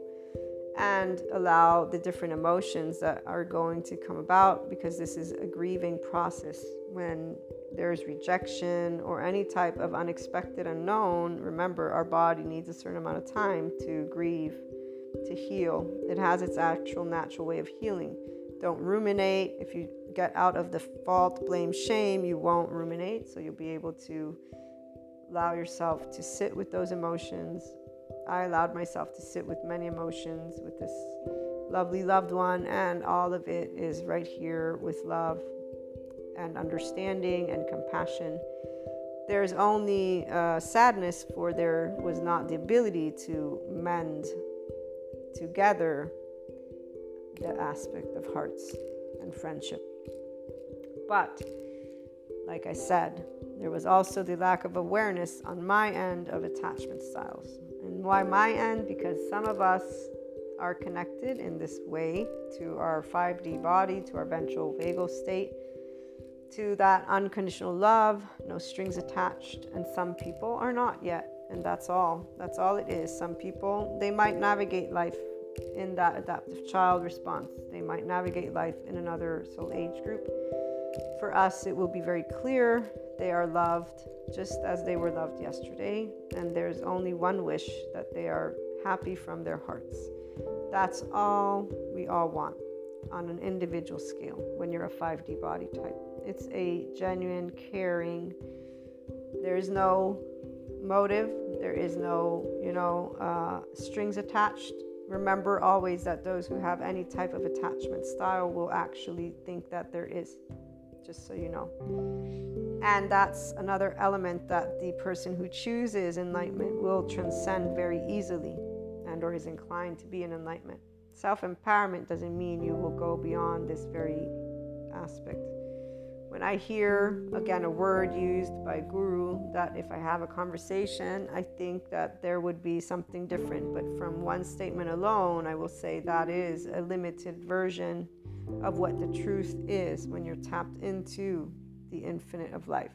and allow the different emotions that are going to come about because this is a grieving process. When there's rejection or any type of unexpected unknown, remember our body needs a certain amount of time to grieve, to heal. It has its actual natural way of healing. Don't ruminate. If you get out of the fault, blame, shame, you won't ruminate. So you'll be able to allow yourself to sit with those emotions I allowed myself to sit with many emotions with this lovely loved one, and all of it is right here with love and understanding and compassion. There's only uh, sadness for there was not the ability to mend together the aspect of hearts and friendship. But, like I said, there was also the lack of awareness on my end of attachment styles. And why my end? Because some of us are connected in this way to our 5D body, to our ventral vagal state, to that unconditional love, no strings attached, and some people are not yet. And that's all. That's all it is. Some people, they might navigate life in that adaptive child response. They might navigate life in another soul age group. For us, it will be very clear they are loved just as they were loved yesterday, and there's only one wish that they are happy from their hearts. That's all we all want on an individual scale when you're a 5D body type. It's a genuine, caring, there is no motive, there is no, you know, uh, strings attached. Remember always that those who have any type of attachment style will actually think that there is, just so you know. And that's another element that the person who chooses enlightenment will transcend very easily and or is inclined to be in enlightenment. Self-empowerment doesn't mean you will go beyond this very aspect. When I hear again a word used by guru that if I have a conversation, I think that there would be something different, but from one statement alone, I will say that is a limited version of what the truth is when you're tapped into the infinite of life.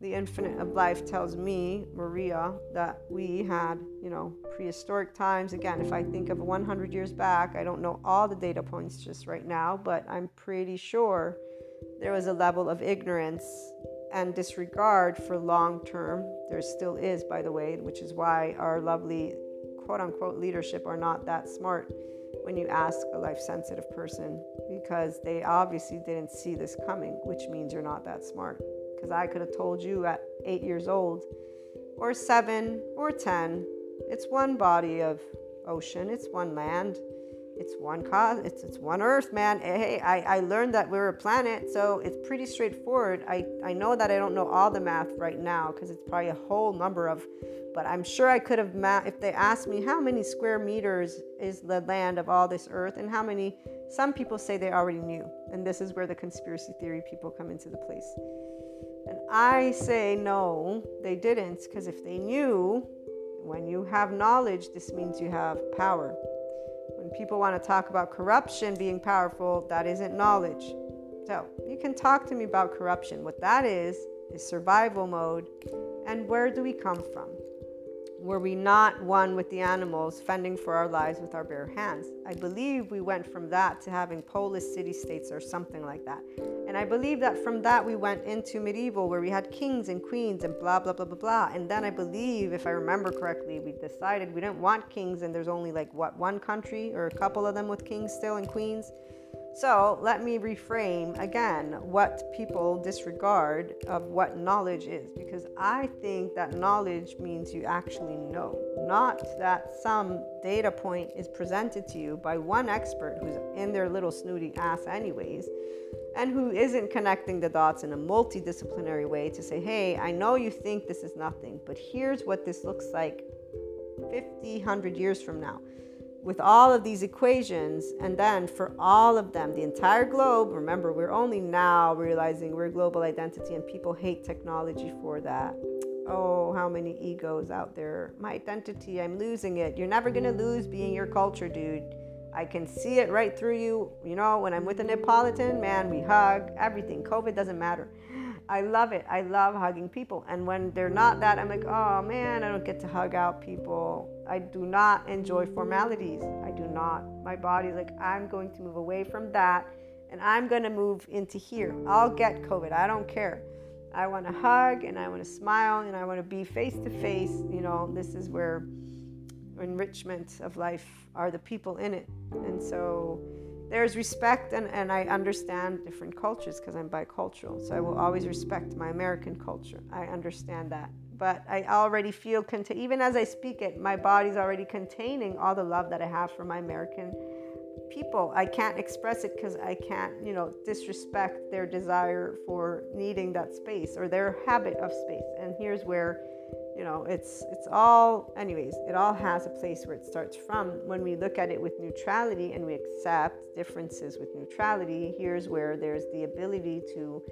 The infinite of life tells me, Maria, that we had, you know, prehistoric times. Again, if I think of 100 years back, I don't know all the data points just right now, but I'm pretty sure there was a level of ignorance and disregard for long term. There still is, by the way, which is why our lovely quote unquote leadership are not that smart when you ask a life sensitive person because they obviously didn't see this coming, which means you're not that smart. Because I could have told you at eight years old, or seven, or ten, it's one body of ocean, it's one land, it's one cause, it's, it's one earth, man. Eh, hey, I, I learned that we're a planet, so it's pretty straightforward. I, I know that I don't know all the math right now because it's probably a whole number of but I'm sure I could have, ma- if they asked me how many square meters is the land of all this earth and how many, some people say they already knew. And this is where the conspiracy theory people come into the place. And I say no, they didn't, because if they knew, when you have knowledge, this means you have power. When people want to talk about corruption being powerful, that isn't knowledge. So you can talk to me about corruption. What that is, is survival mode. And where do we come from? Were we not one with the animals, fending for our lives with our bare hands? I believe we went from that to having polis city states or something like that. And I believe that from that we went into medieval where we had kings and queens and blah, blah, blah, blah, blah. And then I believe, if I remember correctly, we decided we didn't want kings and there's only like what, one country or a couple of them with kings still and queens. So let me reframe again what people disregard of what knowledge is, because I think that knowledge means you actually know, not that some data point is presented to you by one expert who's in their little snooty ass, anyways, and who isn't connecting the dots in a multidisciplinary way to say, hey, I know you think this is nothing, but here's what this looks like 50, 100 years from now with all of these equations, and then for all of them, the entire globe, remember, we're only now realizing we're global identity, and people hate technology for that. Oh, how many egos out there. My identity, I'm losing it. You're never gonna lose being your culture, dude. I can see it right through you. You know, when I'm with a Neapolitan, man, we hug, everything. COVID doesn't matter. I love it. I love hugging people. And when they're not that, I'm like, oh man, I don't get to hug out people. I do not enjoy formalities. I do not. My body's like, I'm going to move away from that and I'm going to move into here. I'll get COVID. I don't care. I want to hug and I want to smile and I want to be face to face. You know, this is where enrichment of life are the people in it. And so, there's respect and, and I understand different cultures because I'm bicultural. So I will always respect my American culture. I understand that. But I already feel, cont- even as I speak it, my body's already containing all the love that I have for my American people. I can't express it because I can't, you know, disrespect their desire for needing that space or their habit of space. And here's where you know it's it's all anyways it all has a place where it starts from when we look at it with neutrality and we accept differences with neutrality here's where there's the ability to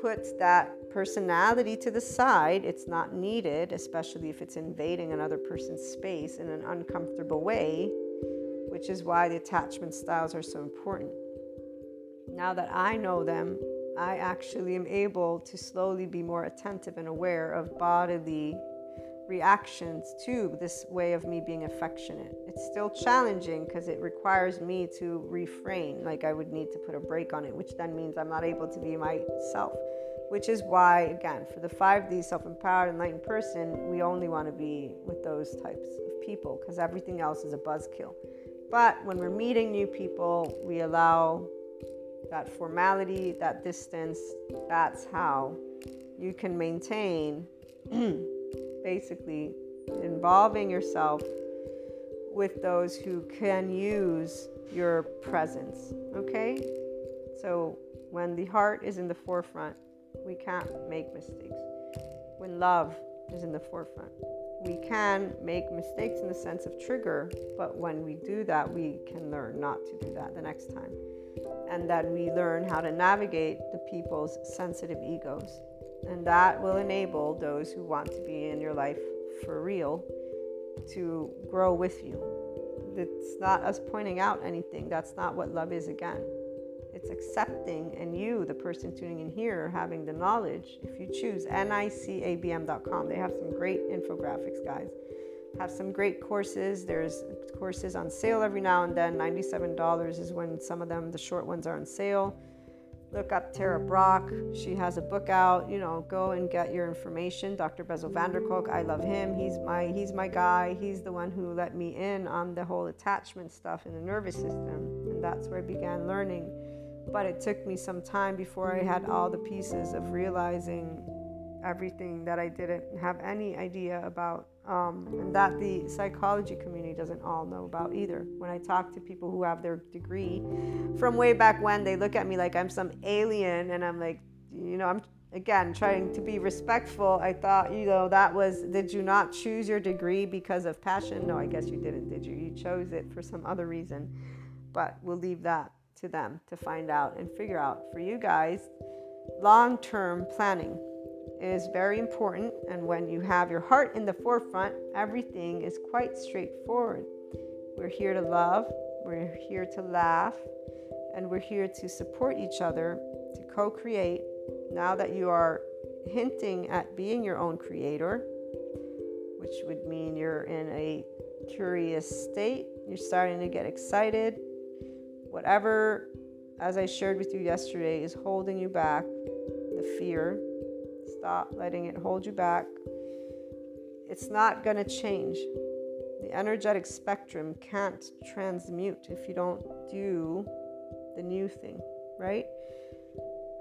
put that personality to the side it's not needed especially if it's invading another person's space in an uncomfortable way which is why the attachment styles are so important now that i know them I actually am able to slowly be more attentive and aware of bodily reactions to this way of me being affectionate. It's still challenging because it requires me to refrain, like I would need to put a break on it, which then means I'm not able to be myself. Which is why, again, for the 5D self empowered, enlightened person, we only want to be with those types of people because everything else is a buzzkill. But when we're meeting new people, we allow that formality, that distance, that's how you can maintain basically involving yourself with those who can use your presence. Okay? So when the heart is in the forefront, we can't make mistakes. When love is in the forefront, we can make mistakes in the sense of trigger, but when we do that, we can learn not to do that the next time and that we learn how to navigate the people's sensitive egos. And that will enable those who want to be in your life for real to grow with you. It's not us pointing out anything. That's not what love is again. It's accepting, and you, the person tuning in here, having the knowledge, if you choose, nicabm.com. They have some great infographics, guys have some great courses. There's courses on sale every now and then. $97 is when some of them, the short ones, are on sale. Look up Tara Brach. She has a book out. You know, go and get your information. Dr. Bessel van der Kolk, I love him. He's my he's my guy. He's the one who let me in on the whole attachment stuff in the nervous system, and that's where I began learning. But it took me some time before I had all the pieces of realizing everything that I didn't have any idea about um, and that the psychology community doesn't all know about either. When I talk to people who have their degree from way back when, they look at me like I'm some alien, and I'm like, you know, I'm again trying to be respectful. I thought, you know, that was, did you not choose your degree because of passion? No, I guess you didn't, did you? You chose it for some other reason. But we'll leave that to them to find out and figure out. For you guys, long term planning is very important. And when you have your heart in the forefront, everything is quite straightforward. We're here to love, we're here to laugh, And we're here to support each other, to co create. Now that you are hinting at being your own creator, which would mean you're in a curious state, you're starting to get excited. Whatever, as I shared with you yesterday, is holding you back, the fear, stop letting it hold you back. It's not going to change. The energetic spectrum can't transmute if you don't do the new thing, right?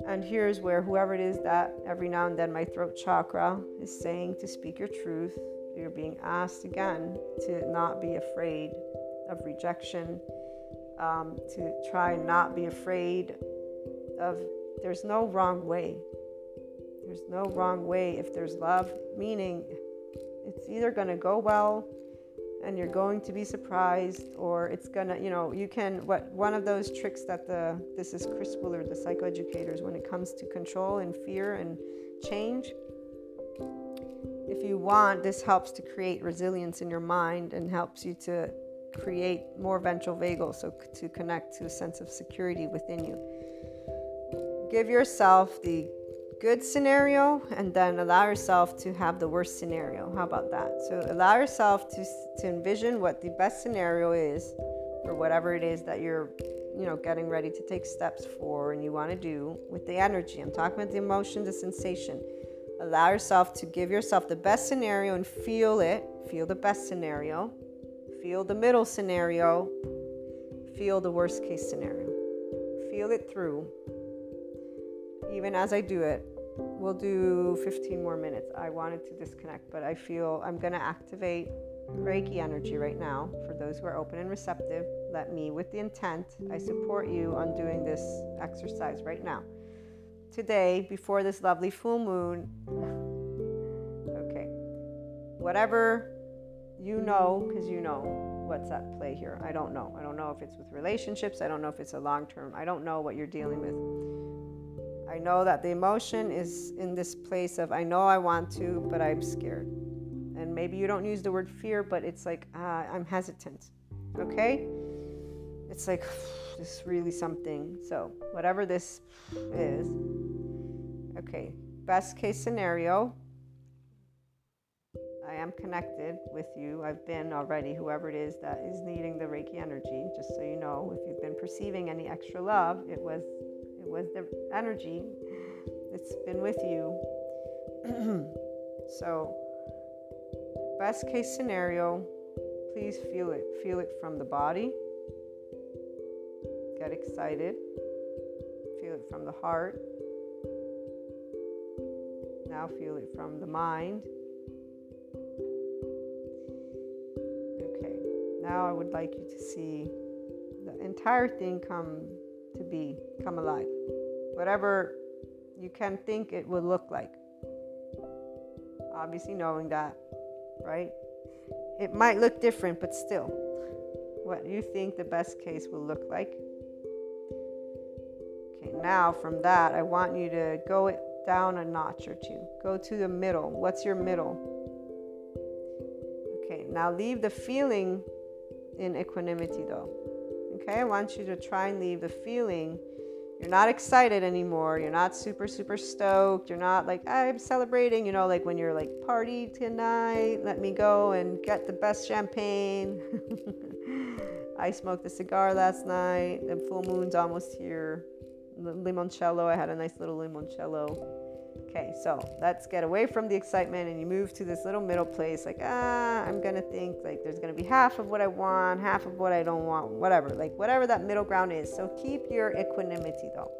And here's where whoever it is that every now and then my throat chakra is saying to speak your truth, you're being asked again to not be afraid of rejection, um, to try not be afraid of there's no wrong way. There's no wrong way if there's love, meaning it's either going to go well and you're going to be surprised or it's going to, you know, you can what one of those tricks that the this is Chris Willard, the psychoeducators when it comes to control and fear and change. If you want, this helps to create resilience in your mind and helps you to create more ventral vagal, so to connect to a sense of security within you. Give yourself the good scenario and then allow yourself to have the worst scenario. How about that? So allow yourself to, to envision what the best scenario is for whatever it is that you're you know getting ready to take steps for and you want to do with the energy. I'm talking about the emotion, the sensation. Allow yourself to give yourself the best scenario and feel it. Feel the best scenario. Feel the middle scenario. Feel the worst case scenario. Feel it through even as I do it, we'll do 15 more minutes. I wanted to disconnect, but I feel I'm going to activate Reiki energy right now. For those who are open and receptive, let me, with the intent, I support you on doing this exercise right now. Today, before this lovely full moon, okay, whatever you know, because you know what's at play here. I don't know. I don't know if it's with relationships. I don't know if it's a long term. I don't know what you're dealing with I know that the emotion is in this place of I know I want to, but I'm scared. And maybe you don't use the word fear, but it's like uh, I'm hesitant. Okay? It's like this is really something. So, whatever this is, okay, best case scenario, I am connected with you. I've been already, whoever it is that is needing the Reiki energy, just so you know, if you've been perceiving any extra love, it was it was the energy that's been with you. so, best case scenario, please feel it. Feel it from the body. Get excited. Feel it from the heart. Now feel it from the mind. Now I would like you to see the entire thing come to be, come alive. Whatever you can think it will look like. Obviously, knowing that, right? It might look different, but still, what you think the best case will look like. Okay, now from that, I want you to go down a notch or two. Go to the middle. What's your middle? Okay, now leave the feeling in equanimity though. Okay, I want you to try and leave the feeling. You're not excited anymore. You're not super, super stoked. You're not like, I'm celebrating, you know, like when you're like, party tonight, let me go and get the best champagne. I smoked a cigar last night. The full moon's almost here. The limoncello, I had a nice little limoncello Okay, so let's get away from the excitement and you move to this little middle place like, ah, I'm gonna think like there's gonna be half of what I want, half of what I don't want, whatever, like whatever that middle ground is. So keep your equanimity though.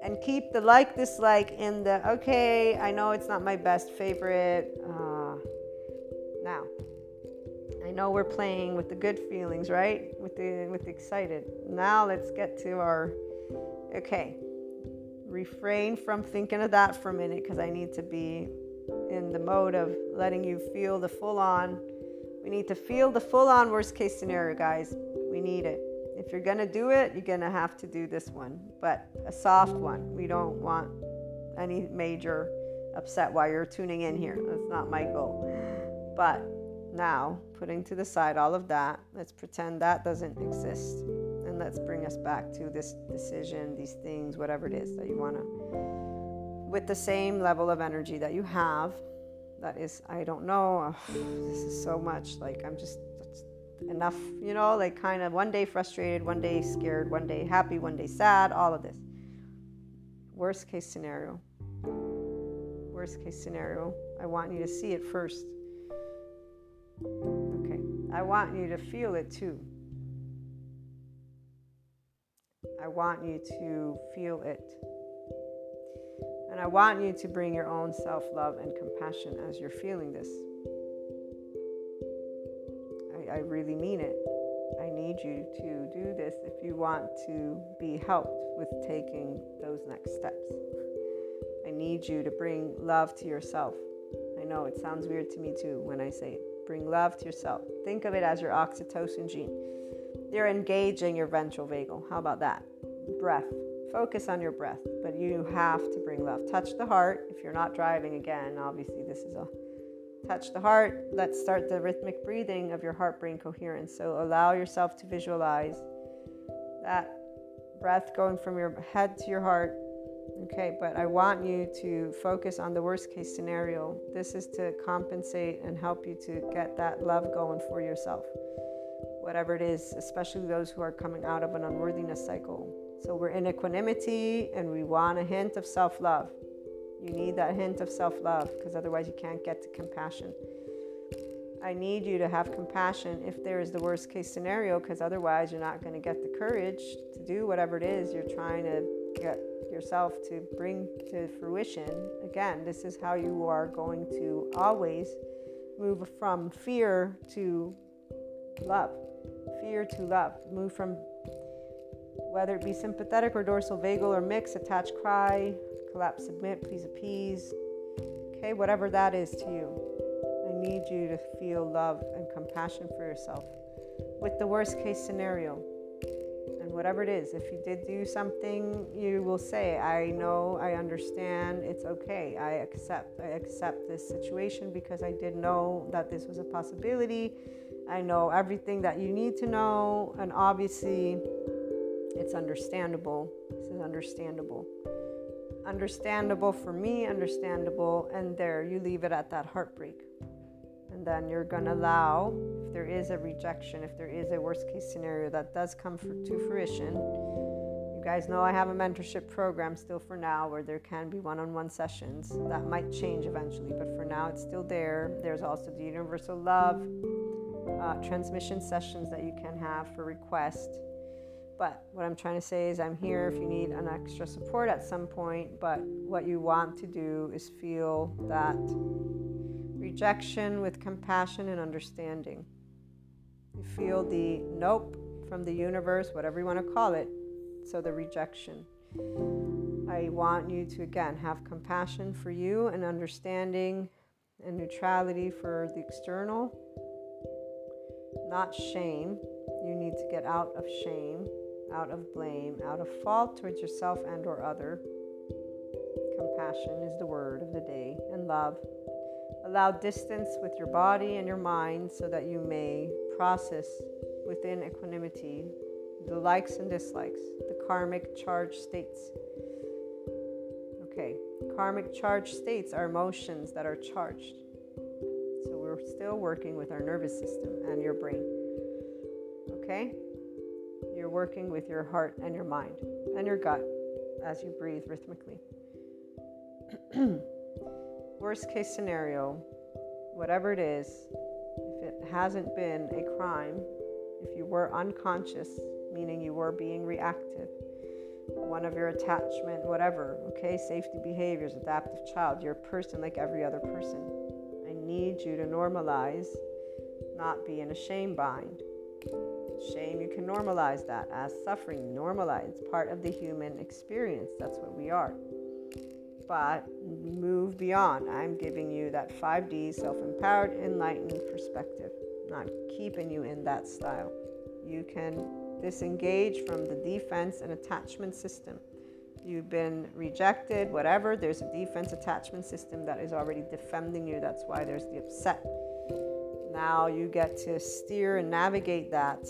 And keep the like, dislike in the, okay, I know it's not my best favorite. Uh, now, I know we're playing with the good feelings, right? With the with the excited. Now let's get to our okay refrain from thinking of that for a minute because I need to be in the mode of letting you feel the full on. We need to feel the full on worst case scenario, guys. We need it. If you're going to do it, you're going to have to do this one, but a soft one. We don't want any major upset while you're tuning in here. That's not my goal. But now, putting to the side all of that, let's pretend that doesn't exist. Let's bring us back to this decision, these things, whatever it is that you want to, with the same level of energy that you have. That is, I don't know, oh, this is so much. Like, I'm just, enough, you know, like kind of one day frustrated, one day scared, one day happy, one day sad, all of this. Worst case scenario. Worst case scenario. I want you to see it first. Okay. I want you to feel it too. I want you to feel it. And I want you to bring your own self love and compassion as you're feeling this. I, I really mean it. I need you to do this if you want to be helped with taking those next steps. I need you to bring love to yourself. I know it sounds weird to me too when I say it. Bring love to yourself. Think of it as your oxytocin gene. You're engaging your ventral vagal. How about that? Breath. Focus on your breath, but you have to bring love. Touch the heart. If you're not driving again, obviously this is a touch the heart. Let's start the rhythmic breathing of your heart brain coherence. So allow yourself to visualize that breath going from your head to your heart Okay, but I want you to focus on the worst case scenario. This is to compensate and help you to get that love going for yourself, whatever it is, especially those who are coming out of an unworthiness cycle. So we're in equanimity and we want a hint of self love. You need that hint of self love because otherwise you can't get to compassion. I need you to have compassion if there is the worst case scenario because otherwise you're not going to get the courage to do whatever it is you're trying to get yourself to bring to fruition, again, this is how you are going to always move from fear to love. Fear to love. Move from whether it be sympathetic or dorsal vagal or mix, attach, cry, collapse, submit, please appease. Okay, whatever that is to you. I need you to feel love and compassion for yourself. With the worst case scenario, And whatever it is. If you did do something, you will say, I know, I understand, it's okay, I accept. I accept this situation because I did know that this was a possibility. I know everything that you need to know, and obviously, it's understandable. This is understandable. Understandable for me, understandable, and there you leave it at that heartbreak. And then you're to allow if there is a rejection, if there is a worst case scenario that does come for, to fruition, you guys know I have a mentorship program still for now where there can be one on one sessions. That might change eventually, but for now it's still there. There's also the Universal Love uh, transmission sessions that you can have for request. But what I'm trying to say is, I'm here if you need an extra support at some point. But what you want to do is feel that rejection with compassion and understanding. You feel the nope from the universe, whatever you want to call it. So the rejection. I want you to again have compassion for you and understanding and neutrality for the external, not shame. You need to get out of shame, out of blame, out of fault towards yourself and or other. Compassion is the word of the day and love. Allow distance with your body and your mind so that you may process within equanimity the likes and dislikes, the karmic charge states. Okay, karmic charge states are emotions that are charged. We're still working with our nervous system and your brain. Okay? You're working with your heart and your mind and your gut as you breathe rhythmically. Worst case scenario, whatever it is, if it hasn't been a crime, if you were unconscious, meaning you were being reactive, one of your attachment, whatever, okay, safety behaviors, adaptive child, you're a person like every other person. Need you to normalize not be in a shame bind. Shame, you can normalize that as suffering. Normalize. It's part of the human experience. That's what we are but move beyond. I'm giving you that 5D self empowered, enlightened perspective, not keeping you in that style. You can disengage from the defense and attachment system. You've been rejected, whatever, there's a defense attachment system that is already defending you. That's why there's the upset. Now you get to steer and navigate that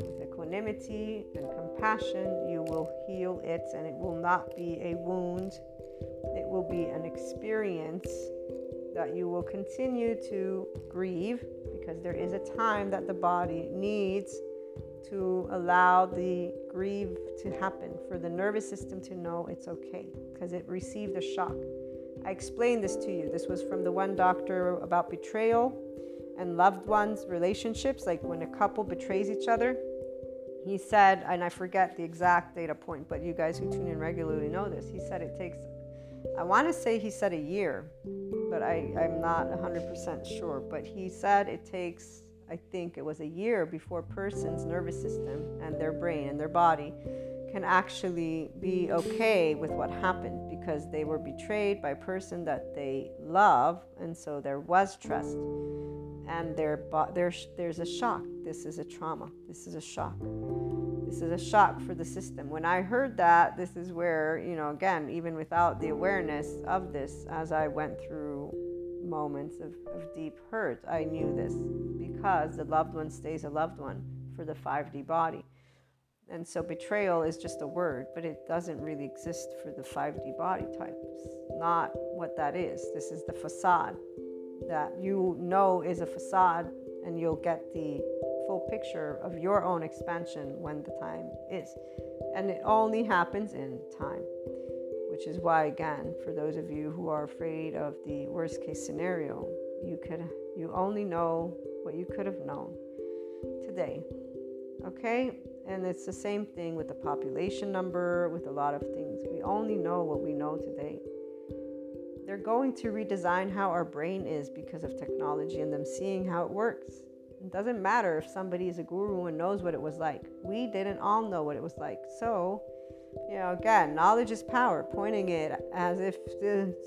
with equanimity and compassion, you will heal it, and it will not be a wound. It will be an experience that you will continue to grieve because there is a time that the body needs to allow the grieve to happen, for the nervous system to know it's okay because it received a shock. I explained this to you. This was from the one doctor about betrayal and loved ones' relationships, like when a couple betrays each other. He said, and I forget the exact data point, but you guys who tune in regularly know this. He said it takes, I want to say he said a year, but I, I'm not 100% sure. But he said it takes I think it was a year before a person's nervous system and their brain and their body can actually be okay with what happened because they were betrayed by a person that they love and so there was trust. And there, there's, there's a shock. This is a trauma. This is a shock. This is a shock for the system. When i heard that this is where you know again even without the awareness of this as i went through moments of, of deep hurt. I knew this because the loved one stays a loved one for the 5D body. And so betrayal is just a word, but it doesn't really exist for the 5D body type. It's not what that is. This is the facade that you know is a facade, and you'll get the full picture of your own expansion when the time is. And it only happens in time which is why again for those of you who are afraid of the worst case scenario you could you only know what you could have known today okay? And it's the same thing with the population number with a lot of things. We only know what we know today. They're going to redesign how our brain is because of technology and them seeing how it works. It doesn't matter if somebody is a guru and knows what it was like. We didn't all know what it was like. So you know, again, knowledge is power, pointing it as if,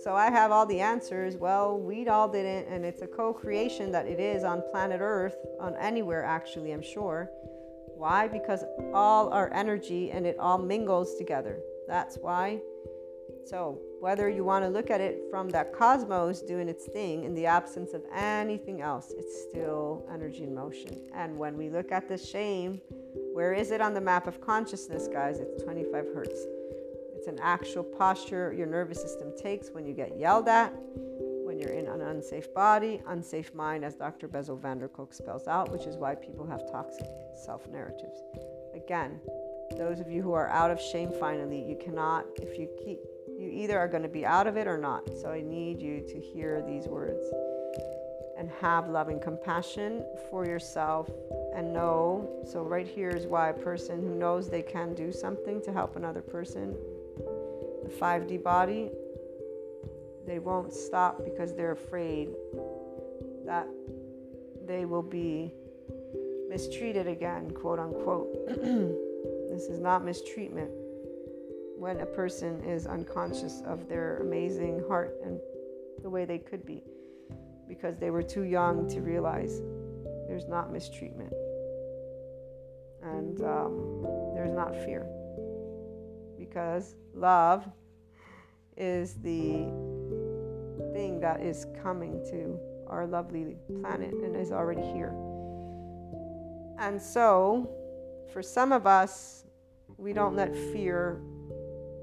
so I have all the answers. Well, we all didn't, and it's a co creation that it is on planet Earth, on anywhere actually, I'm sure. Why? Because all our energy and it all mingles together. That's why. So, whether you want to look at it from that cosmos doing its thing in the absence of anything else, it's still energy in motion. And when we look at the shame, where is it on the map of consciousness, guys? It's 25 hertz. It's an actual posture your nervous system takes when you get yelled at, when you're in an unsafe body, unsafe mind, as Dr. Bessel van der Kolk spells out, which is why people have toxic self narratives. Again, those of you who are out of shame finally, you cannot, if you keep you either are going to be out of it or not. So I need you to hear these words and have loving compassion for yourself and know. So, right here is why a person who knows they can do something to help another person, the 5D body, they won't stop because they're afraid that they will be mistreated again, quote unquote. this is not mistreatment when a person is unconscious of their amazing heart and the way they could be because they were too young to realize there's not mistreatment and um, there's not fear because love is the thing that is coming to our lovely planet and is already here. And so, for some of us, we don't let fear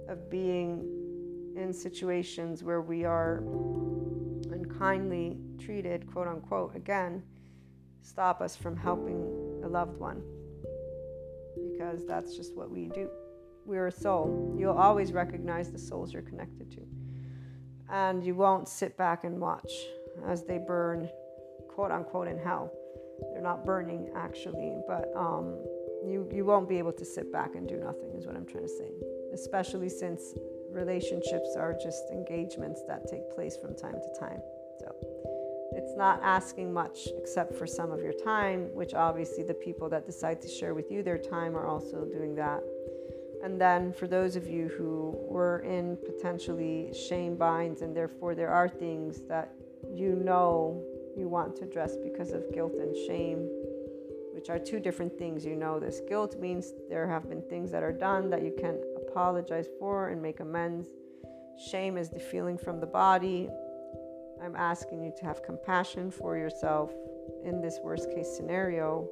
of being in situations where we are unkindly treated, quote unquote, again, stop us from helping a loved one. Because that's just what we do. We're a soul. You'll always recognize the souls you're connected to. And you won't sit back and watch as they burn, quote unquote, in hell. They're not burning actually, but um, you, you won't be able to sit back and do nothing, is what I'm trying to say especially since relationships are just engagements that take place from time to time. So it's not asking much except for some of your time, which obviously the people that decide to share with you their time are also doing that. And then for those of you who were in potentially shame binds, and therefore there are things that you know you want to address because of guilt and shame, which are two different things. You know this. Guilt means there have been things that are done that you can apologize for and make amends. Shame is the feeling from the body. I'm asking you to have compassion for yourself in this worst case scenario.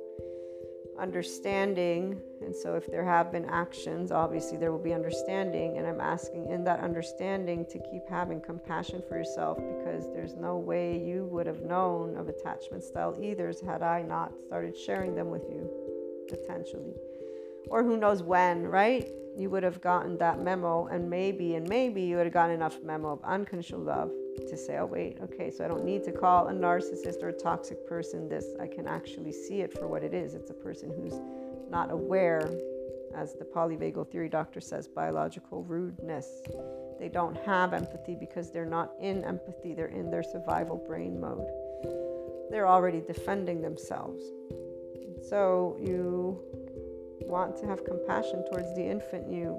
understanding. And so, if there have been actions, obviously there will be understanding. And I'm asking in that understanding to keep having compassion for yourself because there's no way you would have known of attachment style either had I not started sharing them with you potentially. Or who knows when, right? You would have gotten that memo, and maybe, and maybe you would have gotten enough memo of unconditional love to say, oh, wait, okay, so I don't need to call a narcissist or a toxic person this. I can actually see it for what it is. It's a person who's not aware, as the polyvagal theory doctor says, biological rudeness. They don't have empathy because they're not in empathy, they're in their survival brain mode. They're already defending themselves. So you want to have compassion towards the infant you.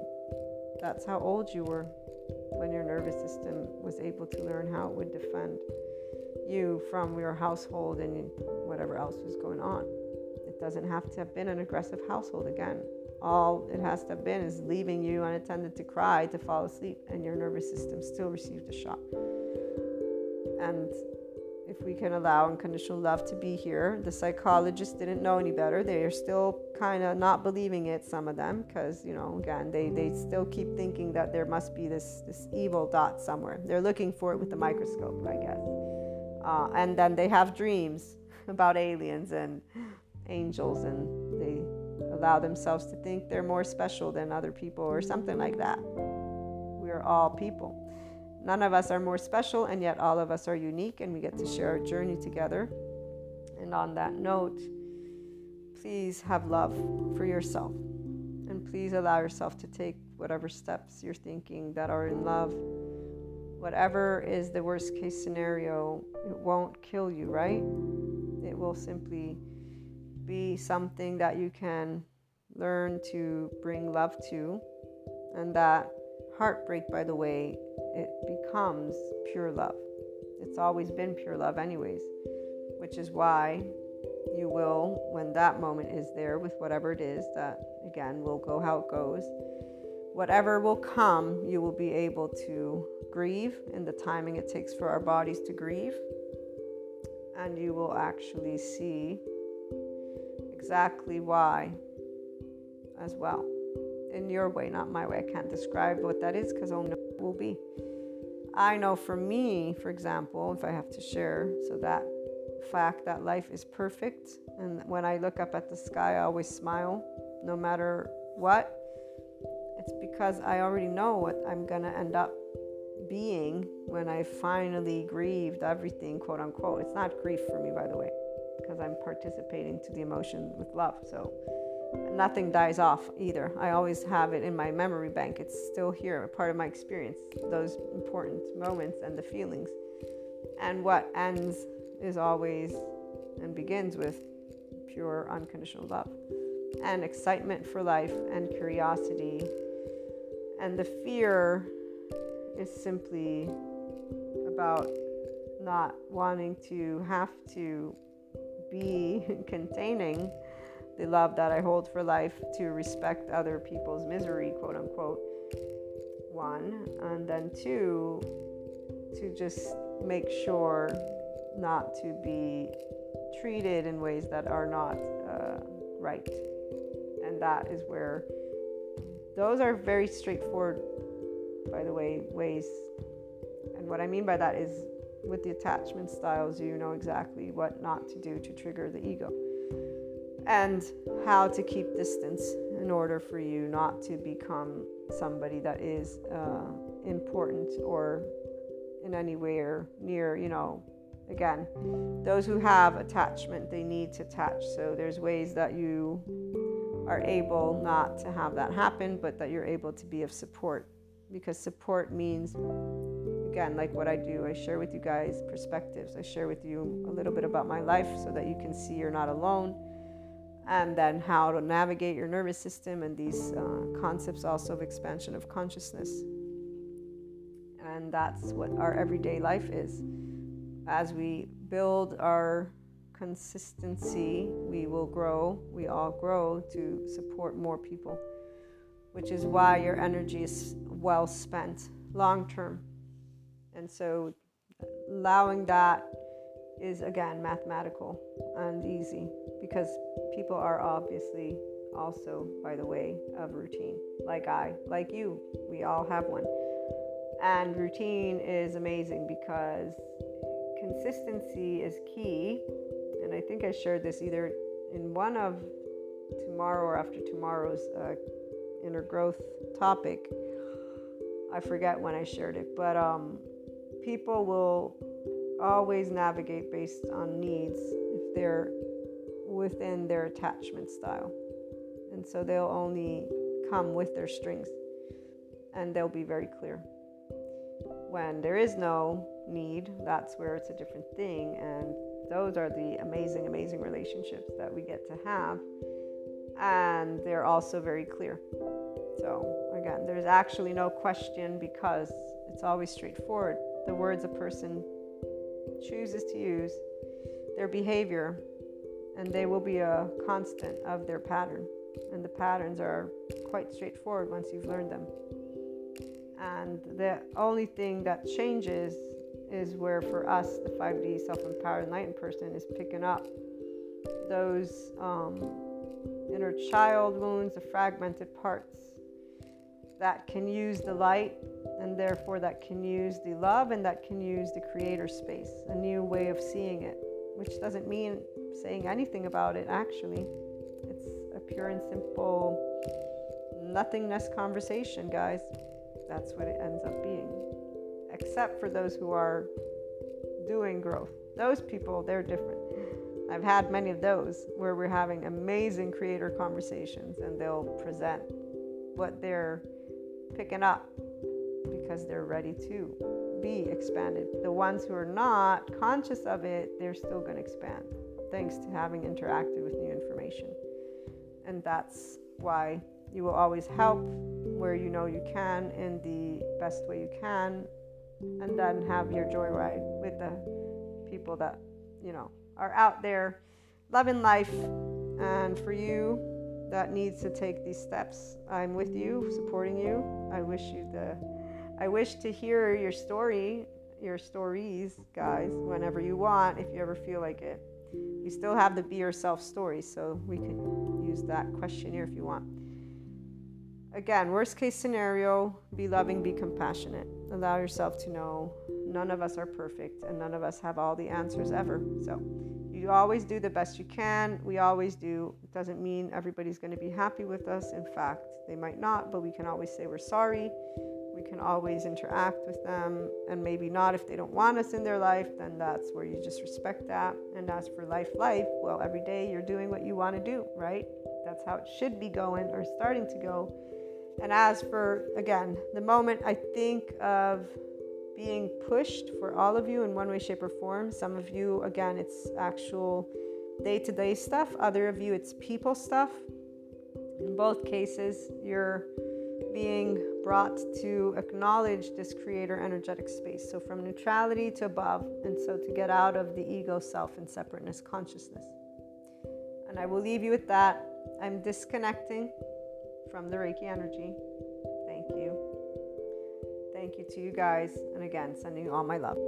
That's how old you were when your nervous system was able to learn how it would defend you from your household and whatever else was going on. It doesn't have to have been an aggressive household again. All it has to have been is leaving you unattended to cry to fall asleep, and your nervous system still received a shock. And if we can allow unconditional love to be here. The psychologists didn't know any better. They are still kind of not believing it, some of them, because, you know, again, they, they still keep thinking that there must be this, this evil dot somewhere. They're looking for it with the microscope, I guess. Uh, and then they have dreams about aliens and angels, and they allow themselves to think they're more special than other people or something like that. We're all people. None of us are more special, and yet all of us are unique, and we get to share our journey together. And on that note, please have love for yourself. And please allow yourself to take whatever steps you're thinking that are in love. Whatever is the worst case scenario, it won't kill you, right? It will simply be something that you can learn to bring love to. And that heartbreak, by the way, it becomes pure love. It's always been pure love, anyways, which is why you will, when that moment is there with whatever it is, that again will go how it goes, whatever will come, you will be able to grieve in the timing it takes for our bodies to grieve. And you will actually see exactly why as well. In your way, not my way. I can't describe what that is because only oh will be. I know for me, for example, if I have to share, so that fact that life is perfect, and when I look up at the sky, I always smile no matter what. It's because I already know what I'm gonna end up being when I finally grieved everything, quote unquote. It's not grief for me, by the way, because I'm participating to the emotion with love. So nothing dies off either. I always have it in my memory bank. It's still here, a part of my experience, those important moments and the feelings. And what ends is always and begins with pure unconditional love and excitement for life and curiosity. And the fear is simply about not wanting to have to be containing the love that I hold for life to respect other people's misery, quote unquote. One. And then two, to just make sure not to be treated in ways that are not uh, right. And that is where those are very straightforward, by the way, ways. And what I mean by that is with the attachment styles, you know exactly what not to do to trigger the ego and how to keep distance in order for you not to become somebody that is uh, important or in any way or near, you know, again, those who have attachment, they need to attach. So there's ways that you are able not to have that happen, but that you're able to be of support. Because support means, again, like what I do, I share with you guys perspectives. I share with you a little bit about my life so that you can see you're not alone and then how to navigate your nervous system and these uh, concepts also of expansion of consciousness. And that's what our everyday life is. As we build our consistency, we will grow, we all grow to support more people, which is why your energy is well spent long term. And so allowing that is again mathematical and easy because people are obviously also, by the way, of routine. Like I, like you, we all have one. And routine is amazing because consistency is key. And I think I shared this either in one of tomorrow or after tomorrow's uh, inner growth topic. I forget when I shared it, but um, people will always navigate based on needs if they're within their attachment style. And so they'll only come with their strings and they'll be very clear. When there is no need, that's where it's a different thing. And those are the amazing, amazing relationships that we get to have. And they're also very clear. So, again, there's actually no question because it's always straightforward. The words a person chooses to use, their behavior, and they will be a constant of their pattern. And the patterns are quite straightforward once you've learned them. And the only thing that changes is where, for us, the 5D self empowered enlightened person is picking up those um, inner child wounds, the fragmented parts that can use the light and therefore that can use the love and that can use the creator space, a new way of seeing it, which doesn't mean saying anything about it actually. It's a pure and simple nothingness conversation, guys. That's what it ends up being. Except for those who are doing growth. Those people, they're different. I've had many of those where we're having amazing creator conversations and they'll present what they're picking up because they're ready to be expanded. The ones who are not conscious of it, they're still going to expand thanks to having interacted with new information. And that's why you will always help where you know you can in the best way you can, and then have your joyride with the people that you know are out there loving life. And for you, that needs to take these steps. I'm with you, supporting you. I wish you the I wish to hear your story, your stories, guys, whenever you want, if you ever feel like it. You still have the be yourself story, so we can use that questionnaire if you want. Again, worst case scenario, be loving, be compassionate. Allow yourself to know none of us are perfect and none of us have all the answers ever. So you always do the best you can. We always do. It doesn't mean everybody's going to be happy with us. In fact, they might not, but we can always say we're sorry. We can always interact with them, and maybe not if they don't want us in their life, then that's where you just respect that. And as for life, life, well, every day you're doing what you want to do, right? That's how it should be going or starting to go. And as for, again, the moment I think of being pushed for all of you in one way, shape, or form. Some of you, again, it's actual day to day stuff, other of you, it's people stuff. In both cases, you're being brought to acknowledge this creator energetic space. So, from neutrality to above, and so to get out of the ego, self, and separateness consciousness. And I will leave you with that. I'm disconnecting from the Reiki energy. Thank you. To you guys. And again, sending you all my love.